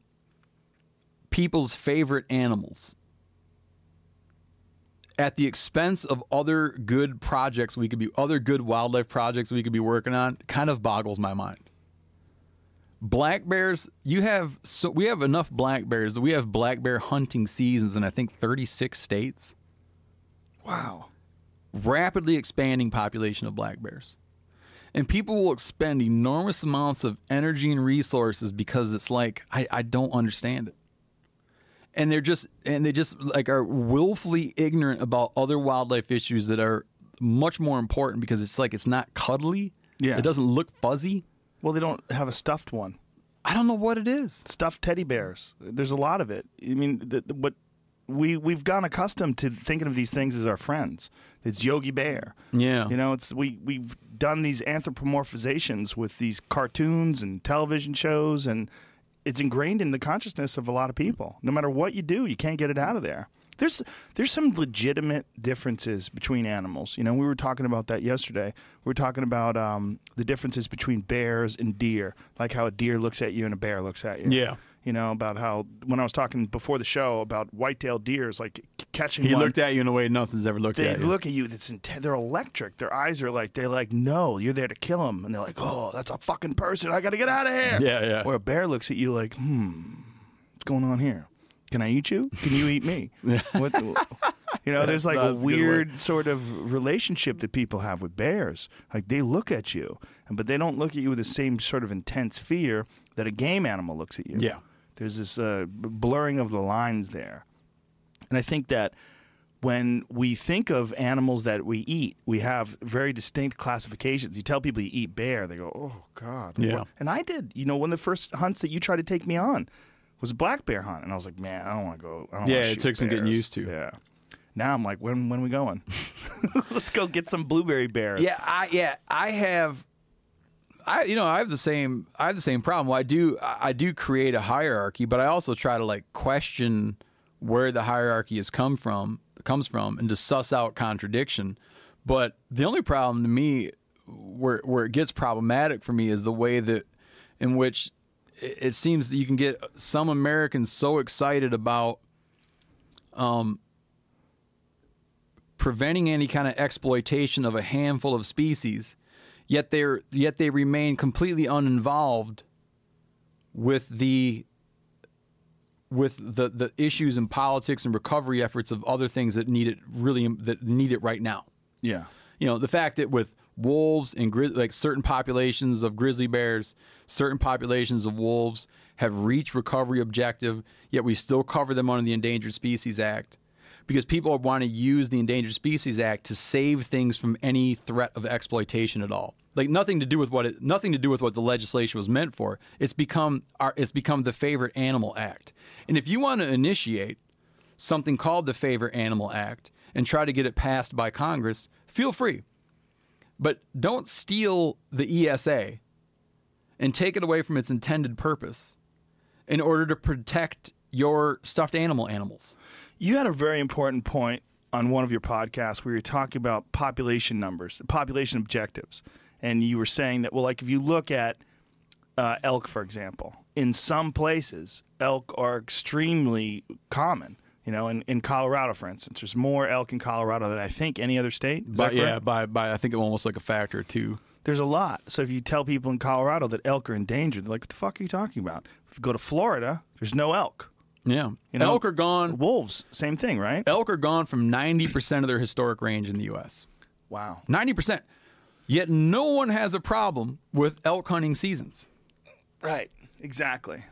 people's favorite animals at the expense of other good projects we could be other good wildlife projects we could be working on kind of boggles my mind. Black bears, you have so we have enough black bears that we have black bear hunting seasons in I think 36 states. Wow. Rapidly expanding population of black bears. And people will expend enormous amounts of energy and resources because it's like I, I don't understand it and they're just and they just like are willfully ignorant about other wildlife issues that are much more important because it's like it's not cuddly. Yeah. It doesn't look fuzzy. Well, they don't have a stuffed one. I don't know what it is. Stuffed teddy bears. There's a lot of it. I mean, the, the, what we we've gotten accustomed to thinking of these things as our friends. It's Yogi Bear. Yeah. You know, it's we we've done these anthropomorphizations with these cartoons and television shows and it's ingrained in the consciousness of a lot of people. No matter what you do, you can't get it out of there. There's there's some legitimate differences between animals. You know, we were talking about that yesterday. We were talking about um, the differences between bears and deer, like how a deer looks at you and a bear looks at you. Yeah. You know about how when I was talking before the show about white-tailed deers, like catching He one, looked at you in a way nothing's ever looked they at you. look at you. It's inten- they're electric. Their eyes are like they're like, no, you're there to kill him, and they're like, oh, that's a fucking person. I got to get out of here. Yeah, yeah. Where a bear looks at you like, hmm, what's going on here? Can I eat you? Can you eat me? [LAUGHS] what the- you know, there's like a That's a weird sort of relationship that people have with bears. Like they look at you, but they don't look at you with the same sort of intense fear that a game animal looks at you. Yeah. There's this uh, blurring of the lines there. And I think that when we think of animals that we eat, we have very distinct classifications. You tell people you eat bear, they go, "Oh God!" Yeah. What? And I did. You know, one of the first hunts that you tried to take me on was a black bear hunt, and I was like, "Man, I don't want to go." I don't Yeah, wanna it shoot took some getting used to. Yeah. Now I'm like, when when we going? [LAUGHS] Let's go get some blueberry bears. Yeah, I yeah, I have I you know, I have the same I have the same problem. Well, I do I do create a hierarchy, but I also try to like question where the hierarchy has come from comes from and to suss out contradiction. But the only problem to me where where it gets problematic for me is the way that in which it, it seems that you can get some Americans so excited about um, preventing any kind of exploitation of a handful of species, yet they're yet they remain completely uninvolved with the with the the issues and politics and recovery efforts of other things that need it really that need it right now. Yeah. You know, the fact that with wolves and gri- like certain populations of grizzly bears, certain populations of wolves have reached recovery objective, yet we still cover them under the Endangered Species Act because people want to use the Endangered Species Act to save things from any threat of exploitation at all. Like nothing to do with what it, nothing to do with what the legislation was meant for. It's become our, it's become the Favorite Animal Act. And if you want to initiate something called the Favorite Animal Act and try to get it passed by Congress, feel free. But don't steal the ESA and take it away from its intended purpose in order to protect your stuffed animal animals. You had a very important point on one of your podcasts where you're talking about population numbers, population objectives. And you were saying that, well, like if you look at uh, elk, for example, in some places, elk are extremely common. You know, in, in Colorado, for instance, there's more elk in Colorado than I think any other state. Is But that yeah, by by I think almost like a factor of two. There's a lot. So if you tell people in Colorado that elk are endangered, they're like, "What the fuck are you talking about?" If you go to Florida, there's no elk. Yeah, You know- elk are gone. Wolves, same thing, right? Elk are gone from ninety percent of their historic range in the U.S. Wow. Ninety percent. Yet no one has a problem with elk hunting seasons. Right. Exactly.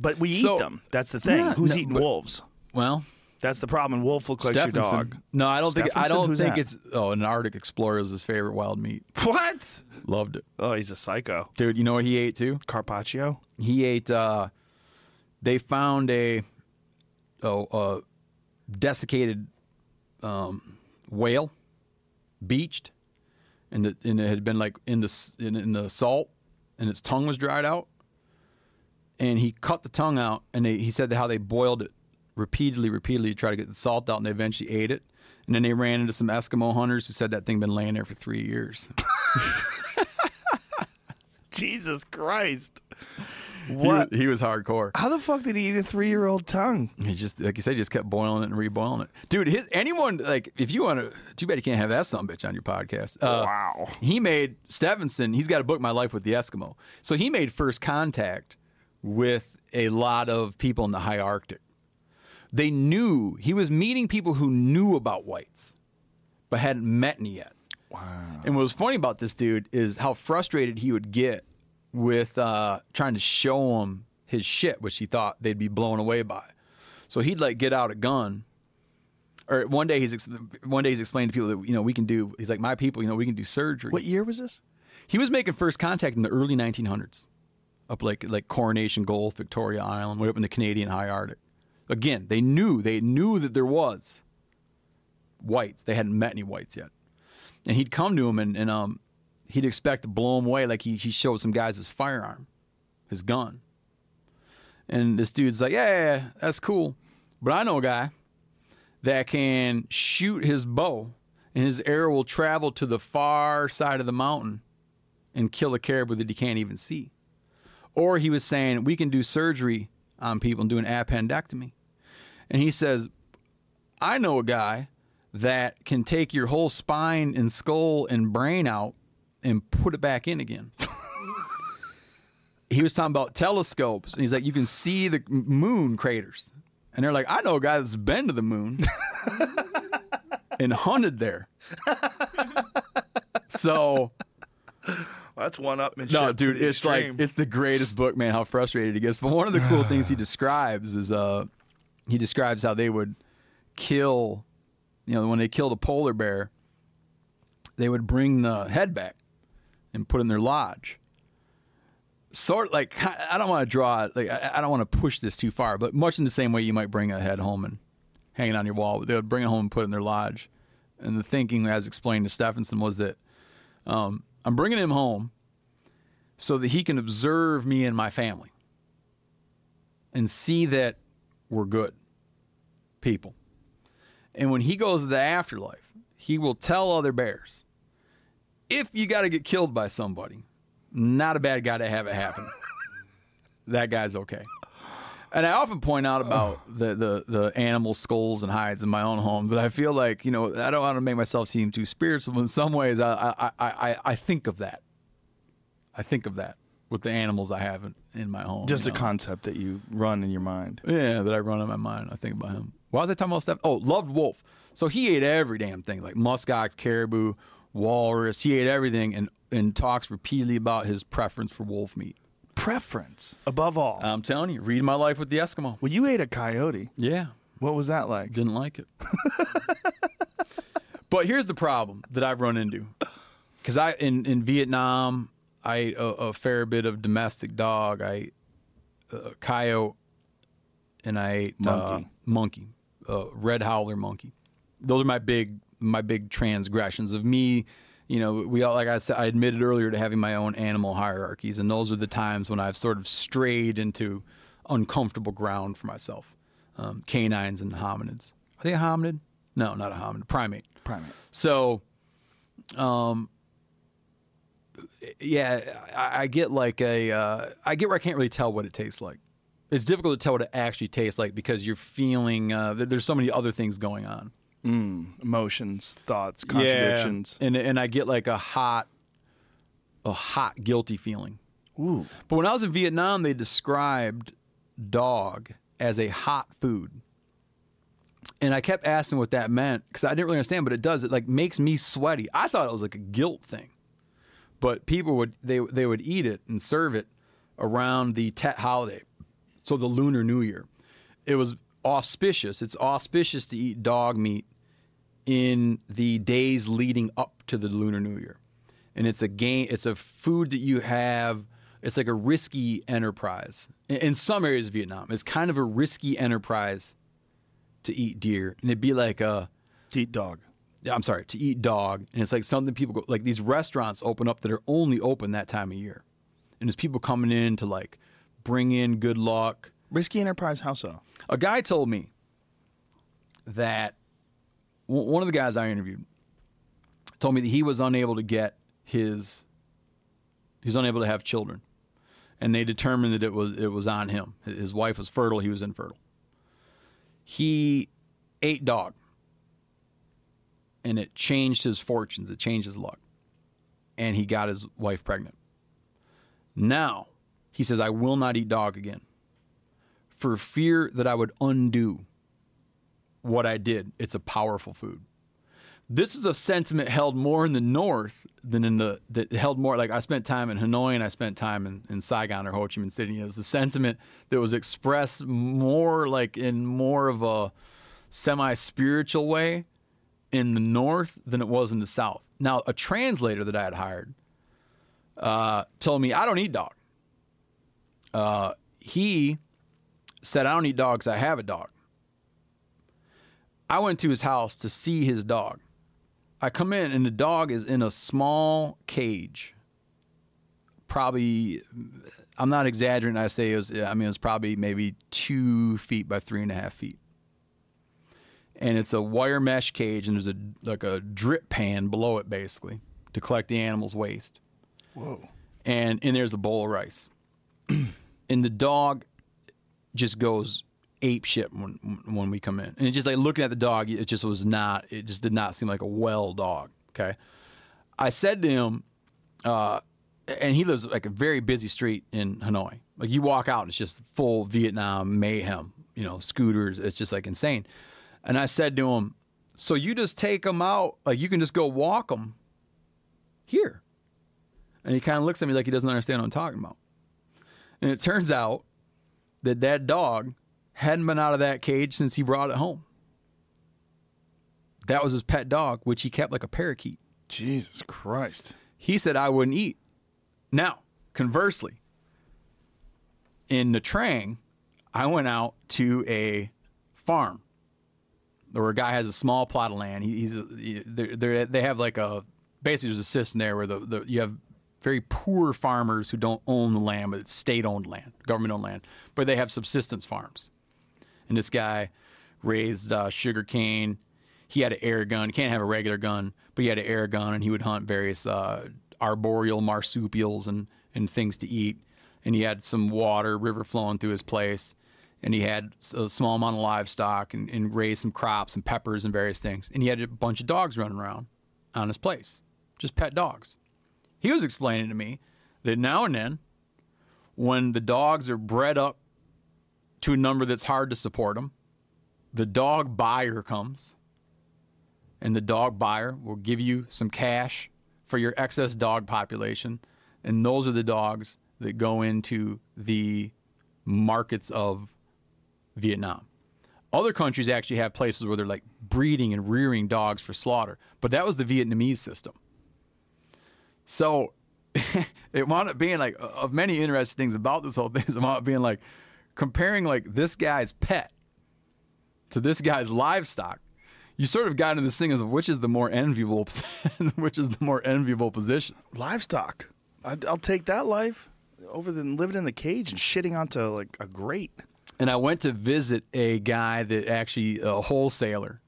But we So- eat them. That's the thing. Yeah, Who's no, eating but- wolves? Well, That's the problem. Wolf looks like your dog. No, I don't think. I don't Who's think that? it's. Oh, an Arctic Explorer is his favorite wild meat. What? Loved it, Oh, he's a psycho. dude. You know what he ate too? Carpaccio? He ate. uh They found a oh a desiccated um, whale, beached, and it, and it had been like in the in, in the salt, and its tongue was dried out. And he cut the tongue out, and they, he said how they boiled it repeatedly, repeatedly to try to get the salt out, and they eventually ate it. And then they ran into some Eskimo hunters who said that thing had been laying there for three years. [LAUGHS] Jesus Christ. He What? was, he was hardcore. How the fuck did he eat a three year old tongue? He just, like you said, he just kept boiling it and reboiling it. Dude, his, anyone, like, if you want to, too bad you can't have that some bitch on your podcast. Uh, Wow. He made, Stefansson, he's got a book, My Life with the Eskimo. So he made first contact with a lot of people in the high Arctic. They knew, he was meeting people who knew about whites, but hadn't met any yet. Wow. And what was funny about this dude is how frustrated he would get with uh, trying to show him his shit, which he thought they'd be blown away by. So he'd like get out a gun. Or one day he's one day he's explaining to people that you know we can do. He's like my people, you know, we can do surgery. What year was this? He was making first contact in the early 1900s, up like like Coronation Gulf, Victoria Island, way up in the Canadian High Arctic. Again, they knew they knew that there was whites. They hadn't met any whites yet, and he'd come to him and, and um he'd expect to blow him away like he he showed some guys his firearm, his gun, and this dude's like, yeah, yeah, yeah that's cool, but I know a guy that can shoot his bow, and his arrow will travel to the far side of the mountain and kill a caribou that he can't even see. Or he was saying, we can do surgery on people and do an appendectomy. And he says, I know a guy that can take your whole spine and skull and brain out and put it back in again. he was talking about telescopes. And he's like, you can see the moon craters. And they're like, I know a guy that's been to the moon [LAUGHS] and hunted there. so that's one up. no, dude, it's like it's the greatest book, man. How frustrated he gets. But one of the cool [SIGHS] things he describes is uh, he describes how they would kill, you know, when they killed a polar bear, they would bring the head back and put in their lodge. Sort of like I don't want to draw like I don't want to push this too far, but much in the same way you might bring a head home and hang it on your wall, they would bring it home and put it in their lodge. And the thinking, as explained to Stefansson, was that um, I'm bringing him home so that he can observe me and my family and see that we're good people. And when he goes to the afterlife, he will tell other bears if you got to get killed by somebody, not a bad guy to have it happen. [LAUGHS] that guy's okay. And I often point out about [SIGHS] the, the, the animal skulls and hides in my own home that I feel like, you know, I don't want to make myself seem too spiritual. In some ways, I, I, I, I, think of that. I think of that with the animals I have in, in my home. just you a know? concept that you run in your mind. Yeah, that I run in my mind. I think about him. Why was I talking about stuff? Oh, loved wolf. So he ate every damn thing, like muskox, caribou, walrus. He ate everything, and and talks repeatedly about his preference for wolf meat. Preference above all. I'm telling you, read my life with the Eskimo. well, you ate a coyote. Yeah, What was that like? didn't like it. [LAUGHS] but here's the problem that I've run into, because I in in Vietnam I ate a, a fair bit of domestic dog. I ate uh, coyote, and I ate Monkey. uh, monkey, uh, red howler monkey. Those are my big my big transgressions of me. You know, we all like I said, I admitted earlier to having my own animal hierarchies, and those are the times when I've sort of strayed into uncomfortable ground for myself. Um, canines and hominids. Are they a hominid? No, not a hominid. Primate. Primate. So, um, yeah, I, I get like a, uh, I get where I can't really tell what it tastes like. it's difficult to tell what it actually tastes like because you're feeling uh, that there's so many other things going on. Mm, emotions, thoughts, contradictions. Yeah. And and I get like a hot, a hot guilty feeling. Ooh. But when I was in Vietnam, they described dog as a hot food. And I kept asking what that meant because I didn't really understand, but it does. It like makes me sweaty. I thought it was like a guilt thing. But people would they they would eat it and serve it around the Tet holiday. So the Lunar New Year. It was auspicious. It's auspicious to eat dog meat in the days leading up to the Lunar New Year. And it's a game it's a food that you have it's like a risky enterprise. In, some areas of Vietnam, it's kind of a risky enterprise to eat deer. And it'd be like a To eat dog. yeah, I'm sorry, to eat dog. And it's like something people go, like these restaurants open up that are only open that time of year. And there's people coming in to like bring in good luck. Risky enterprise, how so? A guy told me that one of the guys I interviewed told me that he was unable to get his, he was unable to have children. And they determined that it was, it was on him. His wife was fertile, he was infertile. He ate dog and it changed his fortunes. It changed his luck. And he got his wife pregnant. Now, he says, I will not eat dog again for fear that I would undo what I did. It's a powerful food. This is a sentiment held more in the north than in the that held more like I spent time in Hanoi and I spent time in, in Saigon or Ho Chi Minh City. It was the sentiment that was expressed more like in more of a semi spiritual way in the north than it was in the south. Now, a translator that I had hired uh, told me I don't eat dog. Uh, he said I don't eat dogs. I have a dog. I went to his house to see his dog. I come in and the dog is in a small cage. Probably, I'm not exaggerating. I say it was. I mean, it was probably maybe two feet by three and a half feet and it's a wire mesh cage and there's a like a drip pan below it basically to collect the animal's waste Whoa. and and there's a bowl of rice [CLEARS THROAT] and the dog just goes ape shit when when we come in and just like looking at the dog it just was not it just did not seem like a well dog okay i said to him uh and he lives like a very busy street in hanoi like you walk out and it's just full vietnam mayhem you know scooters it's just like insane and I said to him, So you just take them out, like you can just go walk them here. And he kind of looks at me like he doesn't understand what I'm talking about. And it turns out that that dog hadn't been out of that cage since he brought it home. That was his pet dog, which he kept like a parakeet. Jesus Christ. He said I wouldn't eat. Now, conversely, in Nha Trang, I went out to a farm where a guy has a small plot of land. He, he's he, they're, they're, they have like a basically there's a system there where the, the you have very poor farmers who don't own the land, but it's state owned land, government owned land, but they have subsistence farms. And this guy raised uh, sugar cane. He had an air gun. He can't have a regular gun, but he had an air gun, and he would hunt various uh, arboreal marsupials and and things to eat. And he had some water, river flowing through his place and he had a small amount of livestock and, and, raised some crops and peppers and various things. And he had a bunch of dogs running around on his place, just pet dogs. He was explaining to me that now and then, when the dogs are bred up to a number that's hard to support them, the dog buyer comes, and the dog buyer will give you some cash for your excess dog population. And those are the dogs that go into the markets of Vietnam. Other countries actually have places where they're like breeding and rearing dogs for slaughter, but that was the Vietnamese system. So [LAUGHS] it wound up being like of many interesting things about this whole thing. It wound up being like comparing like this guy's pet to this guy's livestock. You sort of got into this thing as which is the more enviable, [LAUGHS] which is the more enviable position. Livestock. I'd, I'll take that life over than living in the cage and shitting onto like a grate. And I went to visit a guy that actually, a wholesaler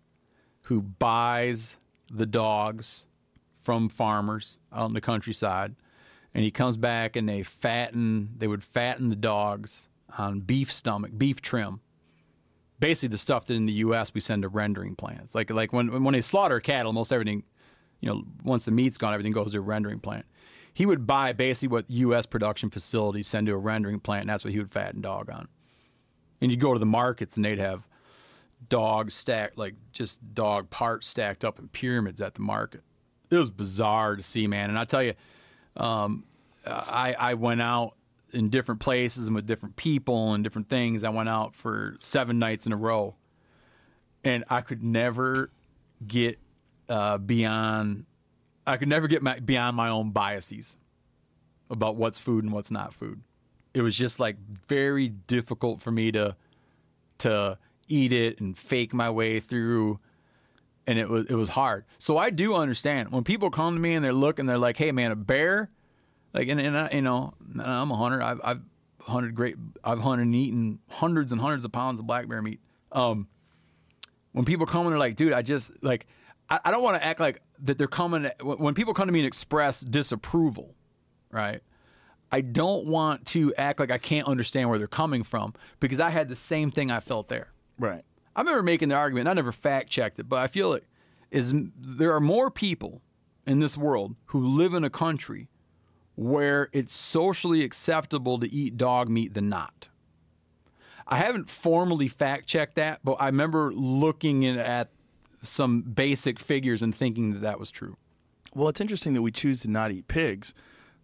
who buys the dogs from farmers out in the countryside. And he comes back and they fatten, they would fatten the dogs on beef stomach, beef trim. Basically, the stuff that in the U.S. we send to rendering plants. Like like when when they slaughter cattle, most everything, you know, once the meat's gone, everything goes to a rendering plant. He would buy basically what U.S. production facilities send to a rendering plant, and that's what he would fatten dog on. And you'd go to the markets, and they'd have dogs stacked, like just dog parts stacked up in pyramids at the market. It was bizarre to see, man. And I tell you, um, I I went out in different places and with different people and different things. I went out for seven nights in a row, and I could never get uh, beyond. I could never get my, beyond my own biases about what's food and what's not food. It was just like very difficult for me to to eat it and fake my way through and it was it was hard. So I do understand when people come to me and they're looking, they're like, "Hey, man, a bear," like, and, and I, you know, I'm a hunter. I've I've hunted great. I've hunted and eaten hundreds and hundreds of pounds of black bear meat. Um, when people come and they're like, "Dude, I just like," I, I don't want to act like that. They're coming when people come to me and express disapproval, right? I don't want to act like I can't understand where they're coming from because I had the same thing I felt there. Right. I remember making the argument, and I never fact checked it, but I feel like is there are more people in this world who live in a country where it's socially acceptable to eat dog meat than not. I haven't formally fact checked that, but I remember looking at some basic figures and thinking that that was true. Well, it's interesting that we choose to not eat pigs,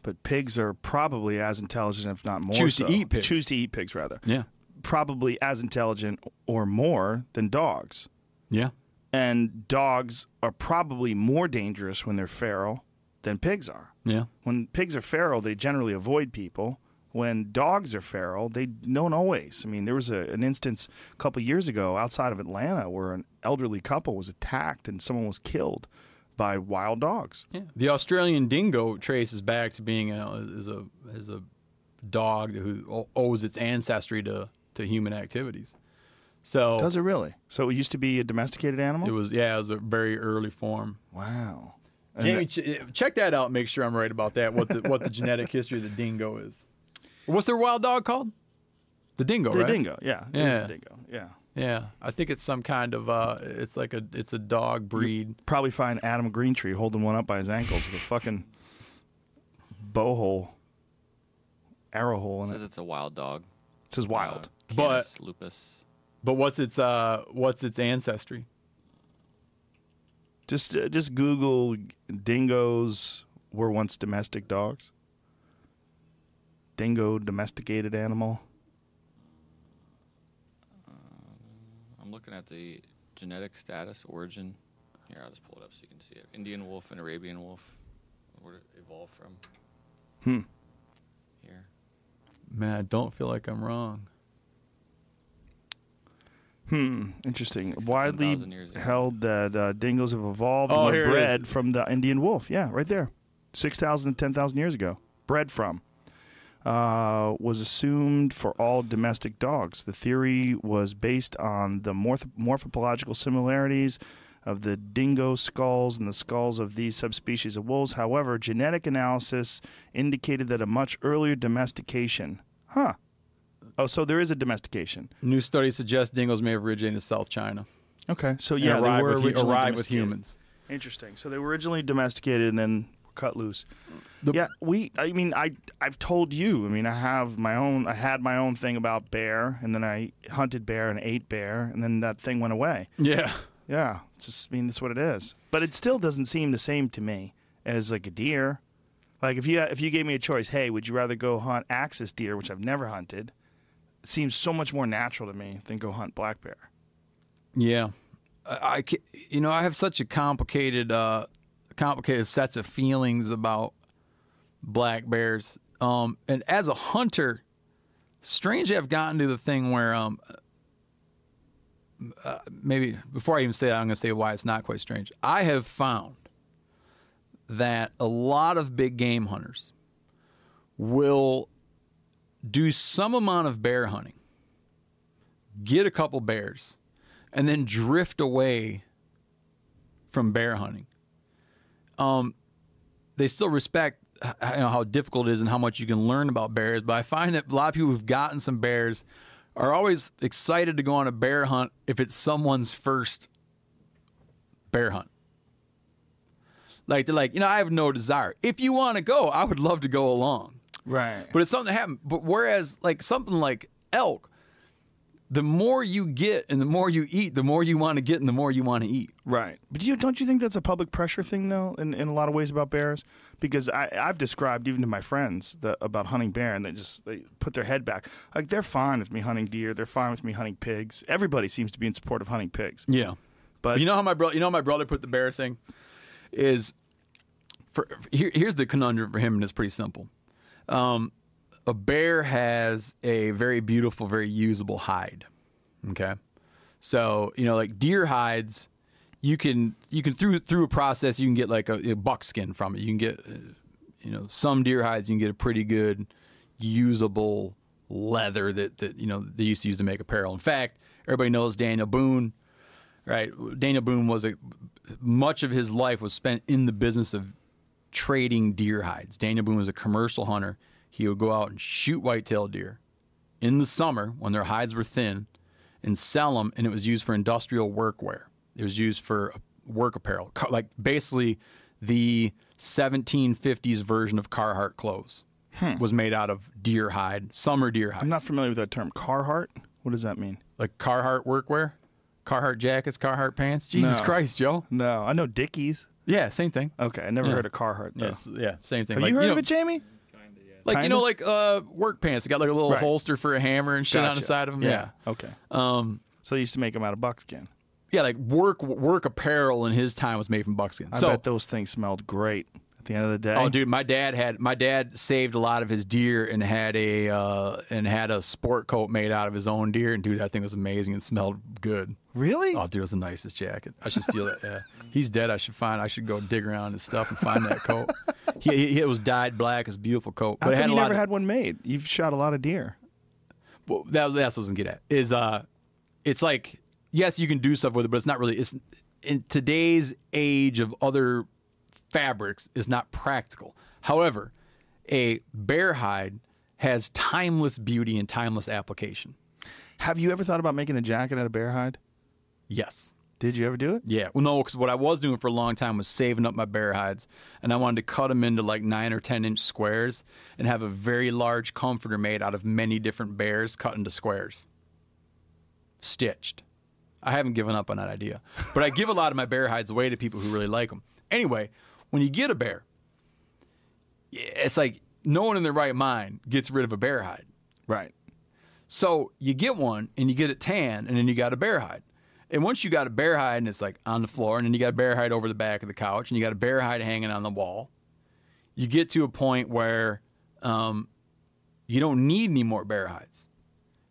but pigs are probably as intelligent, if not more. Choose to eat pigs. Choose to eat pigs, rather. Yeah. Probably as intelligent or more than dogs. Yeah. And dogs are probably more dangerous when they're feral than pigs are. Yeah. When pigs are feral, they generally avoid people. When dogs are feral, they don't always. I mean, there was a, an instance a couple years ago outside of Atlanta where an elderly couple was attacked and someone was killed by wild dogs. Yeah. The Australian dingo traces back to being a, is a is a dog who owes its ancestry to to human activities. So Does it really? So it used to be a domesticated animal? it was yeah, it was a very early form. wow. And Jamie, that- ch- check that out. Make sure I'm right about that. What the what the [LAUGHS] genetic history of the dingo is? What's their wild dog called? The dingo, the right? dingo, yeah. It is Yeah. the dingo, yeah. Yeah, I think it's some kind of uh, it's like a it's a dog breed. Probably find Adam Greentree holding one up by his ankles with a fucking bow hole, arrow hole It says it. it's a wild dog. It says wild. Uh, But- lupus. But what's its uh what's its ancestry? Just uh, just Google dingoes were once domestic dogs. Dingo domesticated animal. I'm looking at the genetic status origin. Here, I'll just pull it up so you can see it. Indian wolf and Arabian wolf. Where did it evolve from? Hmm. Here. Man, I don't feel like I'm wrong. Hmm. Interesting. Widely 10,000 years ago. held that uh, dingoes have evolved Oh, and were bred from the Indian wolf. Yeah, right there. 6,000 to 10,000 years ago. Bred from. Uh, was assumed for all domestic dogs. The theory was based on the morph- morphological similarities of the dingo skulls and the skulls of these subspecies of wolves. However, genetic analysis indicated that a much earlier domestication. Huh. Oh, so there is a domestication. New studies suggest dingoes may have originated in South China. Okay. So and yeah, they arrived were with, hu- originally arrived with humans. Interesting. So they were originally domesticated and then cut loose. The- yeah, we. I mean, I I've told you. I mean, I have my own. I had my own thing about bear, and then I hunted bear and ate bear, and then that thing went away. Yeah. Yeah, it's just. I mean, that's what it is. But it still doesn't seem the same to me as like a deer. Like if you if you gave me a choice, hey, would you rather go hunt axis deer, which I've never hunted? Seems so much more natural to me than go hunt black bear. Yeah, I, I you know I have such a complicated uh, complicated sets of feelings about black bears. Um, and as a hunter, strangely, I've gotten to the thing where um, uh, maybe before I even say that, I'm going to say why it's not quite strange. I have found that a lot of big game hunters will do some amount of bear hunting, get a couple bears, and then drift away from bear hunting. Um, they still respect you know, how difficult it is and how much you can learn about bears. But I find that a lot of people who've gotten some bears are always excited to go on a bear hunt if it's someone's first bear hunt. Like they're like, you know, I have no desire. If you want to go, I would love to go along. Right. But it's something that happened. But whereas like something like elk, the more you get and the more you eat, the more you want to get and the more you want to eat. Right. But you don't you think that's a public pressure thing though, in, in a lot of ways about bears? Because I, I've described even to my friends that, about hunting bear and they just they put their head back. Like they're fine with me hunting deer, they're fine with me hunting pigs. Everybody seems to be in support of hunting pigs. Yeah. But you know how my brother, you know how my brother put the bear thing is for here, here's the conundrum for him, and it's pretty simple. Um, a bear has a very beautiful, very usable hide. Okay, so you know, like deer hides, you can you can through through a process you can get like a, a buckskin from it. You can get uh, you know some deer hides you can get a pretty good usable leather that that you know they used to use to make apparel. In fact, everybody knows Daniel Boone right? Daniel Boone was a much of his life was spent in the business of trading deer hides. Daniel Boone was a commercial hunter. He would go out and shoot whitetail deer in the summer when their hides were thin and sell them, and it was used for industrial workwear. It was used for uh, work apparel, like basically the 1750s version of Carhartt clothes. Hmm. Was made out of deer hide, summer deer hide. I'm not familiar with that term. Carhartt? What does that mean? like Carhartt workwear, Carhartt jackets, Carhartt pants. Jesus No. Christ, Joe. No, I know Dickies. Yeah, same thing. Okay, I never Yeah. heard of Carhartt though. Yes, yeah, same thing. Have like, you heard know, of it, Jamie? Kinda, yeah. Like you know, like uh, work pants. They got like a little Right. holster for a hammer and shit on the Gotcha. side of them. Yeah. Okay. Um, So they used to make them out of buckskin. yeah, like work work apparel in his time was made from buckskin. I so, bet those things smelled great at the end of the day. oh, dude, my dad had my dad saved a lot of his deer and had a uh, and had a sport coat made out of his own deer. And dude, that thing was amazing and smelled good. Really? Oh, dude, it was the nicest jacket. I should steal that. Yeah, he's dead. I should find. I should go dig around his stuff and find that coat. He, he it was dyed black. It's beautiful coat, How but it come had a you never of, had one made? You've shot a lot of deer. well, that, that's what I was gonna get at. Is uh, it's like yes, you can do stuff with it, but it's not really. It's in today's age of other fabrics is not practical. However, a bear hide has timeless beauty and timeless application. Have you ever thought about making a jacket out of bear hide? Yes. Did you ever do it? Yeah. Well, no, because what I was doing for a long time was saving up my bear hides, and I wanted to cut them into like nine or ten inch squares and have a very large comforter made out of many different bears cut into squares, stitched. I haven't given up on that idea, but I give a lot of my bear hides away to people who really like them. Anyway, when you get a bear, it's like no one in their right mind gets rid of a bear hide. Right. So you get one and you get it tan, and then you got a bear hide. And once you got a bear hide and it's like on the floor, and then you got a bear hide over the back of the couch, and you got a bear hide hanging on the wall, you get to a point where um, you don't need any more bear hides.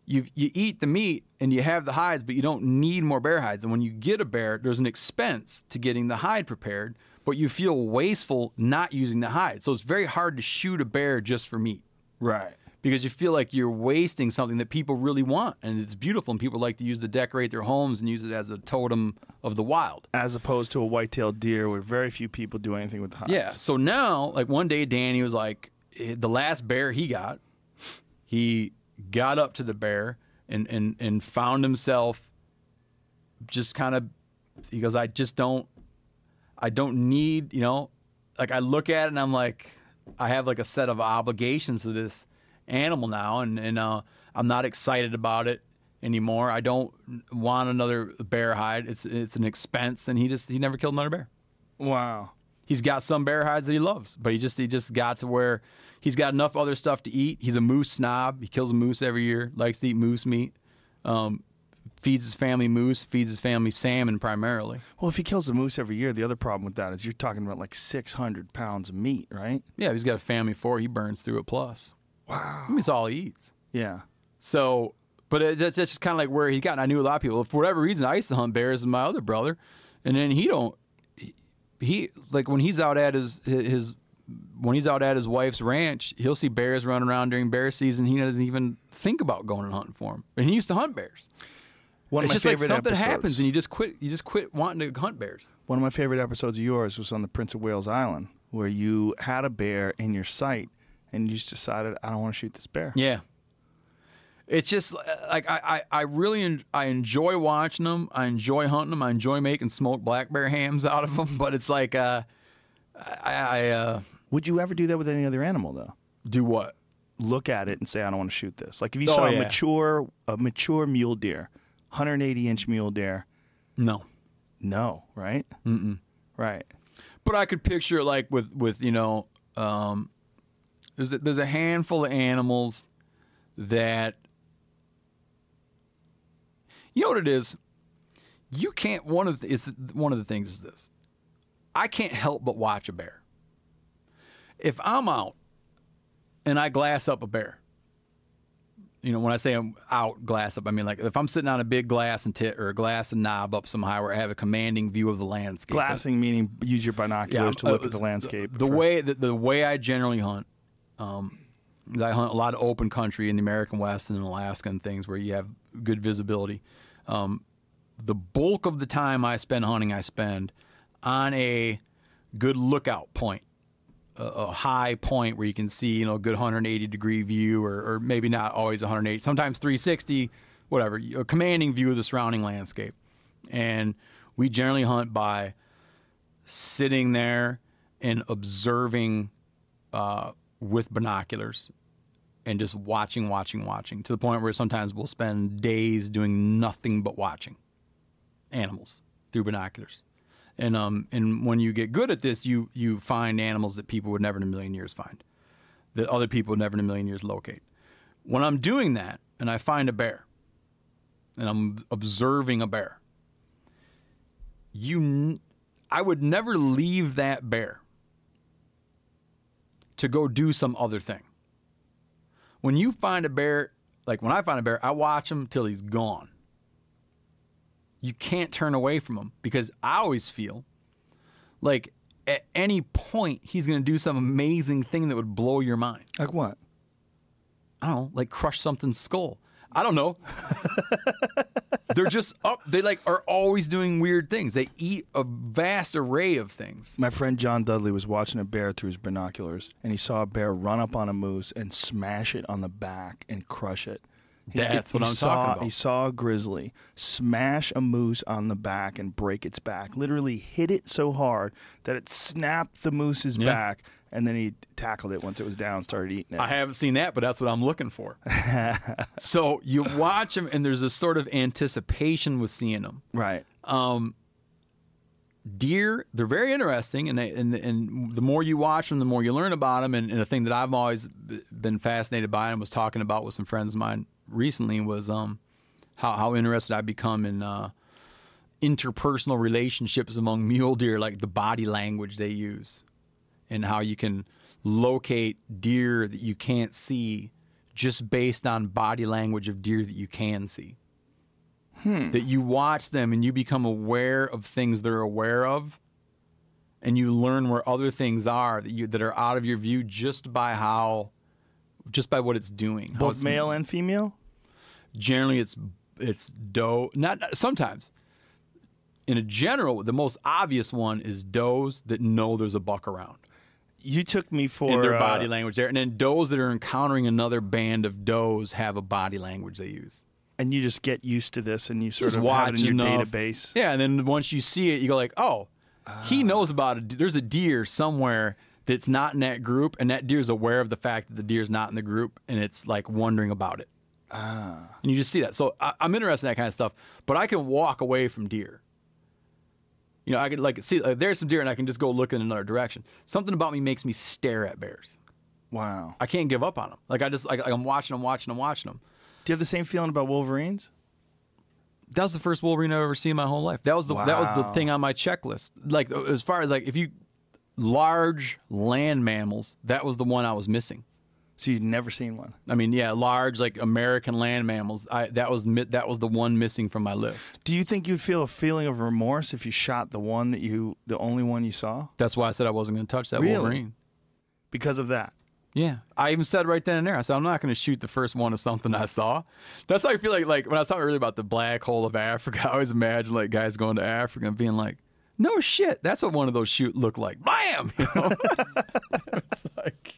You you eat the meat and you have the hides, but you don't need more bear hides. And when you get a bear, there's an expense to getting the hide prepared, but you feel wasteful not using the hide. So it's very hard to shoot a bear just for meat Right. because you feel like you're wasting something that people really want and it's beautiful and people like to use to decorate their homes and use it as a totem of the wild. As opposed to a white-tailed deer, where very few people do anything with the hides. Yeah. So now, like one day, Danny was like, eh, the last bear he got, he got up to the bear and and and found himself just kind of. He goes, I just don't, I don't need, you know, like I look at it and I'm like, I have like a set of obligations to this animal now, and and uh, I'm not excited about it anymore. I don't want another bear hide. It's it's an expense, and he just he never killed another bear Wow. he's got some bear hides that he loves, but he just he just got to where he's got enough other stuff to eat. He's a moose snob. He kills a moose every year. Likes to eat moose meat. Um, feeds his family moose. Feeds his family salmon primarily. Well, if he kills a moose every year, the other problem with that is you're talking about like 600 pounds of meat, right? Yeah, he's got a family of four. He burns through it plus. Wow, I mean, it's all he eats. Yeah. So, but it, that's, that's just kind of like where he got. And I knew a lot of people. For whatever reason, I used to hunt bears with my other brother, and then he don't. He, he like when he's out at his his when he's out at his wife's ranch, he'll see bears running around during bear season. He doesn't even think about going and hunting for them. And he used to hunt bears. One it's of my just like something episodes. happens and you just quit. You just quit wanting to hunt bears. One of my favorite episodes of yours was on the Prince of Wales Island, where you had a bear in your sight and you just decided I don't want to shoot this bear? Yeah. It's just uh, like I, I, I really en- I enjoy watching them. I enjoy hunting them. I enjoy making smoked black bear hams out of them. [LAUGHS] But it's like uh, I, I uh, Would you ever do that with any other animal though? do what? Look at it and say I don't want to shoot this. Like if you Oh, saw a mature a mature mule deer, 180 inch mule deer, No. no, right? Mm-mm. Right. But I could picture it like with with you know, um, there's a, there's a handful of animals that you know what it is. You can't. One of the, it's one of the things is this. I can't help but watch a bear. If I'm out and I glass up a bear, you know, when I say I'm out glass up, I mean like if I'm sitting on a big glass and tit or a glass and knob up some high where I have a commanding view of the landscape. Glassing meaning use your binoculars to uh, look at the landscape. The, for- way the, the way I generally hunt, um, I hunt a lot of open country in the American West and in Alaska and things where you have good visibility. Um, the bulk of the time I spend hunting, I spend on a good lookout point, a, high point where you can see, you know, a good 180 degree view, or, or maybe not always 180, sometimes 360, whatever, a commanding view of the surrounding landscape. And we generally hunt by sitting there and observing uh, with binoculars and just watching, watching, watching to the point where sometimes we'll spend days doing nothing but watching animals through binoculars. And um and when you get good at this, you you find animals that people would never in a million years find, that other people would never in a million years locate. When I'm doing that and I find a bear, and I'm observing a bear, you, I would never leave that bear to go do some other thing. When you find a bear, like when I find a bear, I watch him till he's gone. You can't turn away from him because I always feel like at any point he's going to do some amazing thing that would blow your mind. like what? I don't know, like crush something's skull. I don't know. [LAUGHS] They're just up. They like are always doing weird things. They eat a vast array of things. My friend John Dudley was watching a bear through his binoculars, and he saw a bear run up on a moose and smash it on the back and crush it. He- That's what I'm saw, talking about. He saw a grizzly smash a moose on the back and break its back. Literally hit it so hard that it snapped the moose's Yeah. back, and then he tackled it once it was down, started eating it. I haven't seen that, but that's what I'm looking for. [LAUGHS] so you watch them, and there's a sort of anticipation with seeing them. right. Um, deer they're very interesting and, they, and and the more you watch them the more you learn about them and, and the thing that i've always been fascinated by and was talking about with some friends of mine recently was um how, how interested i become in uh interpersonal relationships among mule deer like the body language they use and how you can locate deer that you can't see just based on body language of deer that you can see. That you watch them and you become aware of things they're aware of and you learn where other things are that you that are out of your view just by how just by what it's doing Both it's- male and female? Generally it's it's doe not sometimes in a general the most obvious one is does that know there's a buck around You took me for in their uh, body language there and then does that are encountering another band of does have a body language they use and you just get used to this and you sort Just of have it in your enough. database. Yeah, and then once you see it, you go like, oh, he knows about it. There's a deer somewhere that's not in that group, and that deer is aware of the fact that the deer is not in the group, and it's like wondering about it. Ah. And you just see that. So I, I'm interested in that kind of stuff, but I can walk away from deer. You know, I can like see like, there's some deer, and I can just go look in another direction. Something about me makes me stare at bears. Wow. I can't give up on them. Like I just like I'm watching them, watching them, watching them. Do you have the same feeling about Wolverines? that was the first Wolverine I've ever seen in my whole life. That was the that was the thing on my checklist. Like as far as like if you large land mammals, that was the one I was missing. So you'd never seen one. I mean, yeah, large like American land mammals. I that was that was the one missing from my list. Do you think you'd feel a feeling of remorse if you shot the one that you, the only one you saw, That's why I said I wasn't going to touch that Really? Wolverine. because of that? Yeah, I even said right then and there. I said I'm not going to shoot the first one of something I saw. That's how I feel like. Like when I was talking earlier about the black hole of Africa, [LAUGHS] I always imagine like guys going to Africa and being like, no shit. That's what one of those shoot look like. Bam! [LAUGHS] You know? it's like,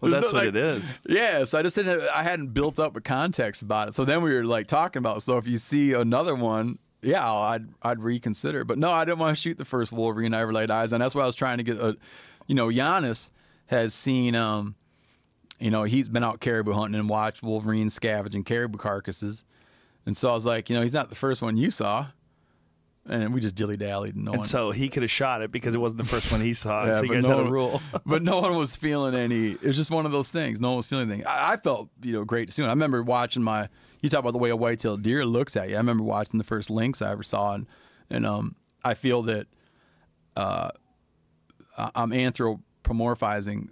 Well, that's no, what like- it is. Yeah, so I just didn't. I hadn't built up a context about it. So then we were like talking about. So if you see another one, yeah, I'd I'd reconsider. But no, I didn't want to shoot the first Wolverine I ever laid eyes on. That's why I was trying to get a, you know, Janis has seen, um, you know, he's been out caribou hunting and watched Wolverine scavenging caribou carcasses, and so I was like, you know, he's not the first one you saw, and we just dilly dallied. And no And one, so he could have shot it because it wasn't the first one he saw. [LAUGHS] so you but guys no had a one- rule. [LAUGHS] but no one was feeling any. It was just one of those things. No one was feeling anything. I, I felt, you know, great to see it. I remember watching my. You talk about the way a white-tailed deer looks at you. I remember watching the first lynx I ever saw, and and um, I feel that uh, I'm anthropomorphizing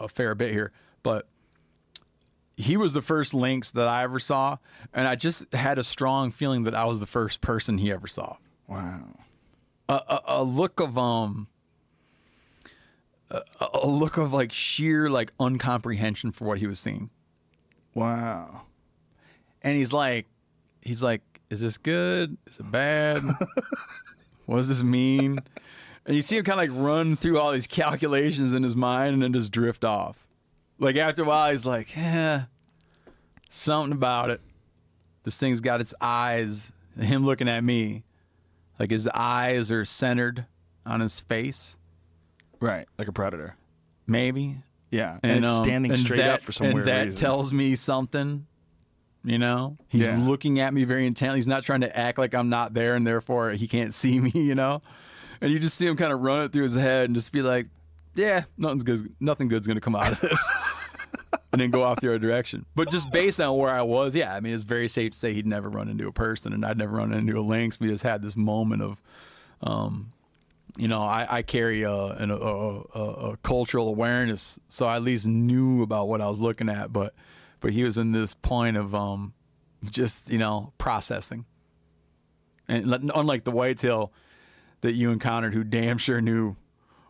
a fair bit here, but he was the first lynx that I ever saw, and I just had a strong feeling that I was the first person he ever saw. Wow. a, a, a look of um a, a look of like sheer like uncomprehension for what he was seeing. Wow. and he's like he's like is this good? Is it bad? [LAUGHS] What does this mean? And you see him kind of like run through all these calculations in his mind and then just drift off like after a while he's like yeah something about it this thing's got its eyes [LAUGHS] him looking at me like his eyes are centered on his face Right. Like a predator. maybe Yeah. And, it's um, standing and straight that, up for some and weird that reason. tells me something you know he's Yeah. looking at me very intently he's not trying to act like i'm not there and therefore he can't [LAUGHS] see me you know and you just see him kind of run it through his head and just be like yeah nothing's good nothing good's gonna come out of this. [LAUGHS] And then go off the other direction. But just based on where i was yeah i mean it's very safe to say he'd never run into a person and i'd never run into a lynx. We just had this moment of um, you know, I, I carry a, an, a, a, a cultural awareness, so I at least knew about what I was looking at. But but he was in this point of um, just you know processing, and unlike the whitetail that you encountered, who damn sure knew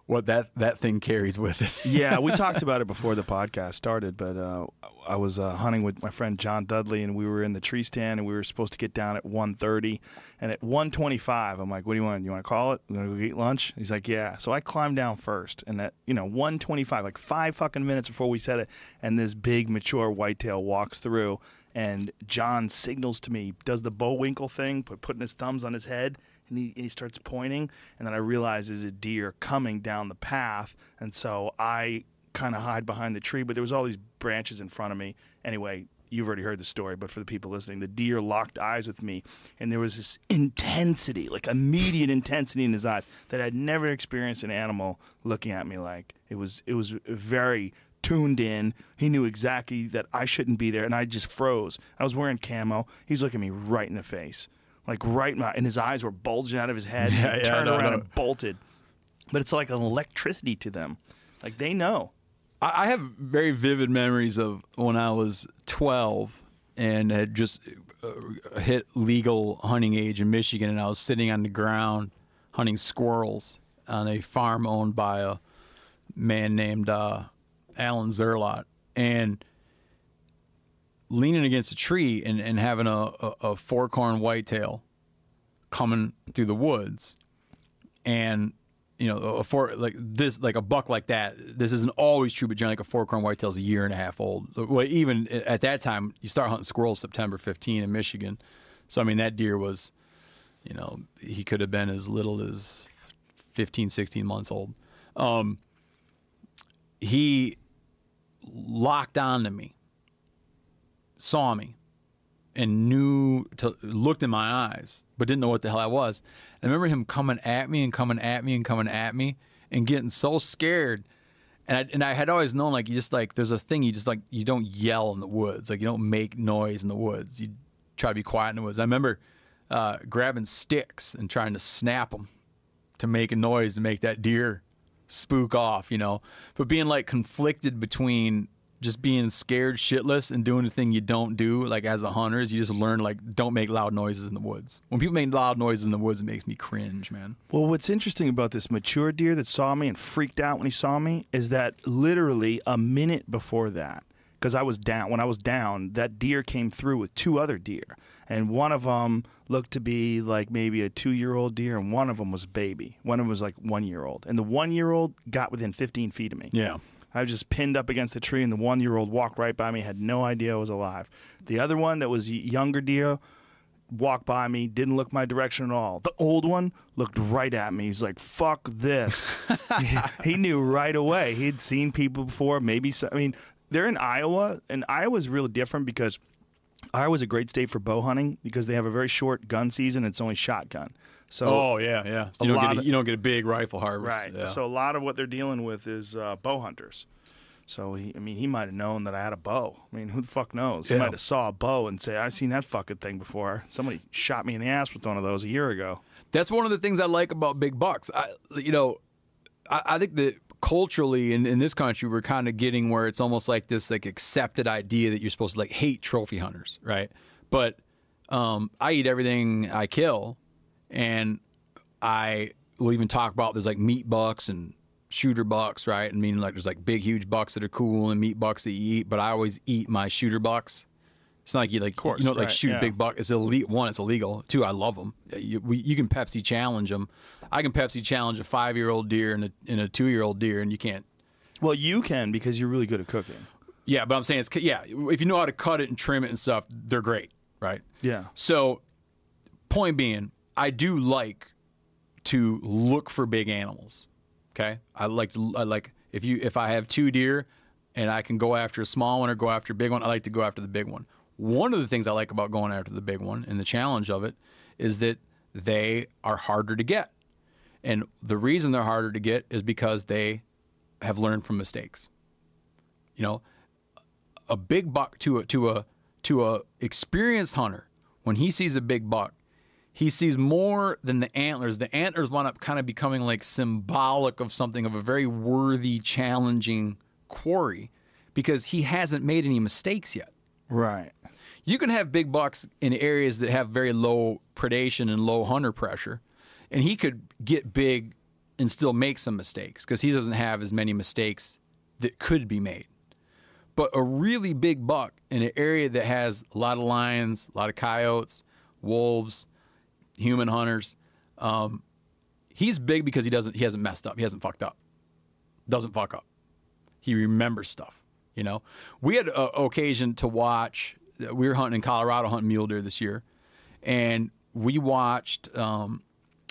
what that that thing carries with it. [LAUGHS] yeah, we talked about it before the podcast started, but uh, I was uh, hunting with my friend John Dudley, and we were in the tree stand, and we were supposed to get down at 1.30, and at 1.25, I'm like, "What do you want? You want to call it? You want to go eat lunch?" He's like, "Yeah." So I climbed down first, and at you know 1.25, like five fucking minutes before we said it, and this big mature whitetail walks through, and John signals to me, does the Bullwinkle thing, put putting his thumbs on his head, and he, he starts pointing, and then I realize there's a deer coming down the path, and so I kind of hide behind the tree, but there was all these branches in front of me. Anyway, you've already heard the story, but for the people listening, the deer locked eyes with me, and there was this intensity, like immediate intensity in his eyes that I'd never experienced an animal looking at me like. It was it was very tuned in. He knew exactly that I shouldn't be there, and I just froze. I was wearing camo. He's looking me right in the face, like right my, and his eyes were bulging out of his head. [LAUGHS] Yeah, He yeah, turned no, around no. and bolted. But it's like an electricity to them. Like they know. I I have very vivid memories of when I was 12 and had just uh, hit legal hunting age in Michigan, and I was sitting on the ground hunting squirrels on a farm owned by a man named uh, Alan Zerlot, and leaning against a tree and, and having a, a, a fork horn whitetail coming through the woods. And you know a four like this like a buck like that this isn't always true but generally like a fork horn is a year and a half old. Well even at that time you start hunting squirrels september 15 in michigan. So i mean that deer was you know he could have been as little as 15 16 months old. Um he locked on to me saw me and knew to looked in my eyes, but didn't know what the hell I was. I remember him coming at me and coming at me and coming at me and getting so scared. And I, and I had always known like you just like there's a thing you just like you don't yell in the woods like you don't make noise in the woods you try to be quiet in the woods. I remember uh, grabbing sticks and trying to snap them to make a noise to make that deer spook off, you know. But being like conflicted between just being scared shitless and doing the thing you don't do, like as a hunter, is you just learn like don't make loud noises in the woods. When people make loud noises in the woods, it makes me cringe, man. Well, what's interesting about this mature deer that saw me and freaked out when he saw me is that literally a minute before that, because I was down. When I was down, that deer came through with two other deer, and one of them looked to be like maybe a two-year-old deer, and one of them was a baby. One of them was like one-year-old, and the one-year-old got within 15 feet of me. Yeah. I was just pinned up against a tree, and the one year old walked right by me, had no idea I was alive. The other one that was younger deer walked by me, didn't look my direction at all. The old one looked right at me. He's like, fuck this. [LAUGHS] he, knew right away. He'd seen people before, maybe, so, I mean, they're in Iowa, and Iowa's really different because Iowa's a great state for bow hunting because they have a very short gun season. It's only shotgun. So Oh yeah, yeah. So you don't get a, of- you don't get a big rifle harvest. Right. Yeah. So a lot of what they're dealing with is uh, bow hunters. So he, I mean, he might have known that I had a bow. I mean, who the fuck knows? He might have saw a bow and say, "I've seen that fucking thing before." Somebody shot me in the ass with one of those a year ago. That's one of the things I like about big bucks. I, you know, I, I think that culturally in, in this country we're kind of getting where it's almost like this like accepted idea that you're supposed to like hate trophy hunters, right? But um, I eat everything I kill, and I will even talk about there's like meat bucks and shooter bucks, right? And meaning like there's like big huge bucks that are cool and meat bucks that you eat, but I always eat my shooter bucks. It's not like you like course, you know like right, shoot yeah. big buck. It's elite. One, it's illegal. Two, I love them. You, we, you can Pepsi challenge them. I can Pepsi challenge a five year old deer and a, and a two year old deer, and you can't. Well, you can because you're really good at cooking. Yeah, but I'm saying it's yeah. If you know how to cut it and trim it and stuff, they're great, right? Yeah. So, point being, I do like to look for big animals. Okay, I like I like if you if I have two deer and I can go after a small one or go after a big one, I like to go after the big one. One of the things I like about going after the big one and the challenge of it is that they are harder to get. And the reason they're harder to get is because they have learned from mistakes. You know, a big buck to a to a to a experienced hunter when he sees a big buck he sees more than the antlers the antlers wind up kind of becoming like symbolic of something of a very worthy challenging quarry because he hasn't made any mistakes yet Right. you can have big bucks in areas that have very low predation and low hunter pressure, and he could get big and still make some mistakes because he doesn't have as many mistakes that could be made. But a really big buck in an area that has a lot of lions, a lot of coyotes, wolves, human hunters, um, he's big because he doesn't he hasn't messed up, he hasn't fucked up, doesn't fuck up he remembers stuff. You know, we had a occasion to watch. We were hunting in Colorado, hunting mule deer this year, and we watched. Um,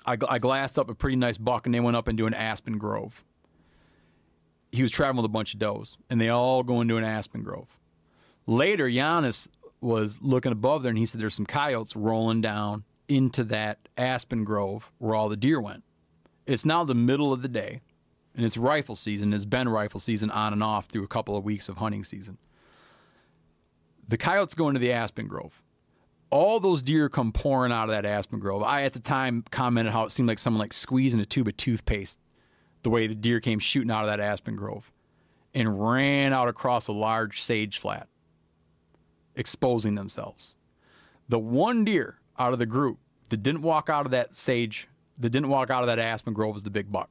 I, I glassed up a pretty nice buck, and they went up into an aspen grove. He was traveling with a bunch of does, and they all go into an aspen grove. Later, Janis was looking above there, and he said, "There's some coyotes rolling down into that aspen grove where all the deer went." It's now the middle of the day and it's rifle season. It's been rifle season on and off through a couple of weeks of hunting season. The coyotes go into the aspen grove. All those deer come pouring out of that aspen grove. I at the time commented how it seemed like someone like squeezing a tube of toothpaste, the way the deer came shooting out of that aspen grove, and ran out across a large sage flat, exposing themselves. The one deer out of the group that didn't walk out of that sage, that didn't walk out of that aspen grove was the big buck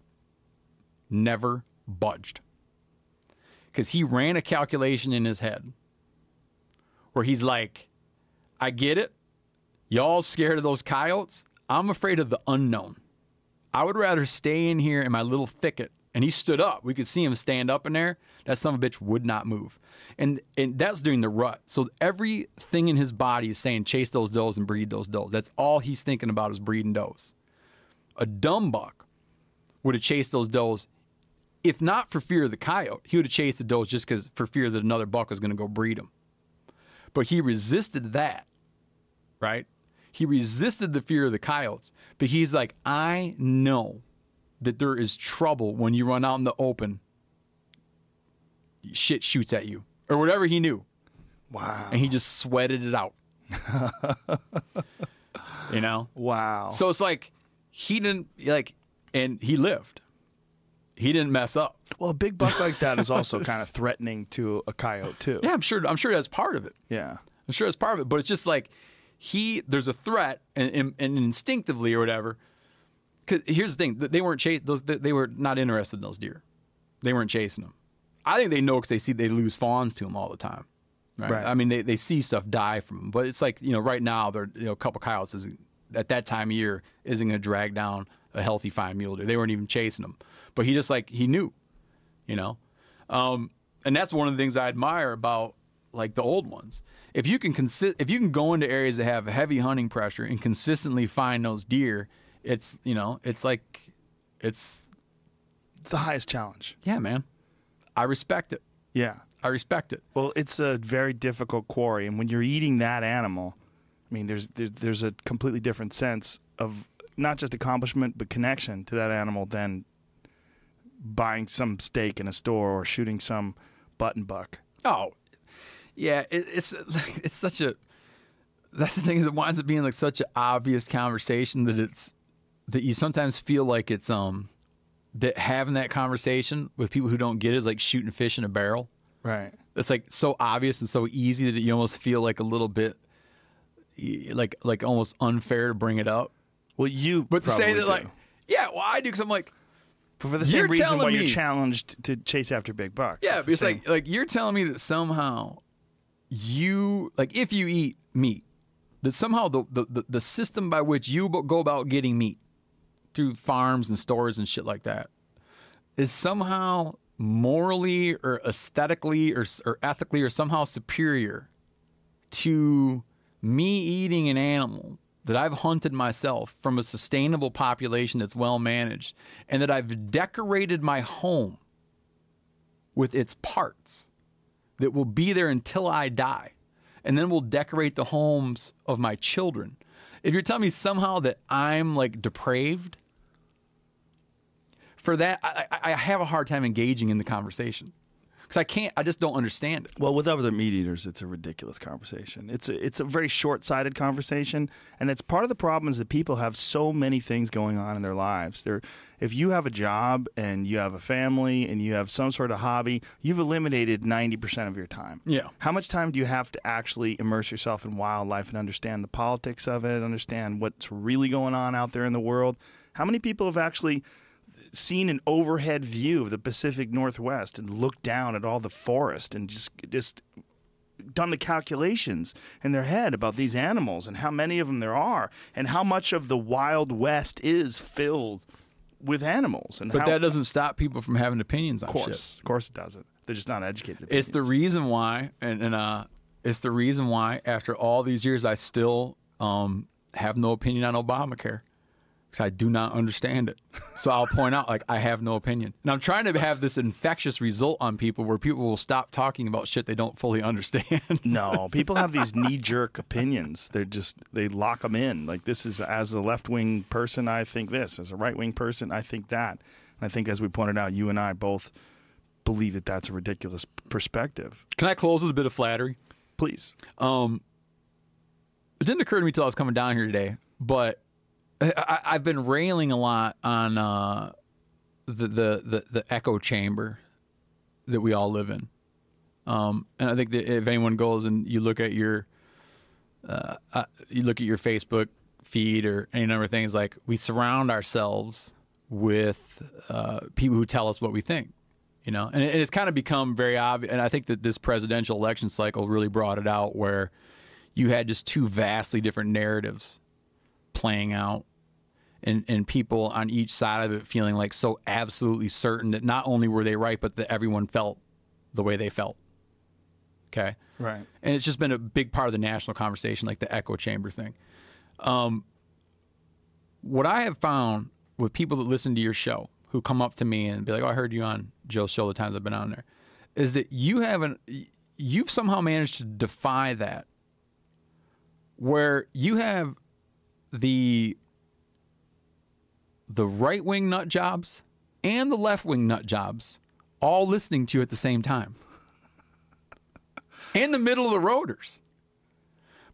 never budged. Because he ran a calculation in his head where he's like, I get it. Y'all scared of those coyotes. I'm afraid of the unknown. I would rather stay in here in my little thicket. And he stood up. We could see him stand up in there. That son of a bitch would not move. And and that's during the rut. So everything in his body is saying chase those does and breed those does. That's all he's thinking about is breeding does. A dumb buck would have chased those does if not for fear of the coyote, he would have chased the does just because for fear that another buck was going to go breed them. But he resisted that, right? He resisted the fear of the coyotes. But he's like, I know that there is trouble when you run out in the open. Shit shoots at you, or whatever he knew, Wow. and he just sweated it out. [LAUGHS] you know, wow. so it's like he didn't like, and he lived. He didn't mess up. well, a big buck like that is [LAUGHS] also kind of threatening to a coyote too. Yeah, I'm sure. I'm sure that's part of it. Yeah. I'm sure that's part of it. But it's just like he there's a threat, and, and, and instinctively or whatever. Because here's the thing: they weren't chasing those. They were not interested in those deer. They weren't chasing them. I think they know because they see they lose fawns to them all the time. Right? Right. I mean, they, they see stuff die from them, but it's like you know, right now they're you know a couple coyotes isn't at that time of year isn't going to drag down a healthy fine mule deer. They weren't even chasing them, but he just like he knew, you know, um, and that's one of the things I admire about like the old ones. If you can consist, if you can go into areas that have heavy hunting pressure and consistently find those deer, it's you know, it's like it's It's the highest challenge. yeah, man. I respect it. Yeah. I respect it. Well, it's a very difficult quarry, and when you're eating that animal, I mean, there's there's, there's a completely different sense of not just accomplishment but connection to that animal than buying some steak in a store or shooting some button buck. Oh, yeah. It, it's [LAUGHS] it's such a. That's the thing is it winds up being like such an obvious conversation that it's that you sometimes feel like it's um that having that conversation with people who don't get it is like shooting fish in a barrel. Right. It's like so obvious and so easy that you almost feel like a little bit like like almost unfair to bring it up. Well, you But to say that do. like yeah, well I do because I'm like But for the same reason why you're challenged to chase after big bucks. Yeah, It's the it's same. like like you're telling me that somehow you like if you eat meat, that somehow the the, the, the system by which you go about getting meat through farms and stores and shit like that is somehow morally or aesthetically or or ethically or somehow superior to me eating an animal that I've hunted myself from a sustainable population that's well managed and that I've decorated my home with its parts that will be there until I die. And then will decorate the homes of my children. If you're telling me somehow that I'm like depraved, for that, I, I, have a hard time engaging in the conversation because I can't, I just don't understand it. Well, with other meat eaters, it's a ridiculous conversation. It's a, it's a very short-sighted conversation, and it's part of the problem is that people have so many things going on in their lives. They're, if you have a job and you have a family and you have some sort of hobby, you've eliminated ninety percent of your time. Yeah. How much time do you have to actually immerse yourself in wildlife and understand the politics of it, understand what's really going on out there in the world? How many people have actually seen an overhead view of the Pacific Northwest and looked down at all the forest and just just done the calculations in their head about these animals and how many of them there are and how much of the Wild West is filled with animals and But how, that doesn't stop people from having opinions on of course shit. of course it doesn't. They're just not educated It's the reason why, and, and uh, it's the reason why after all these years, I still um, have no opinion on Obamacare I do not understand it. [LAUGHS] So I'll point out, like, I have no opinion. And I'm trying to have this infectious result on people where people will stop talking about shit they don't fully [LAUGHS] understand. No, [LAUGHS] people have these knee-jerk opinions. They're just they lock them in. Like this is as a left-wing person, I think this. As a right-wing person, I think that. And I think, as we pointed out, you and I both believe that that's a ridiculous perspective. Can I close with a bit of flattery? Please, Um, it didn't occur to me till I was coming down here today, but I, I've been railing a lot on uh, the, the the the echo chamber that we all live in. Um, and I think that if anyone goes and you look at your uh, uh, you look at your Facebook feed or any number of things, like we surround ourselves with uh, people who tell us what we think. You know, and, it, it's kind of become very obvious. And I think that this presidential election cycle really brought it out, where you had just two vastly different narratives playing out, and and people on each side of it feeling like so absolutely certain that not only were they right, but that everyone felt the way they felt. Okay, right? and it's just been a big part of the national conversation, like the echo chamber thing. Um, what I have found with people that listen to your show, who come up to me and be like, "Oh, I heard you on Joe's show the times I've been on there," is that you haven't, you've somehow managed to defy that, where you have the the right wing nut jobs and the left wing nut jobs all listening to you at the same time [LAUGHS] and the middle of the roaders.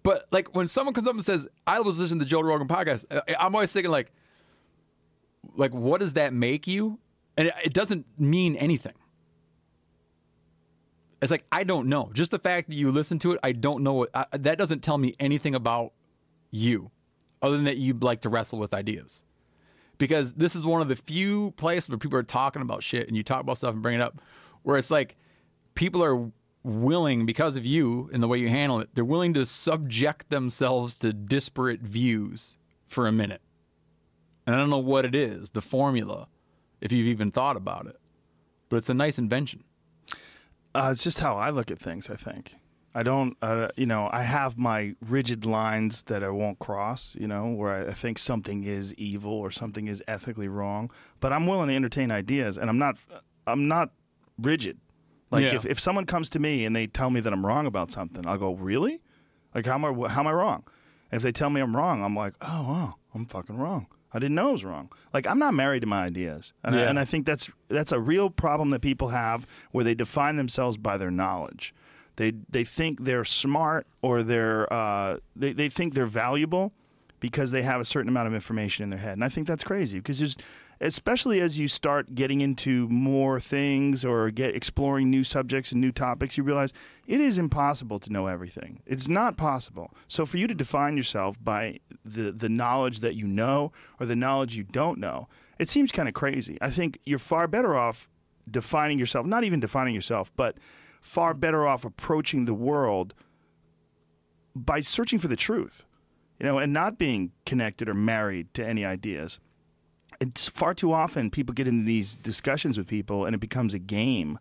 But like when someone comes up and says, "I was listening to the Joe Rogan podcast," I'm always thinking like, like what does that make you? And it, it doesn't mean anything. It's like I don't know. Just the fact that you listen to it, I don't know. What, I, that doesn't tell me anything about you, other than that you like to wrestle with ideas. Because this is one of the few places where people are talking about shit, and you talk about stuff and bring it up, where it's like people are willing because of you and the way you handle it they're willing to subject themselves to disparate views for a minute and i don't know what it is the formula if you've even thought about it but it's a nice invention Uh, it's just how I look at things. I think I don't. Uh, you know, I have my rigid lines that I won't cross. You know, where I, think something is evil or something is ethically wrong. But I'm willing to entertain ideas, and I'm not. I'm not rigid. Like Yeah. if, if someone comes to me and they tell me that I'm wrong about something, I'll go, really? Like how am I? How am I wrong? And if they tell me I'm wrong, I'm like, oh wow, I'm fucking wrong. I didn't know I was wrong. Like I'm not married to my ideas, and, I, and I think that's that's a real problem that people have where they define themselves by their knowledge. They they think they're smart or they're uh, they they think they're valuable because they have a certain amount of information in their head, and I think that's crazy because especially as you start getting into more things or get exploring new subjects and new topics you realize it is impossible to know everything. It's not possible. So for you to define yourself by the the knowledge that you know or the knowledge you don't know it seems kind of crazy. I think you're far better off defining yourself not even defining yourself but far better off approaching the world by searching for the truth you know and not being connected or married to any ideas. It's far too often people get into these discussions with people and it becomes a game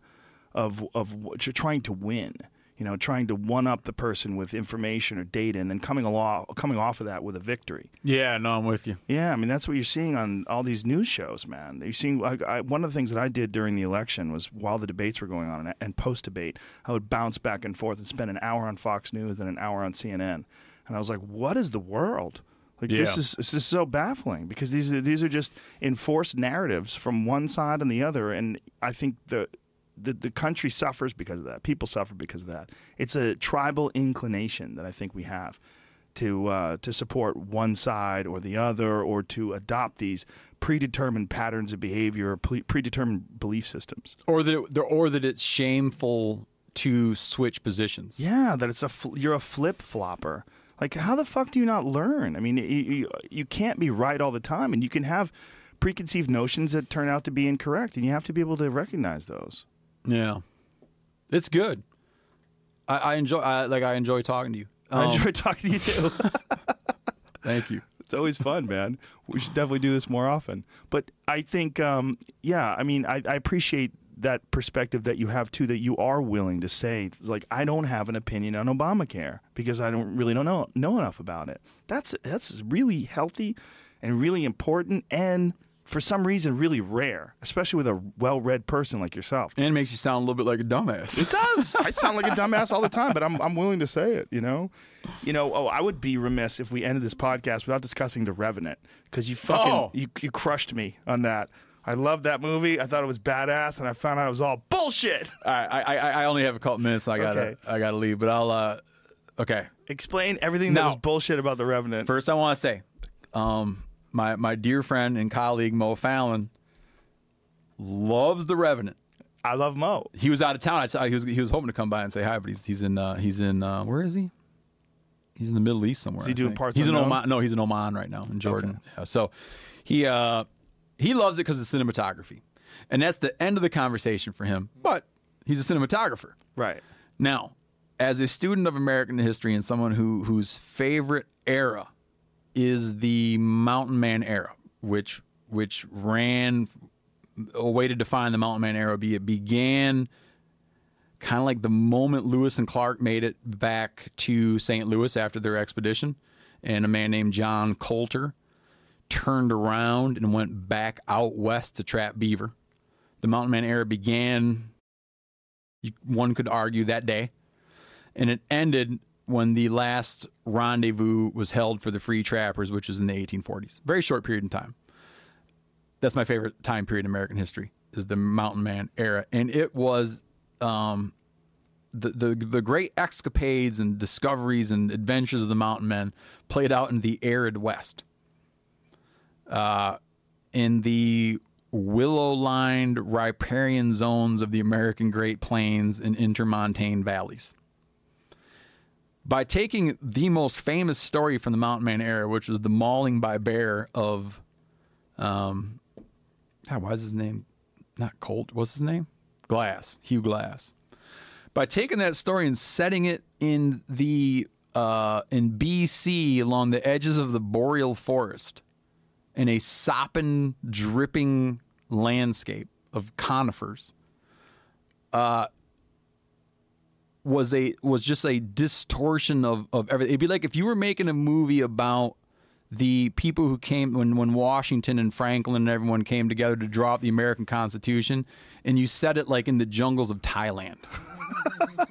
of of what you're trying to win you know trying to one up the person with information or data and then coming along coming off of that with a victory. Yeah no i'm with you. Yeah i mean that's what you're seeing on all these news shows man. You're seeing I, I, one of the things that i did during the election was while the debates were going on and, and post debate i would bounce back and forth and spend an hour on fox news and an hour on cnn and i was like what is the world? Like this is this is so baffling because these are these are just enforced narratives from one side and the other, and I think the the, the country suffers because of that. People suffer because of that. It's a tribal inclination that I think we have to uh, to support one side or the other, or to adopt these predetermined patterns of behavior or pre- predetermined belief systems. or that it, or that it's shameful to switch positions Yeah, that it's a fl- you're a flip flopper. Like, how the fuck do you not learn? I mean, you, you you can't be right all the time, and you can have preconceived notions that turn out to be incorrect, and you have to be able to recognize those. Yeah, it's good. I, I enjoy. I, like I enjoy talking to you. I Um, enjoy talking to you too. [LAUGHS] Thank you. It's always fun, man. We should definitely do this more often. But I think, um, yeah, I mean, I, I appreciate that perspective that you have too. That you are willing to say, like, I don't have an opinion on Obamacare because I don't really don't know know enough about it. That's that's really healthy and really important, and for some reason, really rare, especially with a well-read person like yourself. And it makes you sound a little bit like a dumbass. It does. [LAUGHS] I sound like a dumbass all the time, but I'm I'm willing to say it. You know, you know. Oh, I would be remiss if we ended this podcast without discussing The Revenant because you fucking Oh. you you crushed me on that. I loved that movie. I thought it was badass, and I found out it was all bullshit. [LAUGHS] All right, I, I I only have a couple minutes. I gotta Okay. I gotta leave, but I'll. uh Okay. Explain everything that was bullshit about The Revenant. First, I want to say, um, my my dear friend and colleague Mo Fallon loves The Revenant. I love Mo. He was out of town. I he was he was hoping to come by and say hi, but he's he's in uh, he's in uh, where is he? He's in the Middle East somewhere. he I doing think. parts He's in unknown? Oman. No, he's in Oman right now in Jordan. Yeah, so he uh, he loves it because of cinematography, and that's the end of the conversation for him. But he's a cinematographer. Right. Now, as a student of American history and someone who whose favorite era is the Mountain Man era, which which ran a way to define the Mountain Man era. Be it began kind of like the moment Lewis and Clark made it back to St. Louis after their expedition, and a man named John Colter turned around and went back out west to trap beaver. The Mountain Man era began, one could argue, that day, and it ended when the last rendezvous was held for the free trappers, which was in the 1840s. Very short period in time. That's my favorite time period in American history is the Mountain Man era, and it was um, the, the the great escapades and discoveries and adventures of the mountain men played out in the arid west. Uh, in the willow-lined riparian zones of the American Great Plains and intermontane valleys. By taking the most famous story from the Mountain Man era, which was the mauling by bear of, um, God, why is his name not Colt? What's his name? Glass, Hugh Glass. By taking that story and setting it in the uh, in BC along the edges of the boreal forest, in a sopping, dripping landscape of conifers, uh, was a was just a distortion of of everything. It'd be like if you were making a movie about the people who came when when Washington and Franklin and everyone came together to draw up the American Constitution, and you set it like in the jungles of Thailand.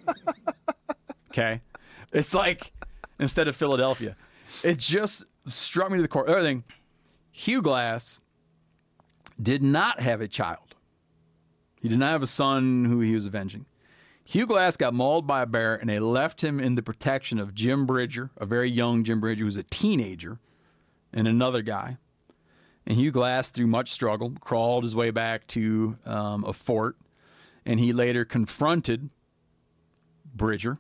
[LAUGHS] okay, it's like instead of Philadelphia, it just struck me to the core. Other thing, Hugh Glass did not have a child. He did not have a son who he was avenging. Hugh Glass got mauled by a bear, and they left him in the protection of Jim Bridger, a very young Jim Bridger who was a teenager, and another guy. And Hugh Glass, through much struggle, crawled his way back to um, a fort, and he later confronted Bridger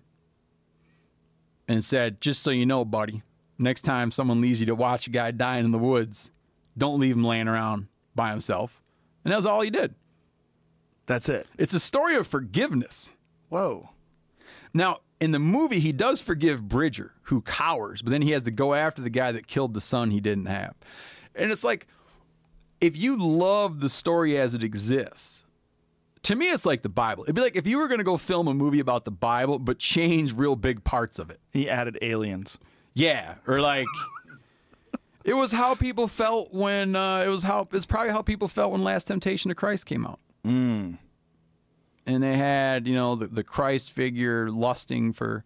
and said, Just so you know, buddy, next time someone leaves you to watch a guy dying in the woods, don't leave him laying around by himself. And that was all he did. That's it. It's a story of forgiveness. Whoa. Now, in the movie, he does forgive Bridger, who cowers, but then he has to go after the guy that killed the son he didn't have. And it's like, if you love the story as it exists, to me, it's like the Bible. It'd be like if you were going to go film a movie about the Bible, but change real big parts of it. He added aliens. Yeah, or like it was how people felt when uh, it was how it's probably how people felt when Last Temptation of Christ came out. Mm. And they had you know the, the Christ figure lusting for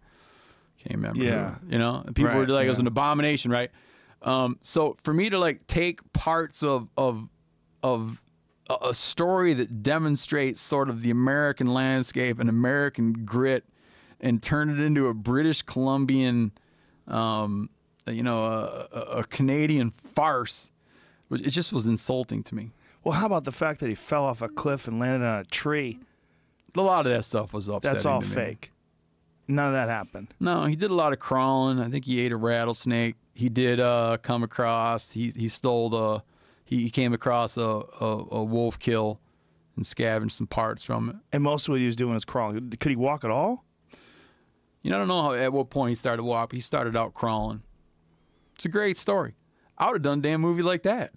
can't remember. who, Yeah. you know, and people were Right, like it was an abomination, right? Um, so for me to like take parts of of of a- story that demonstrates sort of the American landscape and American grit and turn it into a British Columbian, um, you know, a, a, a Canadian farce, it just was insulting to me. Well, how about the fact that he fell off a cliff and landed on a tree? A lot of that stuff was upsetting. That's all fake. None of that happened. No, he did a lot of crawling. I think he ate a rattlesnake. He did uh, come across. He he stole the. He, he came across a, a, a wolf kill, and scavenged some parts from it. And most of what he was doing was crawling. Could he walk at all? You know, I don't know how, at what point he started walking. He started out crawling. It's a great story. I would have done a damn movie like that.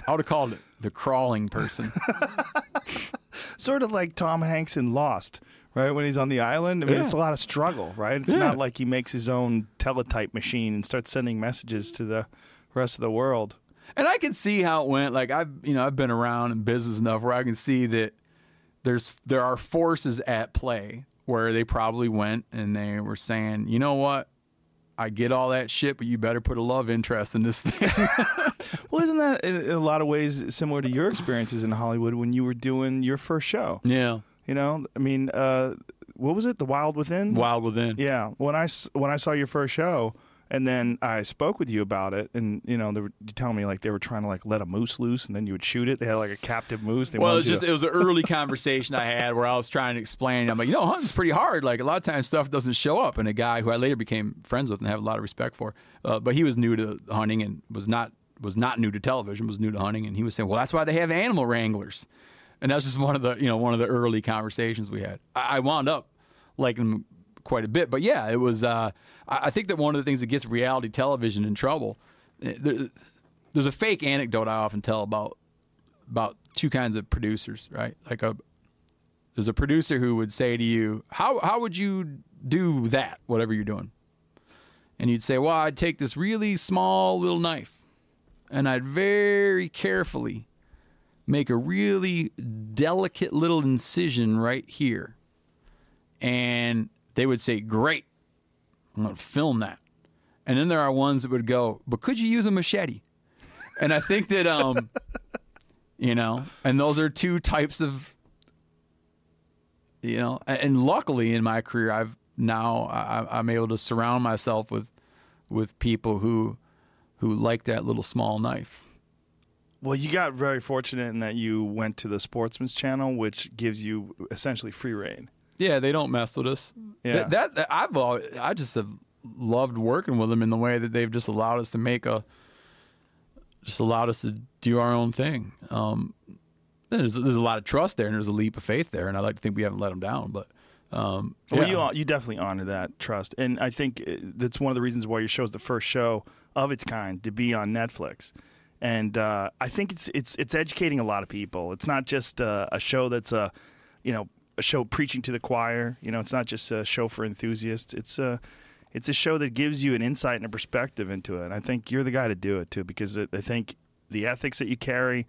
[LAUGHS] I would have called it The Crawling Person. [LAUGHS] [LAUGHS] Sort of like Tom Hanks in Lost, right? When he's on the island. I mean, Yeah. it's a lot of struggle, right? It's Yeah. not like he makes his own teletype machine and starts sending messages to the rest of the world. And I can see how it went. Like I've you know I've been around in business enough where I can see that there's there are forces at play where they probably went and they were saying, you know what, I get all that shit, but you better put a love interest in this thing. [LAUGHS] [LAUGHS] Well, isn't that in a lot of ways similar to your experiences in Hollywood when you were doing your first show? yeah, You know, I mean, uh, what was it? The Wild Within. Wild Within. Yeah, when I when I saw your first show, and then I spoke with you about it, and you know, they were you telling me like they were trying to like let a moose loose, and then you would shoot it. They had like a captive moose. They Well, it was just to- it was an early conversation I had where I was trying to explain. I'm like, you know, hunting's pretty hard. Like a lot of times stuff doesn't show up. And a guy who I later became friends with and have a lot of respect for, uh, but he was new to hunting and was not was not new to television, was new to hunting, and he was saying, well, that's why they have animal wranglers. And that was just one of the you know one of the early conversations we had. I, I wound up liking him quite a bit, but yeah, it was. Uh, I, think that one of the things that gets reality television in trouble. eh, There, there's a fake anecdote I often tell about about two kinds of producers, right? Like a there's a producer who would say to you, "How how would you do that? Whatever you're doing," and you'd say, "Well, I'd take this really small little knife, and I'd very carefully make a really delicate little incision right here," and they would say, "Great, I'm going to film that." And then there are ones that would go, "But could you use a machete?" And I think that um [LAUGHS] you know and those are two types of you know and luckily in my career i've now I, i'm able to surround myself with with people who who like that little small knife well, you got very fortunate in that you went to the Sportsman's Channel, which gives you essentially free reign. Yeah they don't mess with us Yeah. Th- that, that i've always, i just have loved working with them in the way that they've just allowed us to make a just allowed us to do our own thing um there's, there's a lot of trust there, and there's a leap of faith there, and I like to think we haven't let them down. But um, Well, you you definitely honor that trust, and I think uh, that's one of the reasons why your show is the first show of its kind to be on Netflix. And uh, I think it's it's it's educating a lot of people. It's not just uh, a show that's a, you know, a show preaching to the choir. You know, it's not just a show for enthusiasts. It's a it's a show that gives you an insight and a perspective into it. And I think you're the guy to do it too, because I think the ethics that you carry.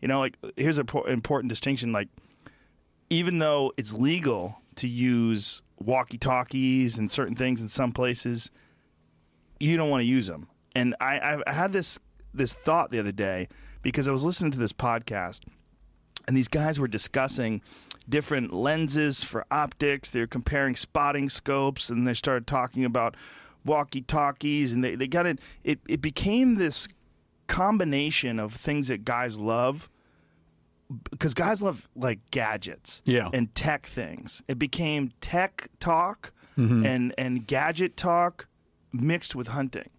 You know, like here's an important distinction. Like even though it's legal to use walkie talkies and certain things in some places, you don't want to use them. And I, I had this this thought the other day because I was listening to this podcast, and these guys were discussing different lenses for optics. They're comparing spotting scopes, and they started talking about walkie talkies, and they, they got it. It it became this combination of things that guys love because guys love like gadgets Yeah. and tech things. It became tech talk Mm-hmm. and and gadget talk mixed with hunting.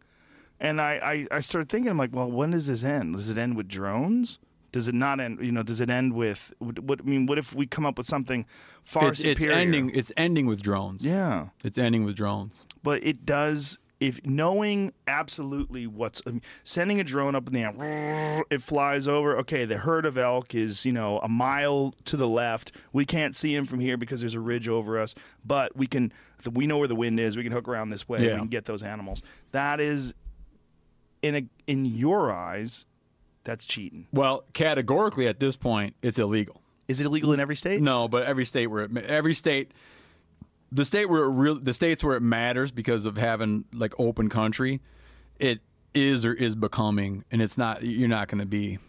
And I, I, I started thinking, I'm like, well, when does this end? Does it end with drones? Does it not end? You know, does it end with what? I mean, what if we come up with something far it's, it's ending. It's ending with drones. Yeah, It's ending with drones. but it does. If knowing absolutely what's I mean, sending a drone up in the air, [LAUGHS] it flies over. Okay, the herd of elk is you know a mile to the left. We can't see him from here because there's a ridge over us, but we can. We know where the wind is. We can hook around this way. Yeah. We can get those animals. That is, in a in your eyes, that's cheating. Well, categorically at this point, it's illegal. Is it illegal in every state? No, but every state where it, every state, the state where it real, the states where it matters because of having like open country, it is or is becoming, and it's not. You're not going to be.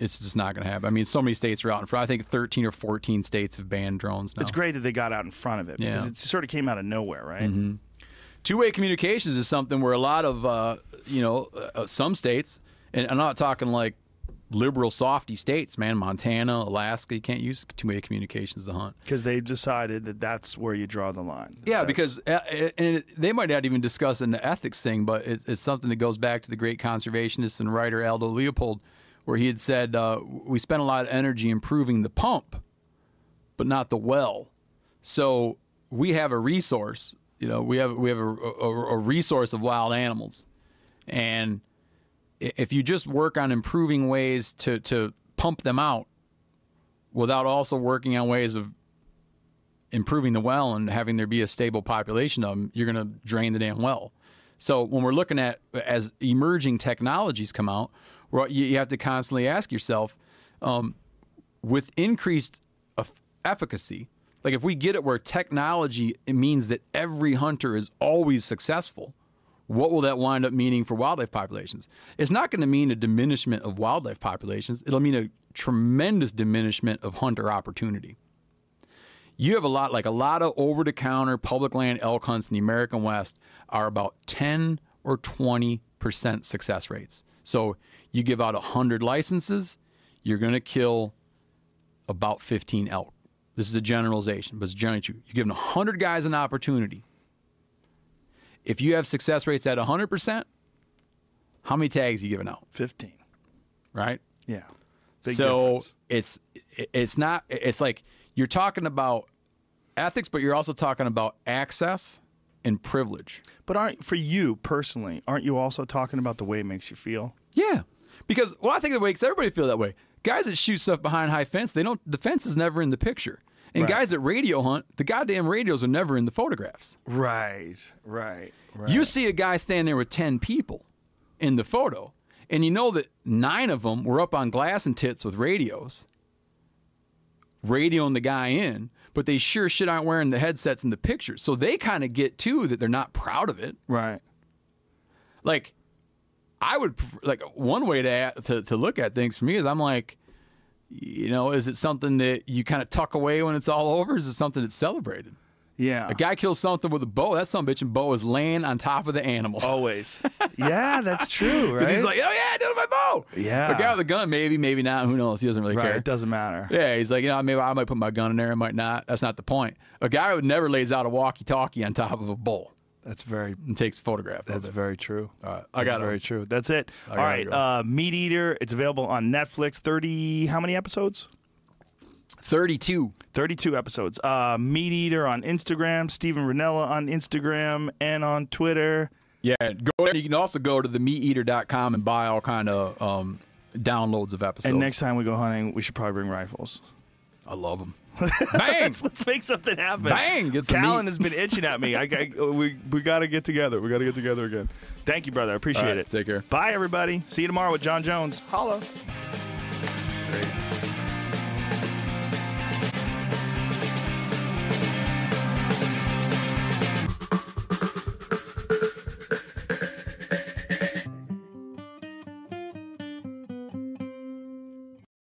It's just not going to happen. I mean, so many states are out in front. I think 13 or 14 states have banned drones now. It's great that they got out in front of it because Yeah. it sort of came out of nowhere, right? two-way communications is something where a lot of uh, you know uh, some states and i'm not talking like liberal softy states man. Montana alaska you can't use two-way communications to hunt. Because they've decided that that's where you draw the line. yeah That's- because uh, uh, and they might not even discuss an ethics thing but it's, it's something that goes back to the great conservationist and writer aldo leopold where he had said uh, we spent a lot of energy improving the pump but not the well. So we have a resource you know we have we have a, a, a resource of wild animals. And if you just work on improving ways to to pump them out without also working on ways of improving the well and having there be a stable population of them, you're going to drain the damn well. So when we're looking at as emerging technologies come out, you, have to constantly ask yourself, um, with increased efficacy, like if we get it where technology it means that every hunter is always successful, what will that wind up meaning for wildlife populations? It's not going to mean a diminishment of wildlife populations. It'll mean a tremendous diminishment of hunter opportunity you have a lot like a lot of over the counter public land elk hunts in the American West are about 10 or 20% success rates. So you give out 100 licenses, you're going to kill about 15 elk. This is a generalization, but it's generally true. You're giving 100 guys an opportunity. If you have success rates at 100%, how many tags are you giving out, fifteen. right? Yeah. Big so difference. it's it's not it's like you're talking about ethics but you're also talking about access and privilege But aren't for you personally? Aren't you also talking about the way it makes you feel? yeah because well i think it makes everybody feel that way guys that shoot stuff behind high fence they don't the fence is never in the picture and Right. guys that radio hunt the goddamn radios are never in the photographs Right. Right. Right. you see a guy standing there with 10 people in the photo and you know that nine of them were up on glass and tits with radios radioing the guy in but they sure shit aren't wearing the headsets in the picture so they kind of get too that they're not proud of it right. like i would prefer, like one way to, to to look at things for me is i'm like you know is it something that you kind of tuck away when it's all over is it something that's celebrated Yeah. a guy kills something with a bow that some bitch and bow is laying on top of the animal Always. [LAUGHS] yeah, that's true. [LAUGHS] Right. Because he's like, oh yeah, I did it with my bow. Yeah. A guy with a gun, maybe, maybe not. Who knows? He doesn't really right. care. It doesn't matter. Yeah, he's like, you know, maybe I might put my gun in there, I might not. That's not the point. A guy who never lays out a walkie-talkie on top of a bull That's very. and takes a photograph That's of it. very true. All right, I That's got very true. That's it. All gotta go. Uh, MeatEater. It's available on Netflix. Thirty. How many episodes? 32. 32 episodes. Uh, MeatEater on Instagram, Steven Rinella on Instagram and on Twitter. Yeah, go. You can also go to the meateater.com and buy all kind of um, downloads of episodes. And next time we go hunting, we should probably bring rifles. I love them. [LAUGHS] Bang! let's, let's make something happen. Bang! Some Callan has been itching at me. I, I- [LAUGHS] we we got to get together. We got to get together again. Thank you, brother. I appreciate right, it. take care. Bye, everybody. See you tomorrow with John Jones. Holla. Great.